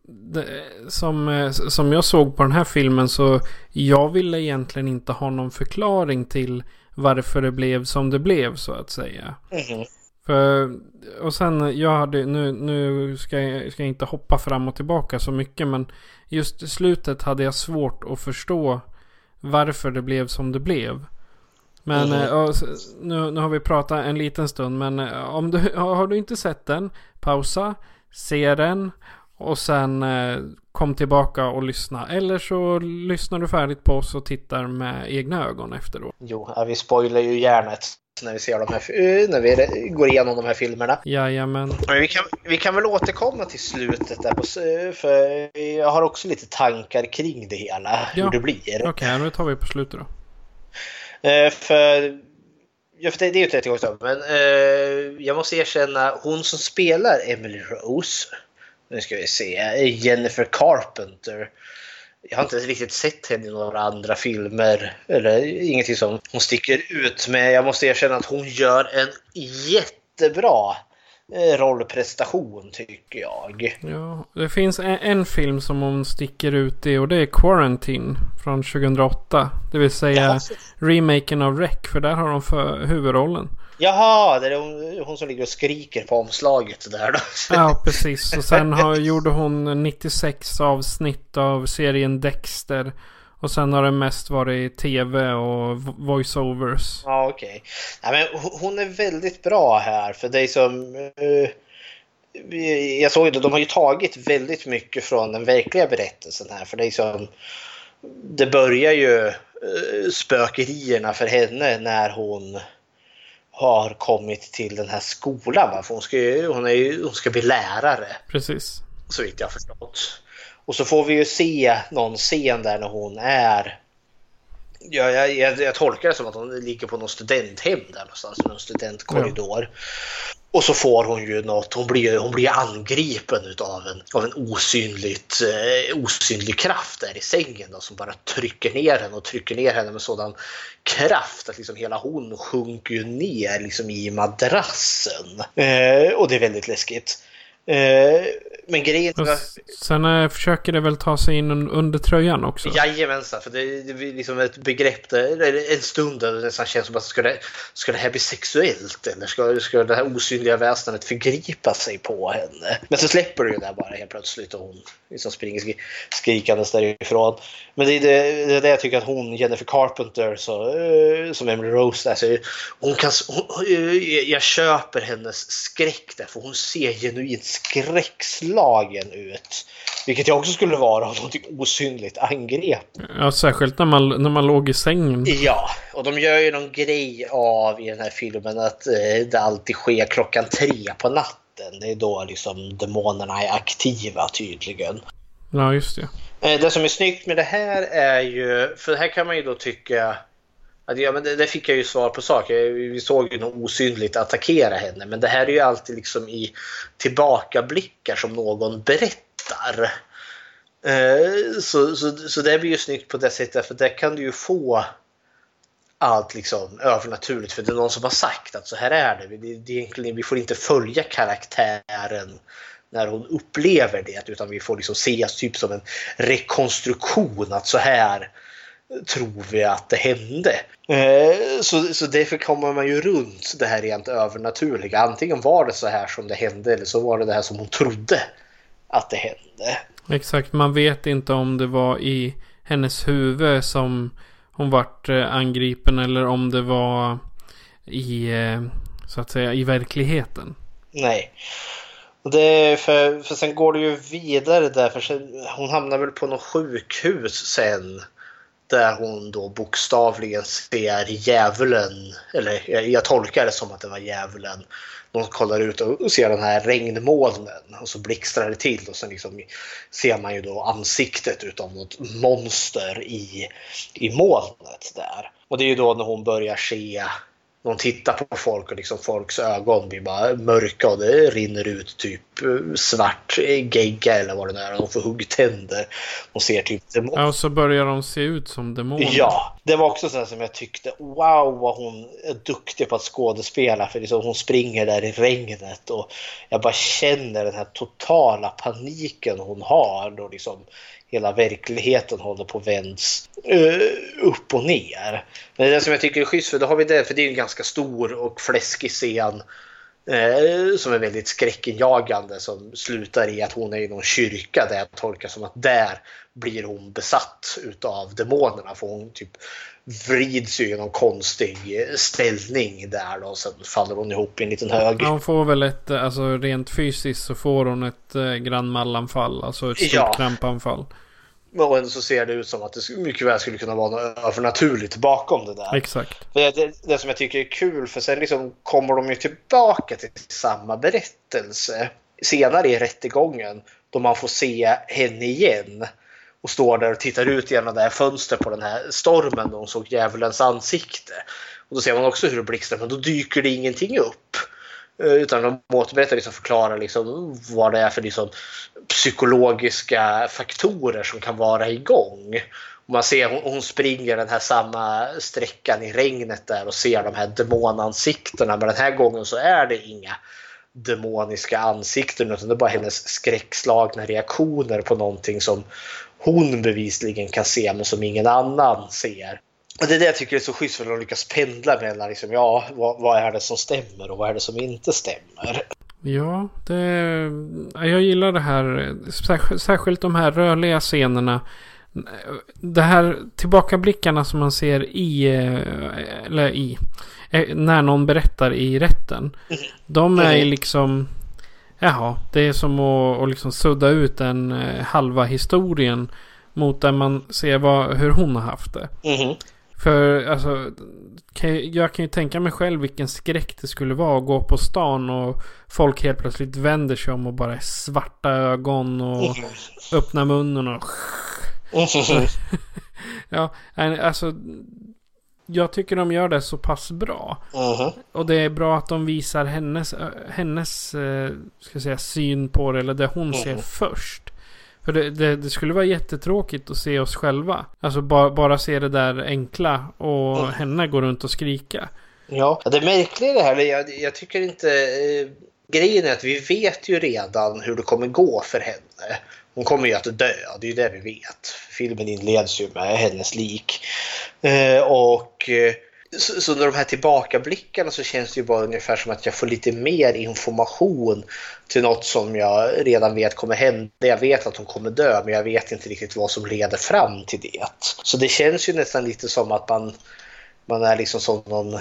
Det, som, som jag såg på den här filmen så jag ville egentligen inte ha någon förklaring till varför det blev som det blev så att säga. Mm. För, och sen, jag hade, nu, nu ska, jag, ska jag inte hoppa fram och tillbaka så mycket men just i slutet hade jag svårt att förstå varför det blev som det blev. Men Mhm. eh, nu, nu har vi pratat en liten stund. Men eh, om du, har du inte sett den, pausa, se den och sen eh, kom tillbaka och lyssna. Eller så lyssnar du färdigt på oss och tittar med egna ögon efteråt. Jo, vi spoilar ju gärna ett när vi ser de här, eh, när vi går igenom de här filmerna. Jajamän. Men vi kan, vi kan väl återkomma till slutet där på, s- för jag har också lite tankar kring det hela, Ja. hur det blir. Okej, nu tar vi på slutet då. Eh, för, ja, för det, det är ju ett rättegångsdrama, men eh, jag måste erkänna, hon som spelar Emily Rose, nu ska vi se, Jennifer Carpenter. Jag har inte riktigt sett henne i några andra filmer, eller ingenting som hon sticker ut med. Jag måste erkänna att hon gör en jättebra eh, rollprestation tycker jag. Ja, det finns en, en film som hon sticker ut i och det är Quarantine från 2008. Det vill säga Jaha. remaken av Rec, för där har hon för huvudrollen. Jaha, det är hon, hon som ligger och skriker på omslaget där då. Ja, precis. Och sen har, gjorde hon 96 avsnitt av serien Dexter. Och sen har det mest varit tv och vo- voiceovers. Ja, okej. Men hon- är väldigt bra här för dig som... vi- jag såg ju, de har ju tagit väldigt mycket från den verkliga berättelsen här för dig som... Det börjar ju eh, spökerierna för henne när hon har kommit till den här skolan. Va? För hon ska, ju, hon, är ju, hon ska bli lärare Precis. så vitt jag förstått. Och så får vi ju se någon scen där när hon är... Ja, jag, jag, jag tolkar det som att hon ligger på någon studenthem där någonstans, någon studentkorridor. Och så får hon ju något, hon blir, hon blir angripen utav en, av en osynligt, eh, osynlig kraft där i sängen då, som bara trycker ner henne och trycker ner henne med sådan kraft att liksom hela hon sjunker ju ner liksom i madrassen. Eh, och det är väldigt läskigt. Eh, men grejen s- sen eh, försöker det väl ta sig in un- under tröjan också. Jajamensan, för det, det är liksom ett begrepp, där, en stund där det nästan känns som att ska det, ska det här bli sexuellt eller ska, ska det här osynliga väsendet förgripa sig på henne? Men så släpper det ju där bara helt plötsligt och hon liksom springer skri skrikandes därifrån. Men det är det, det är det jag tycker att hon, Jennifer Carpenter, så, eh, som Emily Rose, alltså, hon kan, hon, eh, jag köper hennes skräck där för hon ser genuint skräckslagen ut. Vilket jag också skulle vara om någonting osynligt angrep Ja, särskilt när man, när man låg i sängen. Ja, och de gör ju någon grej av i den här filmen att eh, det alltid sker klockan tre på natten. Det är då liksom demonerna är aktiva tydligen. Ja, just det. Eh, Det som är snyggt med det här är ju, för här kan man ju då tycka att ja, men det, det fick jag ju svar på sak. Vi såg ju något osynligt attackera henne. Men det här är ju alltid liksom i tillbakablickar som någon berättar. Eh, Så, så, så det blir ju snyggt på det sättet för där kan du ju få allt liksom övernaturligt för det är någon som har sagt att så här är det. det, det är egentligen, vi får inte följa karaktären när hon upplever det utan vi får liksom se typ som en rekonstruktion att så här tror vi att det hände. Eh, Så, så därför kommer man ju runt det här rent övernaturliga. Antingen var det så här som det hände eller så var det det här som hon trodde att det hände. Exakt, man vet inte om det var i hennes huvud som hon vart eh, angripen eller om det var i, eh, så att säga, i verkligheten. Nej. Det för, för sen går det ju vidare där. För sen, hon hamnar väl på något sjukhus sen. Där hon då bokstavligen ser djävulen. Eller jag, jag tolkar det som att det var djävulen. Hon kollar ut och ser den här regnmolnen och så blixtrar det till och sen liksom ser man ju då ansiktet utav något monster i, i molnet där. Och det är ju då när hon börjar se hon tittar på folk och liksom folks ögon blir bara mörka och det rinner ut typ eh, svart gegga eller vad det nu är. De får huggtänder. De ser typ demon- Ja, och så börjar de se ut som demoner. Ja, det var också så som jag tyckte. Wow vad hon är duktig på att skådespela. För liksom hon springer där i regnet och jag bara känner den här totala paniken hon har. Då liksom hela verkligheten håller på att vänds eh, upp och ner. Men det som jag tycker är schysst, för då har vi det, för det är en ganska stor och fläskig scen Eh, som är väldigt skräckinjagande som slutar i att hon är i någon kyrka där jag tolkar som att där blir hon besatt utav demonerna för hon typ vrids ju i någon konstig ställning där då. Sen faller hon ihop i en liten hög. Ja, hon får väl ett, alltså rent fysiskt så får hon ett eh, grannmallanfall. Alltså ett stort Ja. krampanfall. Och ändå så ser det ut som att det mycket väl skulle kunna vara något övernaturligt bakom det där. Exakt. Det, det, det som jag tycker är kul, för sen liksom kommer de ju tillbaka till samma berättelse senare i rättegången då man får se henne igen och står där och tittar ut genom det här fönstret på den här stormen och hon såg djävulens ansikte. Och då ser man också hur det blixtrar, men då dyker det ingenting upp. Eh, utan de återberättar liksom förklarar liksom vad det är för liksom psykologiska faktorer som kan vara igång. Och man ser hon, hon springer den här samma sträckan i regnet där och ser de här demonansiktena. Men den här gången så är det inga demoniska ansikten utan det är bara hennes skräckslagna reaktioner på någonting som hon bevisligen kan se men som ingen annan ser. Och det är det jag tycker är så schysst för att de lyckas pendla mellan liksom, ja, vad, vad är det som stämmer och vad är det som inte stämmer. Ja, det, jag gillar det här. Särskilt, de här rörliga scenerna. Det här tillbakablickarna som man ser i, eh, eller i, eh, när någon berättar i rätten. De är ju liksom, jaha, det är som att, att liksom sudda ut den eh, halva historien mot där man ser vad, hur hon har haft det. Mhm. För alltså, kan jag, jag kan ju tänka mig själv vilken skräck det skulle vara att gå på stan och folk helt plötsligt vänder sig om och bara är svarta ögon och öppnar munnen och... ja, nej, alltså. Jag tycker de gör det så pass bra. Mhm. Och det är bra att de visar hennes, hennes eh, ska säga, syn på det, eller det hon ser Mhm. först. För det, det, det skulle vara jättetråkigt att se oss själva. Alltså bara, bara se det där enkla och Mm. henne gå runt och skrika. Ja, det märkliga i det här, jag, jag tycker inte... Eh, grejen är att vi vet ju redan hur det kommer gå för henne. Hon kommer ju att dö, det är ju det vi vet. Filmen inleds ju med hennes lik. Eh, och eh, så, så de här tillbakablickarna så känns det ju bara ungefär som att jag får lite mer information till något som jag redan vet kommer hända. Jag vet att hon kommer dö men jag vet inte riktigt vad som leder fram till det. Så det känns ju nästan lite som att man, man är liksom som någon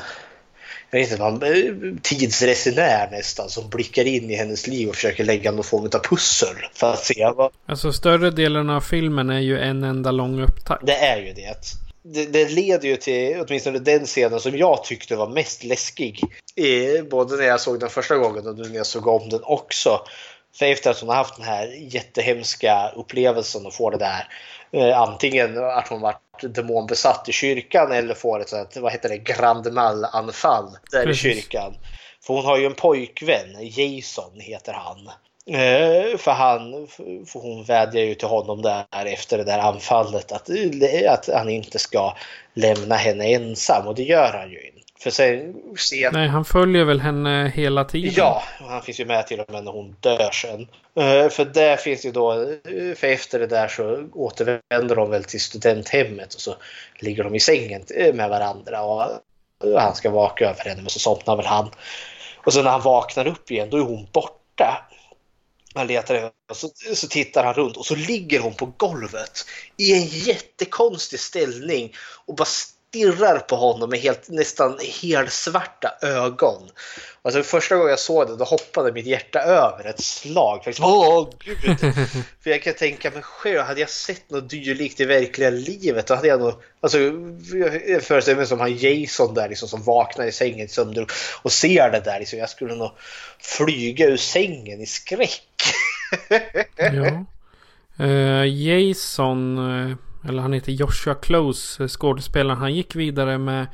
jag vet inte, man, eh, tidsresenär nästan som blickar in i hennes liv och försöker lägga någon form av pussel för att se vad, Alltså större delen av filmen är ju en enda lång upptakt. det är ju det. det. Det leder ju till åtminstone den scenen som jag tyckte var mest läskig. Eh, Både när jag såg den första gången och nu när jag såg om den också. För efter att hon har haft den här jättehemska upplevelsen och får det där eh, antingen att hon varit demonbesatt i kyrkan eller får ett sånt, vad heter det, grand mal-anfall där Precis. i kyrkan. För hon har ju en pojkvän, Jason heter han. Eh, För, han, för hon vädjar ju till honom där efter det där anfallet att, att han inte ska lämna henne ensam och det gör han ju inte. För sen ser Nej, han följer väl henne hela tiden. Ja, han finns ju med till och med när hon dör sen. Eh, För där finns ju då, eh, för efter det där så återvänder de väl till studenthemmet och så ligger de i sängen eh, med varandra och han ska vaka över henne men så somnar väl han. Och så när han vaknar upp igen då är hon borta. Han letar efter så, så tittar han runt och så ligger hon på golvet i en jättekonstig ställning och bara stirrar på honom med helt, nästan helt svarta ögon. Alltså första gången jag såg det då hoppade mitt hjärta över ett slag. Liksom, Åh gud! för jag kan tänka mig själv, hade jag sett något dylikt i verkliga livet då hade jag nog... Alltså, jag föreställer mig som han Jason där liksom, som vaknar i sängen sönder och ser det där. Liksom, jag skulle nog flyga ur sängen i skräck. Ja. Eh, Jason, eh, eller han heter Joshua Close, eh, skådespelaren. Han gick vidare med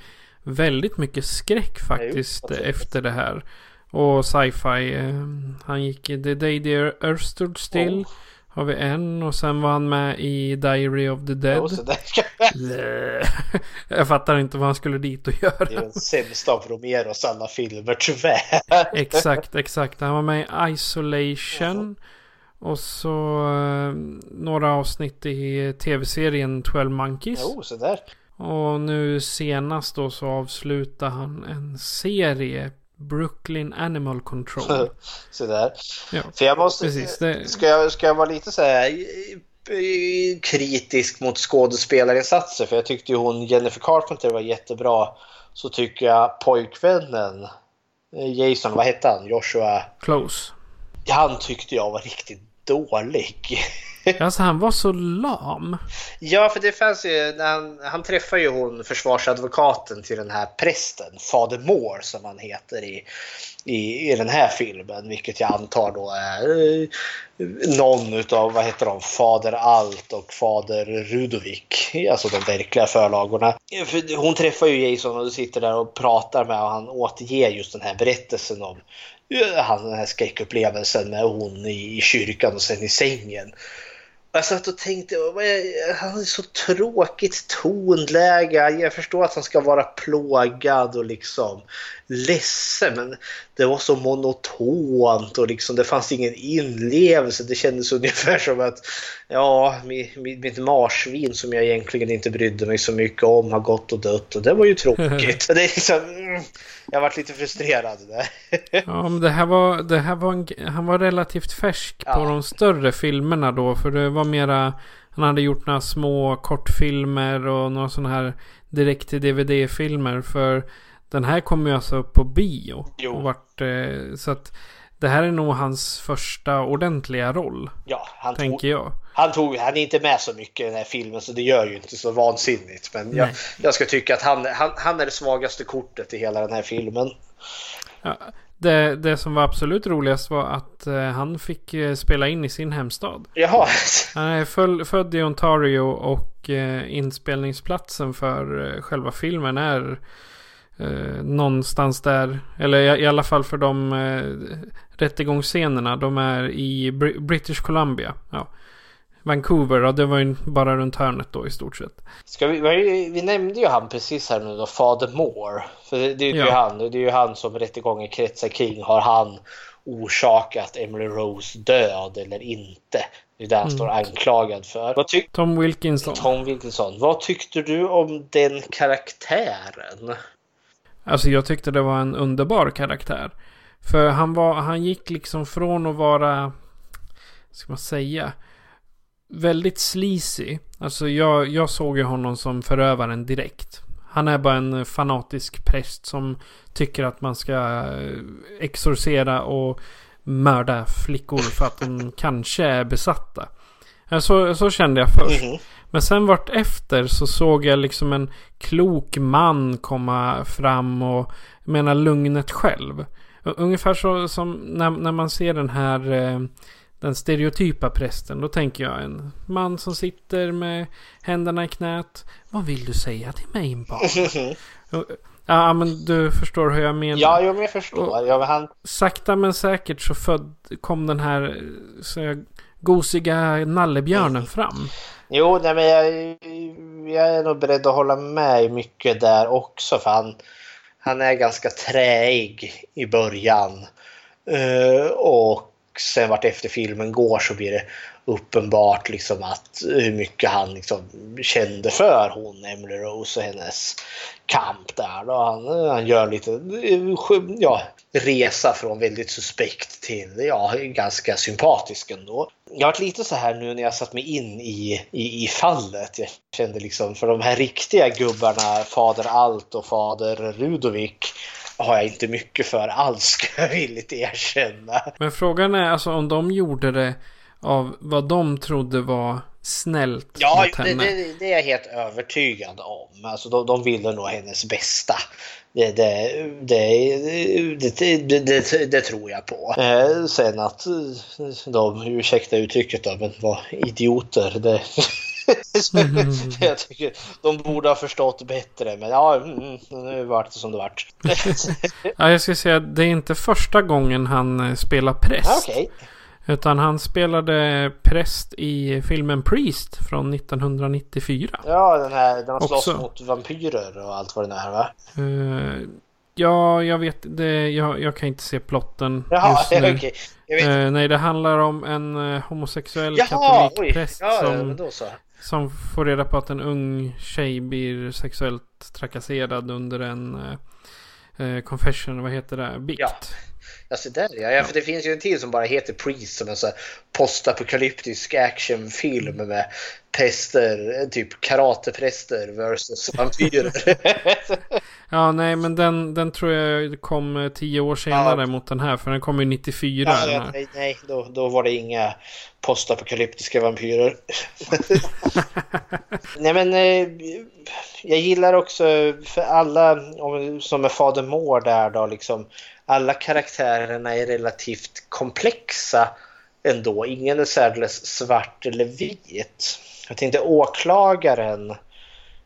väldigt mycket skräck faktiskt eh, efter det här. Och sci-fi. eh, Han gick i The Day the Earth Stood Still. Har vi en och sen var han med i Diary of the Dead. Ja. Jag fattar inte vad han skulle dit och Det är göra. den sämsta av Romeros alla filmer tyvärr. Exakt, exakt. Han var med i Isolation. Och så eh, några avsnitt i tv-serien 12 Monkeys. Jo, så där. Och nu senast då så avslutar han en serie Brooklyn Animal Control. Sådär. Ja, För jag måste... precis. Det, Ska jag, ska jag vara lite så här kritisk mot skådespelarinsatser? För jag tyckte ju hon Jennifer Carpenter var jättebra. Så tycker jag pojkvännen eh, Jason, vad hette han? Joshua? close. Han tyckte jag var riktigt dålig. Alltså han var så lam. Ja, för det fanns ju, han, han träffar ju hon försvarsadvokaten till den här prästen, Fader Moore som han heter i, i, i den här filmen, vilket jag antar då är eh, någon utav, vad heter de, Fader Alt och Fader Rudovik, alltså de verkliga förlagorna. För hon träffar ju Jason och sitter där och pratar med och han återger just den här berättelsen om han, den här skräckupplevelsen med hon i, i kyrkan och sen i sängen. Jag satt och tänkte, vad är- han har så tråkigt tonläge. Jag förstår att han ska vara plågad och liksom ledsen, men det var så monotont och liksom det fanns ingen inlevelse. Det kändes ungefär som att ja, mitt, marsvin som jag egentligen inte brydde mig så mycket om har gått och dött och det var ju tråkigt. det är liksom, mm, jag varit lite frustrerad där. Ja, men det här var, det här var en, han var relativt färsk på de större filmerna då. För det var mera, han hade gjort några små kortfilmer och några sådana här direkt till DVD-filmer. För den här kom ju alltså på bio. Jo. Och vart, eh, så att det här är nog hans första ordentliga roll. Ja, han tänker tog, jag. Han, tog, han är inte med så mycket i den här filmen så det gör ju inte så vansinnigt. Men jag, jag ska tycka att han, han, han är det svagaste kortet i hela den här filmen. Ja, det, det som var absolut roligast var att eh, han fick eh, spela in i sin hemstad. Jaha. Han är föl- född i Ontario och eh, inspelningsplatsen för eh, själva filmen är eh, någonstans där. Eller i, i alla fall för de eh, rättegångsscenerna. De är i Br- British Columbia. Ja. Vancouver, och det var ju bara runt hörnet då i stort sett. Ska vi, vi, nämnde ju han precis här nu då, Fader Moore. För det, det är ju Ja. han, det är ju han som rättegången kretsar kring. Har han orsakat Emily Rose död eller inte? Det är det han Mm. står anklagad för. Vad Tom Wilkinson. Tom Wilkinson. Vad tyckte du om den karaktären? Alltså jag tyckte det var en underbar karaktär. För han, var, han gick liksom från att vara, ska man säga, väldigt sleazy. Alltså jag, jag såg ju honom som förövaren direkt. Han är bara en fanatisk präst som tycker att man ska eh, exorcera och mörda flickor för att de kanske är besatta. Så, så kände jag först. Mhm. Men sen vart efter så såg jag liksom en klok man komma fram och jag menar lugnet själv. Ungefär så som när, när man ser den här eh, den stereotypa prästen. Då tänker jag en man som sitter med händerna i knät. Vad vill du säga till mig barn? Och- Ja men du förstår hur jag menar. Ja, jo, men jag förstår. Ja, men han, Sakta men säkert så född, kom den här så jag, gosiga nallebjörnen fram. Jo, nej, men jag, jag är nog beredd att hålla med i mycket där också. För han, han är ganska träig i början. Uh, och sen vart efter filmen går så blir det uppenbart liksom att hur mycket han liksom kände för hon, Emily Rose och hennes kamp där. Då. Han, han gör lite ja, resa från väldigt suspekt till ja, ganska sympatisk ändå. Jag har varit lite så här nu när jag satt mig in i, i, i fallet. Jag kände liksom för de här riktiga gubbarna, Fader Alt och Fader Rudovik har jag inte mycket för alls ska jag villigt erkänna. Men frågan är alltså om de gjorde det av vad de trodde var snällt Ja, mot det, henne. det, det är jag helt övertygad om. Alltså, de, de ville nog hennes bästa. Det, det, det, det, det, det, det tror jag på. Eh, sen att eh, de, ursäkta uttrycket då, men var idioter. Det, jag tycker de borde ha förstått bättre. Men ja, mm, nu vart det som det vart. Ja, jag ska säga att det är inte första gången han eh, spelar präst. Okej. Utan han spelade präst i filmen Priest från 1994. Ja, den här den slåss Också. mot vampyrer och allt vad det är va? Eh, ja, jag vet det. Jag, jag kan inte se plotten Jaha, just nu. Jag vet. Eh, nej, det handlar om en uh, homosexuell Jaha, katolik präst Ja, som, som får reda på att en ung tjej blir sexuellt trakasserad under en, eh, eh, Confession, vad heter det? Bikt. Ja. Alltså där ja. ja, för det finns ju en till som bara heter Priest som en sån postapokalyptisk actionfilm med präster, typ karatepräster versus vampyrer. ja, nej, men den, den tror jag kom eh, tio år senare ja. mot den här, för den kom ju 94. Ja, ja, nej, nej då, då var det inga postapokalyptiska vampyrer. nej, men eh, jag gillar också för alla som är Fader Mår där då liksom alla karaktärerna är relativt komplexa ändå. Ingen är särdeles svart eller vit. Jag tänkte åklagaren,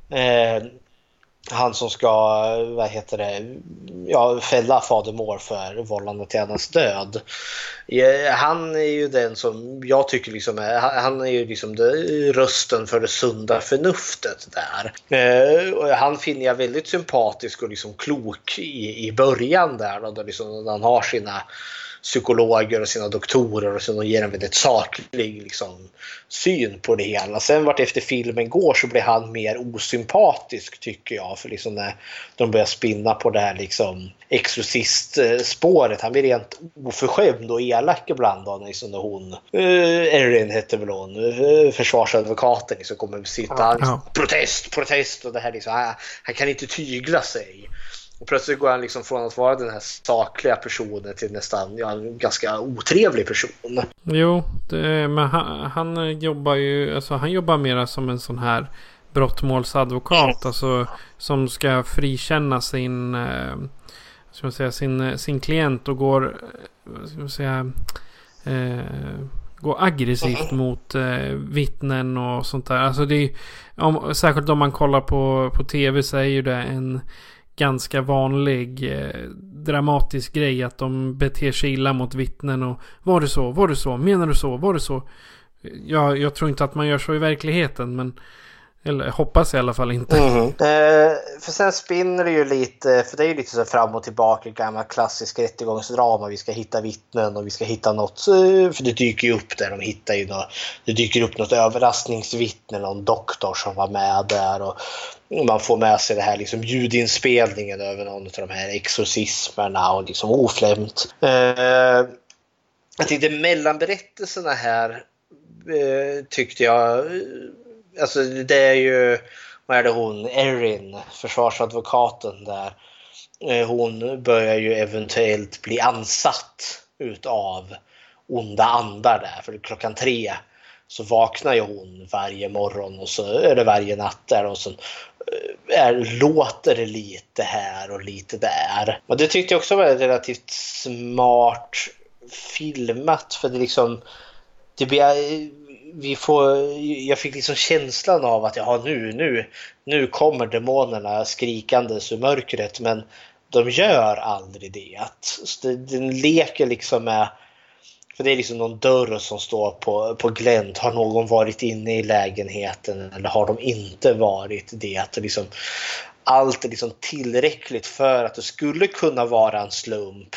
eh, han som ska, vad heter det, ja, fälla fadermor för vållande till hennes död. Han är ju den som jag tycker liksom är, han är ju liksom rösten för det sunda förnuftet där. Eh, han finner jag väldigt sympatisk och liksom klok i, i början där då, liksom, när han har sina psykologer och sina doktorer och så ger en väldigt saklig liksom, syn på det hela. Sen vart efter filmen går så blir han mer osympatisk tycker jag. För liksom när de börjar spinna på det här liksom exorcistspåret. Han blir rent oförskämd och elak ibland då, liksom när hon, uh, Erin hette väl hon, uh, försvarsadvokaten liksom kommer sitta ja, ja. protest, protest och det här liksom, han, han kan inte tygla sig. Och plötsligt går han liksom från att vara den här sakliga personen till nästan ja, en ganska otrevlig person. Jo, det, men han, han, jobbar ju, alltså han jobbar mera som en sån här brottmålsadvokat. Alltså som ska frikänna sin, eh, ska man säga, sin, sin klient och går, eh, ska man säga, eh, går aggressivt mm. mot eh, vittnen och sånt där. Alltså det är, om, särskilt om man kollar på, på tv så är ju det en ganska vanlig eh, dramatisk grej att de beter sig illa mot vittnen och var det så, var det så, menar du så, var det så? Jag, jag tror inte att man gör så i verkligheten men eller hoppas i alla fall inte. Mm. Eh, för sen spinner det ju lite, för det är ju lite så fram och tillbaka, gamla klassisk rättegångsdrama. Vi ska hitta vittnen och vi ska hitta något, eh, för det dyker ju upp där. De hittar ju något, det dyker upp något överraskningsvittne, någon doktor som var med där. Och man får med sig det här liksom ljudinspelningen över någon av de här exorcismerna och liksom oflämt. Eh, jag tänkte mellanberättelserna här eh, tyckte jag alltså det är ju, vad är det hon, Erin, försvarsadvokaten där. Eh, hon börjar ju eventuellt bli ansatt utav onda andar där. För klockan tre så vaknar ju hon varje morgon och så är det varje natt där och så eh, är, låter det lite här och lite där. Och det tyckte jag också var relativt smart filmat för det liksom det blir vi får, jag fick liksom känslan av att ja, nu, nu, nu kommer demonerna skrikandes ur mörkret men de gör aldrig det. Den leker liksom med för det är liksom någon dörr som står på, på glänt. Har någon varit inne i lägenheten eller har de inte varit det? Liksom, allt är liksom tillräckligt för att det skulle kunna vara en slump.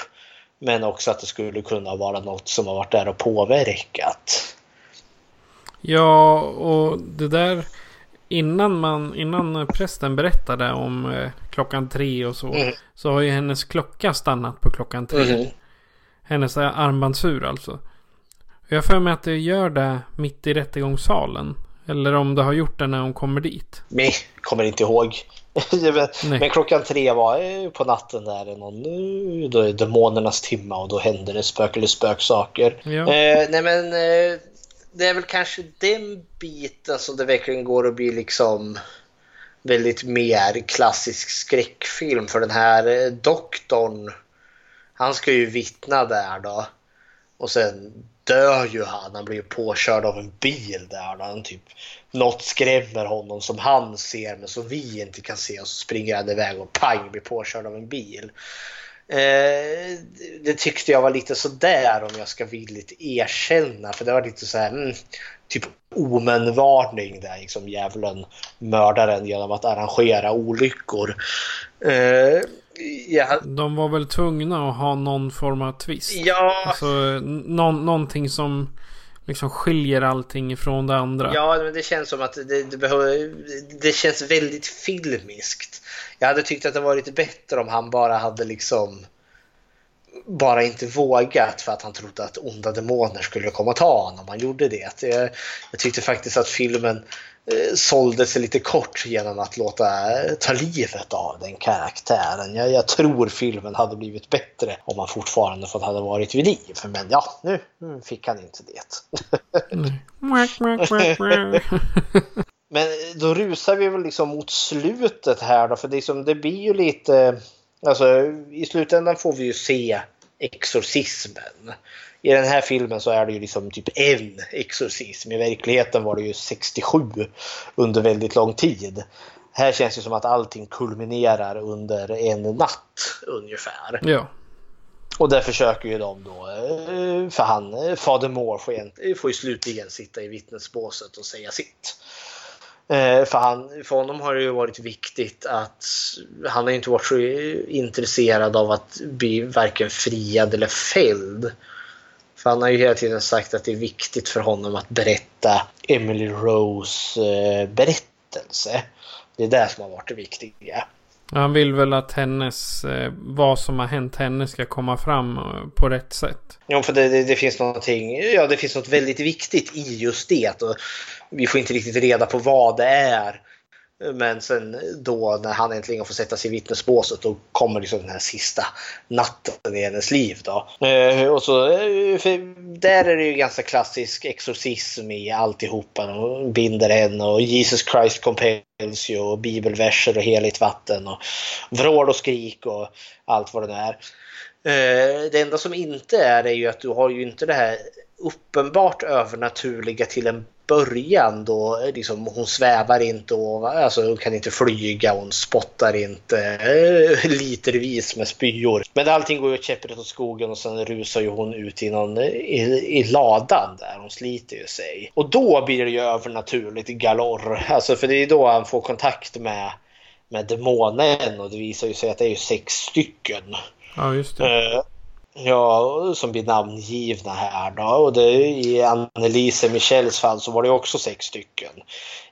Men också att det skulle kunna vara något som har varit där och påverkat. Ja, och det där innan, man, innan prästen berättade om eh, klockan tre och så. Mm. Så har ju hennes klocka stannat på klockan tre. Mm. Hennes armbandsur alltså. Jag för mig att det gör det mitt i rättegångssalen. Eller om det har gjort det när hon kommer dit. Nej, kommer inte ihåg. men klockan tre var på natten där. Någon, då är demonernas timma och då händer det spök eller spöksaker. Ja. Eh, nej men eh, det är väl kanske den biten som det verkligen går att bli liksom väldigt mer klassisk skräckfilm för den här eh, doktorn. Han ska ju vittna där då. Och sen dör ju han. Han blir påkörd av en bil där. Då. Han typ, något skrämmer honom som han ser men som vi inte kan se. Och så springer han iväg och pang blir påkörd av en bil. Eh, det tyckte jag var lite sådär om jag ska villigt erkänna. För det var lite så här, mm, typ omenvarning där liksom djävulen mördar en genom att arrangera olyckor. Eh, ja. De var väl tvungna att ha någon form av twist? Ja. Alltså någon, någonting som liksom skiljer allting ifrån det andra. Ja, men det känns som att det, det, behöver, det känns väldigt filmiskt. Jag hade tyckt att det varit bättre om han bara hade liksom bara inte vågat för att han trodde att onda demoner skulle komma och ta honom. Han gjorde det. Jag, jag tyckte faktiskt att filmen eh, sålde sig lite kort genom att låta eh, ta livet av den karaktären. Jag, jag, tror filmen hade blivit bättre om han fortfarande fått hade varit vid liv. Men ja, nu fick han inte det. Men då rusar vi väl liksom mot slutet här då, för det, liksom, det blir ju lite Alltså i slutändan får vi ju se exorcismen. I den här filmen så är det ju liksom typ en exorcism. I verkligheten var det ju 67 under väldigt lång tid. Här känns det som att allting kulminerar under en natt ungefär. Ja. Och där försöker ju de då, eh, för han, Fader Moore får, får ju slutligen sitta i vittnesbåset och säga sitt. Eh, för, han, för honom har det ju varit viktigt att han har inte varit så intresserad av att bli varken friad eller fälld. För han har ju hela tiden sagt att det är viktigt för honom att berätta Emily Rose eh, berättelse. Det är det som har varit det viktiga. Han vill väl att hennes, eh, vad som har hänt henne ska komma fram på rätt sätt. Ja, för det, det, det, finns någonting, ja det finns något väldigt viktigt i just det. Och vi får inte riktigt reda på vad det är. Men sen då när han äntligen får sätta sig i vittnesbåset då kommer liksom den här sista natten i hennes liv. Då. Eh, och så, eh, där är det ju ganska klassisk exorcism i alltihopa. De binder henne och Jesus Christ compels you och bibelverser och heligt vatten och vrål och skrik och allt vad det nu är. Eh, det enda som inte är är ju att du har ju inte det här uppenbart övernaturliga till en början då liksom, hon svävar inte och alltså, hon kan inte flyga, hon spottar inte äh, litervis med spyor. Men allting går ju käpprätt åt skogen och sen rusar ju hon ut i, någon, i, i ladan där, hon sliter ju sig. Och då blir det ju övernaturligt galor, alltså för det är då han får kontakt med, med demonen och det visar ju sig att det är ju sex stycken. Ja, just det. Uh, Ja, som blir namngivna här då. Och det, I Annelise Michels fall så var det också sex stycken.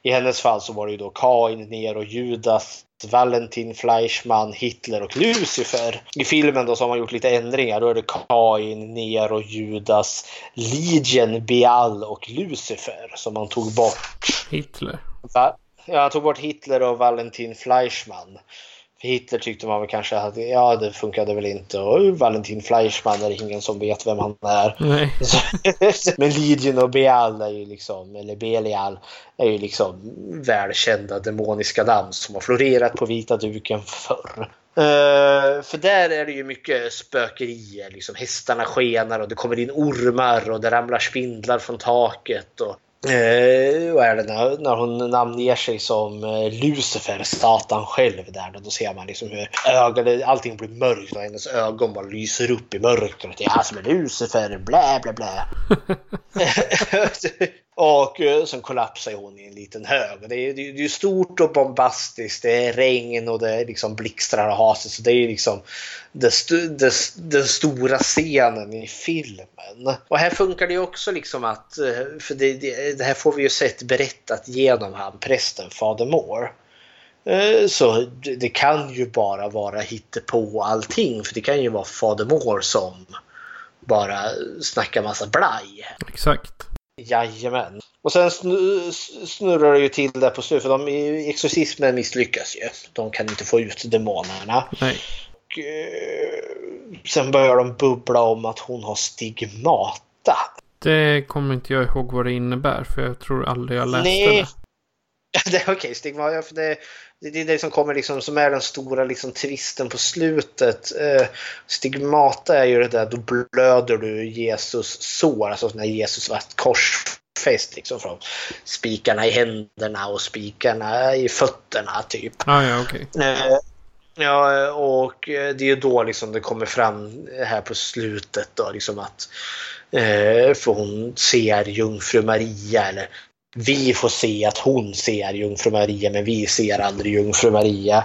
I hennes fall så var det ju då Kain, Nero, Judas, Valentin, Fleischmann, Hitler och Lucifer. I filmen då så har man gjort lite ändringar. Då är det Kain, Nero, Judas, Legion, Beal och Lucifer som man tog bort. Hitler? Va? Ja, han tog bort Hitler och Valentin Fleischmann. För Hitler tyckte man väl kanske att ja, det funkade väl inte. Och Valentin Fleischmann är det ingen som vet vem han är. Men Legion och Beal är ju liksom, eller Belial, är ju liksom välkända demoniska namn som har florerat på vita duken förr. Uh, för där är det ju mycket spökerier. Liksom hästarna skenar och det kommer in ormar och det ramlar spindlar från taket. Och Eh, vad är det när, när hon namnger sig som eh, Lucifer, Satan själv där. Då, då ser man liksom hur ögonen, allting blir mörkt och hennes ögon bara lyser upp i mörkret. Jag som är Lucifer, blä blä blä och eh, sen kollapsar hon i en liten hög. Det är, det är stort och bombastiskt. Det är regn och det är liksom blixtrar och haset. Så det är liksom det st det, den stora scenen i filmen. Och här funkar det också liksom att, eh, för det, det, det här får vi ju sett berättat genom han prästen Fader Moore. Eh, så det kan ju bara vara på allting för det kan ju vara Fader Moore som bara snackar massa blaj. Exakt. Jajamän. Och sen snurrar det ju till där på slutet för de, exorcismen misslyckas ju. De kan inte få ut demonerna. Nej. Och, eh, sen börjar de bubbla om att hon har stigmata. Det kommer inte jag ihåg vad det innebär för jag tror aldrig jag läste Nej. det. det okej, okay, stigmata. För det, det är det som kommer liksom, som är den stora liksom, twisten på slutet. Eh, stigmata är ju det där, då blöder du Jesus sår, alltså när Jesus var korsfäst liksom från spikarna i händerna och spikarna i fötterna typ. Ah, ja, okay. eh, Ja, och det är ju då liksom det kommer fram här på slutet då liksom att eh, för hon ser jungfru Maria eller vi får se att hon ser jungfru Maria men vi ser aldrig jungfru Maria.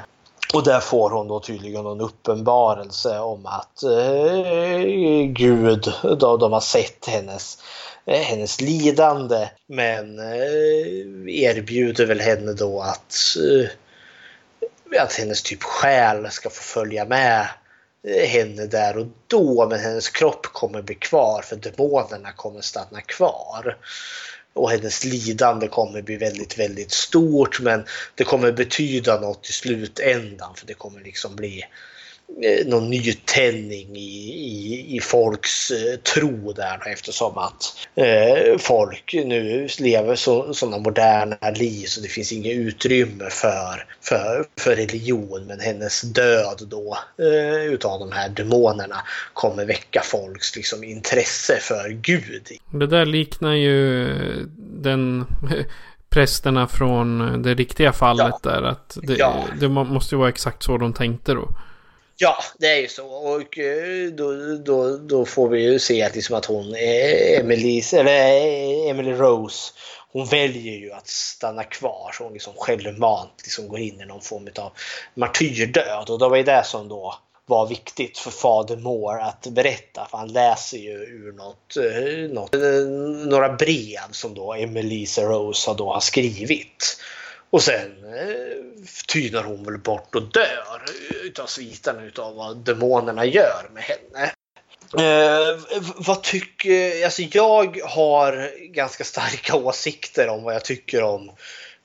Och där får hon då tydligen en uppenbarelse om att eh, Gud, då de har sett hennes, eh, hennes lidande. Men eh, erbjuder väl henne då att, eh, att hennes typ själ ska få följa med eh, henne där och då. Men hennes kropp kommer bli kvar för demonerna kommer stanna kvar och hennes lidande kommer bli väldigt, väldigt stort men det kommer betyda något i slutändan för det kommer liksom bli eh, någon nytändning i, i, i folks eh, tro där eftersom att eh, folk nu lever så, sådana moderna liv så det finns inget utrymme för, för, för religion men hennes död då eh, utav de här demonerna kommer väcka folks liksom, intresse för Gud. Det där liknar ju den prästerna från det riktiga fallet ja. där. Att det, ja. det måste ju vara exakt så de tänkte då. Ja, det är ju så. Och eh, då, då, då får vi ju se att, liksom att hon, Emily, eller eh, Emily Rose, hon väljer ju att stanna kvar. Så hon liksom självmant liksom går in i någon form av martyrdöd. Och det var ju det som då var viktigt för fader Moore att berätta. För han läser ju ur något, eh, något, några brev som då Emily Rose då har skrivit. Och sen eh, tynar hon väl bort och dör utav sviterna utav vad demonerna gör med henne. Eh, vad tycker... Alltså jag har ganska starka åsikter om vad jag tycker om Eh,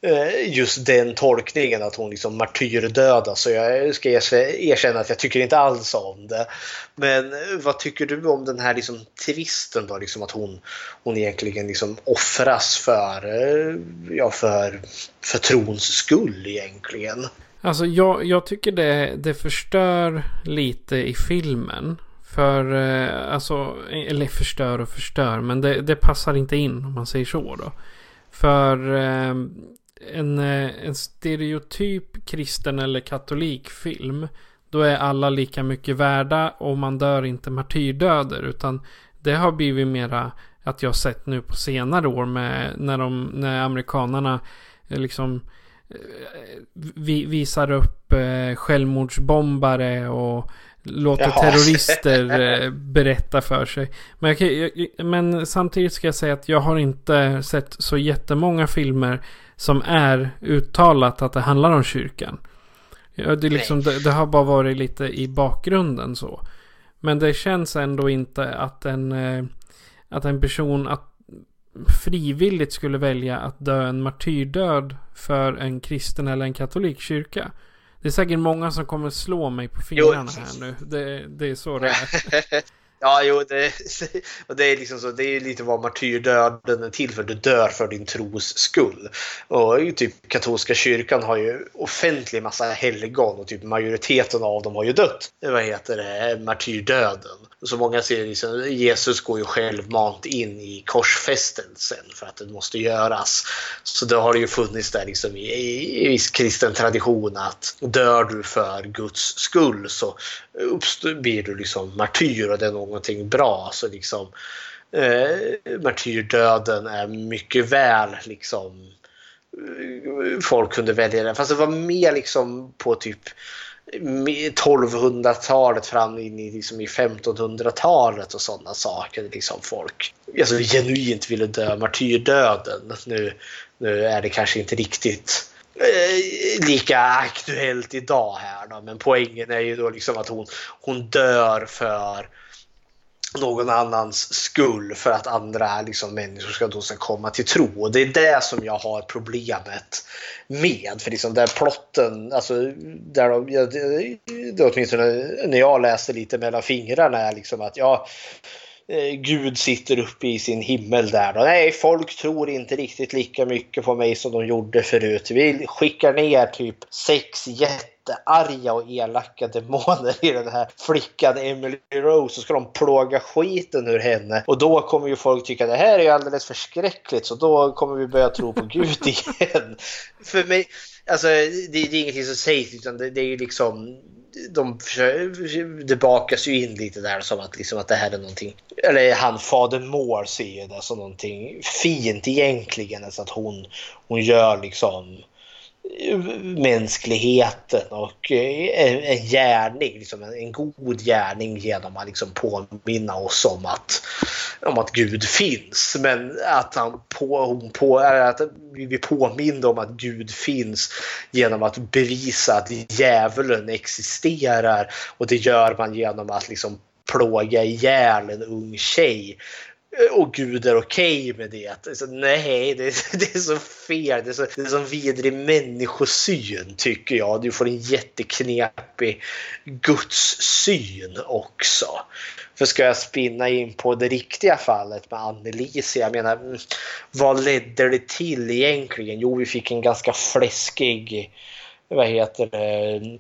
Eh, just den tolkningen att hon liksom martyrdöda så jag ska erkänna att jag tycker inte alls om det. Men eh, vad tycker du om den här liksom tvisten då? Liksom att hon, hon egentligen liksom offras för, eh, ja, för, för trons skull egentligen. Alltså jag, jag tycker det, det förstör lite i filmen. För, alltså, eller förstör och förstör, men det, det passar inte in om man säger så då. För eh, en stereotyp kristen eller katolikfilm. Då är alla lika mycket värda och man dör inte martyrdöder. Utan det har blivit mera att jag sett nu på senare år med när, de, när amerikanarna eh, liksom eh, vi, visar upp självmordsbombare och låter Jaha. terrorister berätta för sig. Men, jag, men samtidigt ska jag säga att jag har inte sett så jättemånga filmer som är uttalat att det handlar om kyrkan. Ja, det, liksom, det, det, har bara varit lite i bakgrunden så. Men det känns ändå inte att en, eh, att en person att frivilligt skulle välja att dö en martyrdöd för en kristen eller en katolik kyrka. Det är säkert många som kommer slå mig på fingrarna här nu. Det, det är så det är. Ja, jo, det, och det är liksom så. Det är lite vad martyrdöden är till för. Du dör för din tros skull. Och typ katolska kyrkan har ju offentlig massa helgon och typ majoriteten av dem har ju dött. Vad heter det? Martyrdöden. Så många ser liksom, Jesus går ju självmant in i korsfästelsen för att det måste göras. Så då har det ju funnits där liksom i, i, i viss kristen tradition att dör du för Guds skull så blir du liksom martyr och det är någonting bra. Så liksom eh, martyrdöden är mycket väl liksom eh, folk kunde välja den. Fast det var mer liksom på typ 1200-talet fram in i, liksom i 1500-talet och sådana saker. Liksom folk alltså, genuint ville dö martyrdöden. Nu, nu är det kanske inte riktigt eh, lika aktuellt idag här då, men poängen är ju då liksom att hon, hon dör för någon annans skull för att andra liksom, människor ska då ska komma till tro. Och det är det som jag har problemet med. För liksom där plotten, alltså där de, det, det, åtminstone när jag läste lite mellan fingrarna är liksom att ja, Eh, Gud sitter uppe i sin himmel där. Och nej, folk tror inte riktigt lika mycket på mig som de gjorde förut. Vi skickar ner typ sex jättearga och elaka demoner i den här flickan Emily Rose. Så ska de plåga skiten ur henne. Och då kommer ju folk tycka att det här är ju alldeles förskräckligt. Så då kommer vi börja tro på Gud igen. För mig, alltså det, det är ingenting som sägs utan det, det är ju liksom de det bakas ju in lite där som att, liksom att det här är någonting, eller han fader Moore ser det som någonting fint egentligen. Alltså att hon, hon gör liksom mänskligheten och eh, en gärning, liksom en god gärning genom att liksom påminna oss om att, om att Gud finns. Men att han på, på, att vi påminner om att Gud finns genom att bevisa att djävulen existerar och det gör man genom att liksom plåga ihjäl en ung tjej Eh, och Gud är okej okay med det. Så, nej, det, det, är så fel. Det är så, det är så vidrig människosyn tycker jag. Du får en jätteknepig gudssyn också. För ska jag spinna in på det riktiga fallet med Annelise, jag menar mm, vad ledde det till egentligen? Jo, vi fick en ganska fläskig, vad heter det,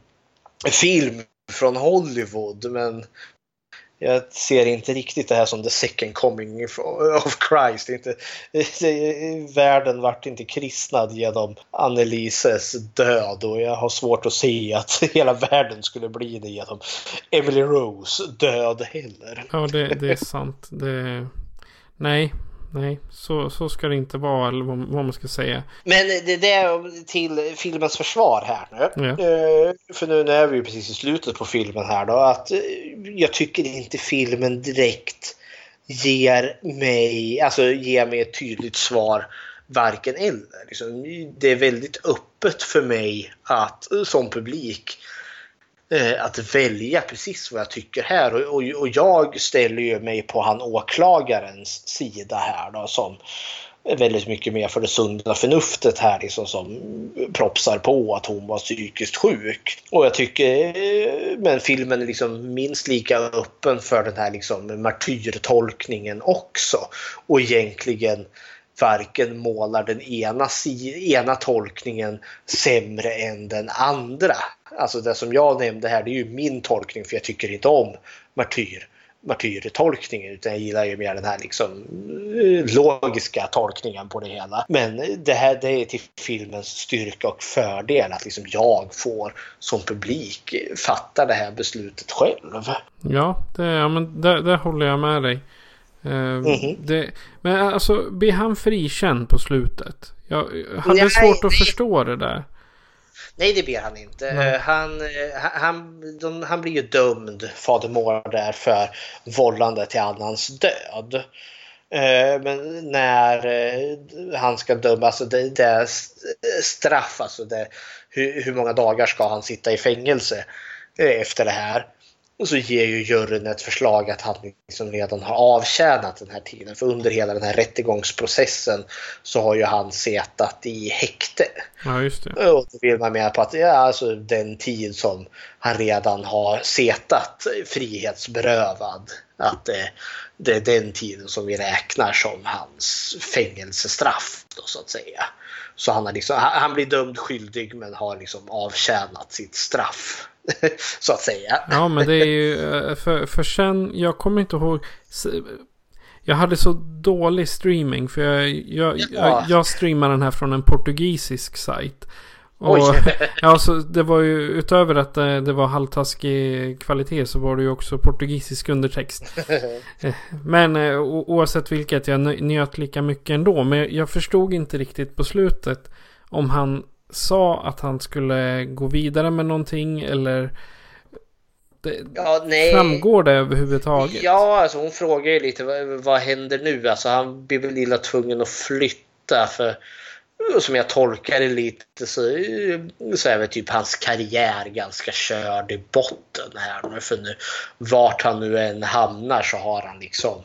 film från Hollywood men jag ser inte riktigt det här som the second coming of Christ. Inte, världen vart inte kristnad genom Annelises död och jag har svårt att se att hela världen skulle bli det genom Emily Rose död heller. Ja, det, det är sant. Det, nej, nej, så, så ska det inte vara, eller vad, vad man ska säga. Men det, det är till filmens försvar här nu. Ja. Uh, för nu, nu är vi ju precis i slutet på filmen här då. Att uh, jag tycker inte filmen direkt ger mig, alltså ger mig ett tydligt svar varken eller. Liksom, det är väldigt öppet för mig att som publik Eh, Eh, att välja precis vad jag tycker här. Och, och, och, jag ställer ju mig på han åklagarens sida här då som är väldigt mycket mer för det sunda förnuftet här liksom som propsar på att hon var psykiskt sjuk. Och jag tycker, eh, men filmen är liksom minst lika öppen för den här liksom martyrtolkningen också. Och egentligen varken målar den ena, ena tolkningen sämre än den andra. Alltså det som jag nämnde här, det är ju min tolkning för jag tycker inte om martyr martyrtolkningen utan jag gillar ju mer den här liksom eh, logiska tolkningen på det hela. Men det här det är till filmens styrka och fördel att liksom jag får som publik fatta det här beslutet själv. Ja, det, ja men där, där håller jag med dig. Mm -hmm. det, men alltså, blir han frikänd på slutet? Jag hade nej, svårt att nej. förstå det där. Nej, det blir han inte. Mm. Han, eh, han, de, han blir ju dömd, fader Moore där, för vållande till annans död. Eh, men när han ska dömas, alltså det, det straff, alltså det, hur, hur många dagar ska han sitta i fängelse efter det här? Och så ger ju juryn ett förslag att han liksom redan har avtjänat den här tiden. För under hela den här rättegångsprocessen så har ju han setat i häkte. Ja, just det. Och då vill man mena på att ja, alltså den tid som han redan har setat frihetsberövad. Att det, det är den tiden som vi räknar som hans fängelsestraff då så att säga. Så han, har liksom, han blir dömd skyldig men har liksom avtjänat sitt straff. så att säga. Ja, men det är ju eh, för, för sen, jag kommer inte ihåg. Jag hade så dålig streaming för jag, jag, ja. jag, jag streamar den här från en portugisisk sajt. Och, ja, så det var ju utöver att det, det var halvtaskig kvalitet så var det ju också portugisisk undertext. Eh, men eh, oavsett vilket jag njöt lika mycket ändå. Men jag förstod inte riktigt på slutet om han sa att han skulle gå vidare med någonting eller det, ja, Framgår det överhuvudtaget? Ja, alltså hon frågar ju lite vad, vad händer nu? Alltså han blir väl illa tvungen att flytta för som jag tolkar det lite så, så är väl typ hans karriär ganska körd i botten här nu. För nu, vart han nu än hamnar så har han liksom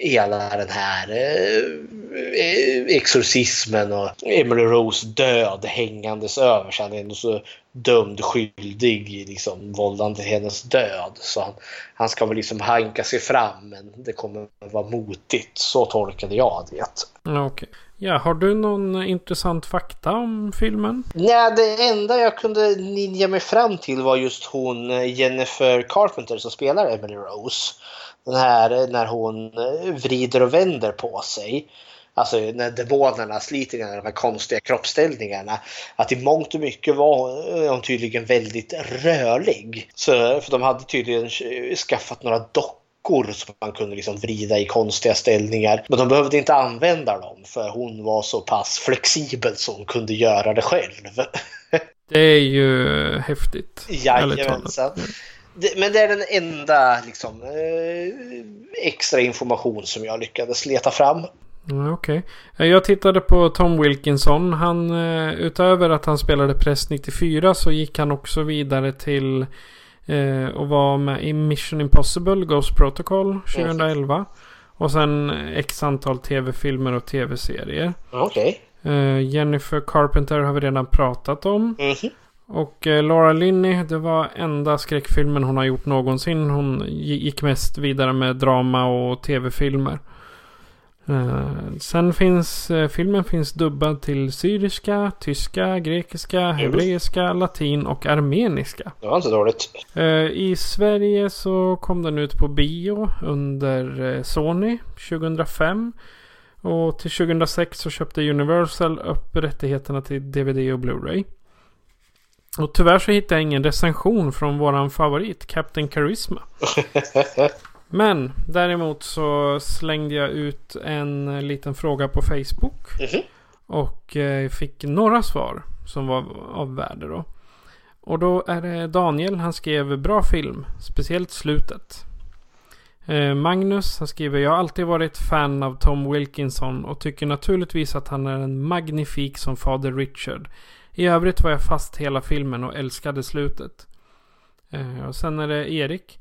hela den här eh, exorcismen och Emily Rose död hängandes över sig. Han är ändå så dömd skyldig i liksom vållande till hennes död. Så han, han ska väl liksom hanka sig fram men det kommer vara motigt. Så tolkade jag det. Okej. Okay. Ja, har du någon intressant fakta om filmen? Nej, det enda jag kunde ninja mig fram till var just hon eh, Jennifer Carpenter som spelar Emily Rose den här när hon vrider och vänder på sig. Alltså när demonerna sliter i de här konstiga kroppsställningarna. Att i mångt och mycket var hon tydligen väldigt rörlig. Så, för de hade tydligen skaffat några dockor dockor som man kunde liksom vrida i konstiga ställningar. Men de behövde inte använda dem för hon var så pass flexibel så hon kunde göra det själv. Det är ju häftigt. Jajamensan. Men det är den enda liksom, eh, extra information som jag lyckades leta fram. Okej. Okay. Jag tittade på Tom Wilkinson. Han, eh, utöver att han spelade Press 94 så gick han också vidare till eh, och var med i Mission Impossible Ghost Protocol 2011. Mm. Och sen x antal tv-filmer och tv-serier. Okej. Okay. Eh, Jennifer Carpenter har vi redan pratat om. Mm -hmm. Och eh, Laura Linney, det var enda skräckfilmen hon har gjort någonsin. Hon gick mest vidare med drama och tv-filmer. Uh, sen finns uh, filmen finns dubbad till syriska, tyska, grekiska, hebreiska, latin och armeniska. Det var inte dåligt. I Sverige så kom den ut på bio under Sony 2005. Och till 2006 så köpte Universal upp rättigheterna till DVD och Blu-ray. Och tyvärr så hittade jag ingen recension från våran favorit Captain Charisma. Men däremot så slängde jag ut en liten fråga på Facebook. Mm -hmm. Och eh, fick några svar som var av värde då. Och då är det Daniel, han skrev bra film. Speciellt slutet. Eh, Magnus, han skriver Jag har alltid varit fan av Tom Wilkinson och tycker naturligtvis att han är en magnifik som fader Richard. I övrigt var jag fast hela filmen och älskade slutet. Eh, och sen är det Erik.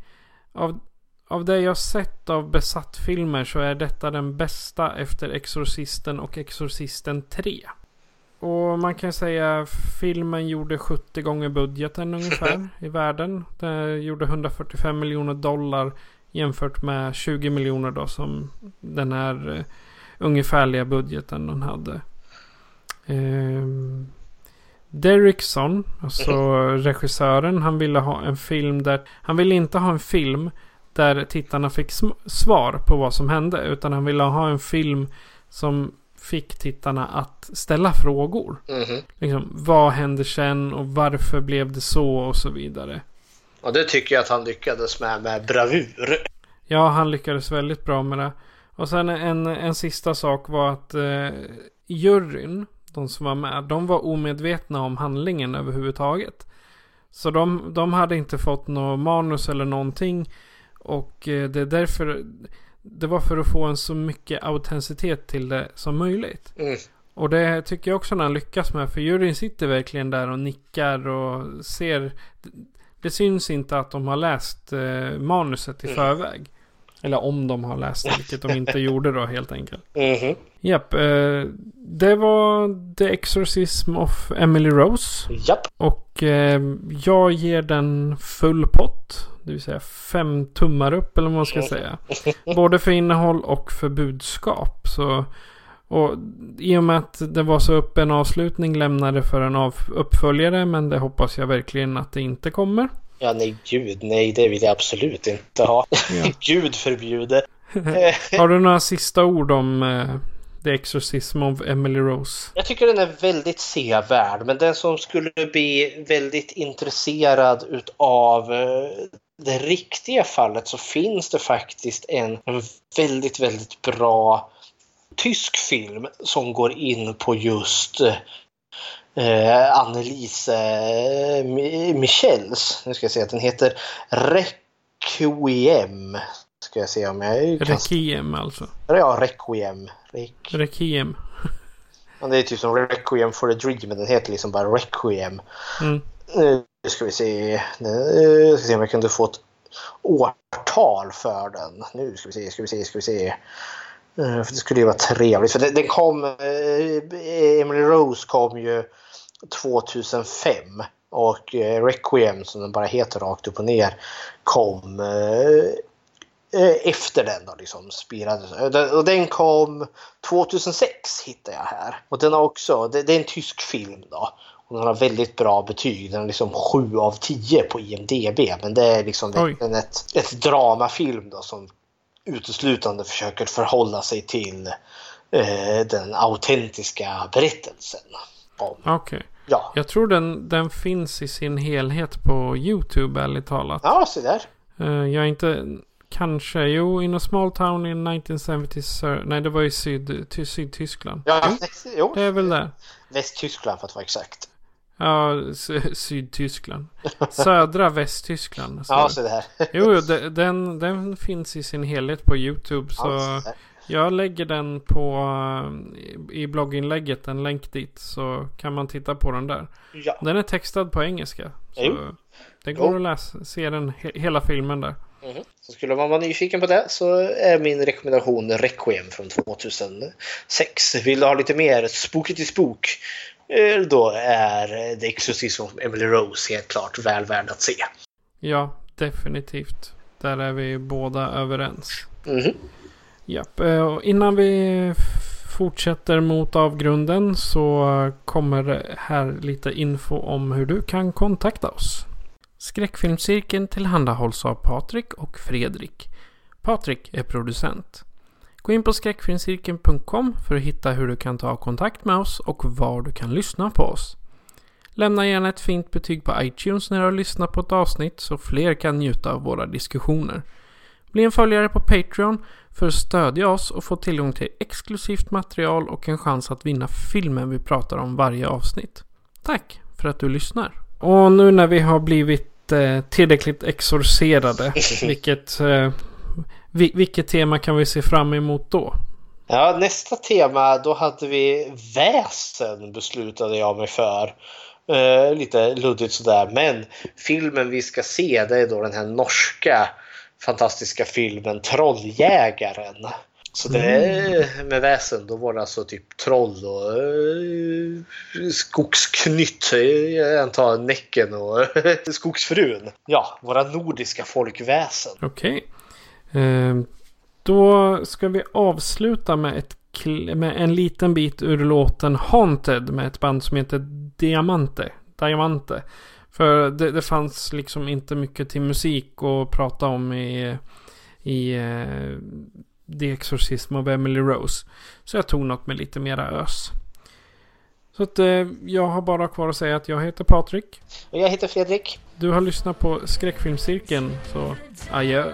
Av, av det jag sett av Besatt-filmer så är detta den bästa efter Exorcisten och Exorcisten 3. Och man kan säga filmen gjorde 70 gånger budgeten ungefär i världen. Den gjorde 145 miljoner dollar jämfört med 20 miljoner då som den här uh, ungefärliga budgeten den hade. Um, Derrickson, alltså regissören, han ville ha en film där... Han ville inte ha en film där tittarna fick svar på vad som hände. Utan han ville ha en film som fick tittarna att ställa frågor. Mm. Liksom, vad hände sen och varför blev det så och så vidare. Och det tycker jag att han lyckades med med bravur. Ja, han lyckades väldigt bra med det. Och sen en, en sista sak var att eh, juryn de som var med, de var omedvetna om handlingen överhuvudtaget. Så de, de hade inte fått något manus eller någonting. Och eh, det är därför, det var för att få en så mycket autenticitet till det som möjligt. Mm. Och det tycker jag också han lyckas med. För juryn sitter verkligen där och nickar och ser. Det syns inte att de har läst eh, manuset i mm. förväg. Eller om de har läst det, vilket de inte gjorde då helt enkelt. Mm-hmm. Japp, eh, det var The Exorcism of Emily Rose. Japp. Och eh, jag ger den full pott. Det vill säga fem tummar upp eller vad man ska mm. säga. Både för innehåll och för budskap. Så, och i och med att det var så öppen avslutning lämnade för en av uppföljare. Men det hoppas jag verkligen att det inte kommer. Ja, nej gud, nej det vill jag absolut inte ha. Ja. gud förbjude. Har du några sista ord om eh, The Exorcism of Emily Rose? Jag tycker den är väldigt sevärd, men den som skulle bli väldigt intresserad utav eh, det riktiga fallet så finns det faktiskt en, en väldigt, väldigt bra tysk film som går in på just eh, Annelise eh, Michels. Nu ska jag se att den heter Requiem. Ska jag se om jag kan... Requiem alltså? Ja, Requiem. Rek... Requiem. Det är typ som Requiem for a Dream, men den heter liksom bara Requiem. Mm. Nu ska vi se. Nu ska se om jag kunde få ett årtal för den. Nu ska vi se, ska vi se, ska vi se. Eh, för det skulle ju vara trevligt. För den kom, eh, Emily Rose kom ju 2005 och eh, Requiem som den bara heter rakt upp och ner kom efter den då liksom spirades. Och den kom 2006 hittade jag här. Och den har också, det, är en tysk film då. Och den har väldigt bra betyg. Den är liksom 7 av 10 på IMDB. Men det är liksom ett, ett dramafilm då som uteslutande försöker förhålla sig till eh, den autentiska berättelsen. Okej. Okay. Ja. Jag tror den, den finns i sin helhet på YouTube ärligt talat. Ja, se där. Eh, jag är inte kanske. Jo, In a small town in 1970s. Nej, det var i syd, ty, Sydtyskland. Ja, jo. Det är väl det. Västtyskland för att vara exakt. Ja, sy- Sydtyskland. Södra Västtyskland. Ja, så det här. Jo, jo de- den, den finns i sin helhet på YouTube. Så Ja, så jag lägger den på i blogginlägget, en länk dit. Så kan man titta på den där. Ja. Den är textad på engelska. Så Jo. det går Jo. att läsa, se den he- hela filmen där. Mhm. Så skulle man vara nyfiken på det så är min rekommendation Requiem från 2006. Vill du ha lite mer spooky till spook då är The Exorcism of Emily Rose helt klart väl värd att se. Ja, definitivt. Där är vi båda överens. Mhm. Japp, eh, och innan vi fortsätter mot avgrunden så kommer här lite info om hur du kan kontakta oss. Skräckfilmscirkeln tillhandahålls av Patrik och Fredrik. Patrik är producent. Gå in på skräckfilmscirkeln.com för att hitta hur du kan ta kontakt med oss och var du kan lyssna på oss. Lämna gärna ett fint betyg på iTunes när du har lyssnat på ett avsnitt så fler kan njuta av våra diskussioner. Bli en följare på Patreon för att stödja oss och få tillgång till exklusivt material och en chans att vinna filmen vi pratar om varje avsnitt. Tack för att du lyssnar. Och nu när vi har blivit eh, tillräckligt exorcerade, vilket, eh, vi, vilket tema kan vi se fram emot då? Ja, nästa tema, då hade vi väsen beslutade jag mig för. Eh, lite luddigt sådär, men filmen vi ska se det är då den här norska fantastiska filmen Trolljägaren. Så det är med väsen, då var det alltså typ troll och eh, skogsknytt, jag antar Näcken och Skogsfrun. Ja, våra nordiska folkväsen. Okej. Eh, då ska vi avsluta med, ett, med en liten bit ur låten Haunted med ett band som heter Diamante. Diamante. För det, det fanns liksom inte mycket till musik att prata om i, i eh, The Exorcism of Emily Rose. Så jag tog något med lite mera ös. Så att eh, jag har bara kvar att säga att jag heter Patrik. Och jag heter Fredrik. Du har lyssnat på Skräckfilmscirkeln. Så adjö.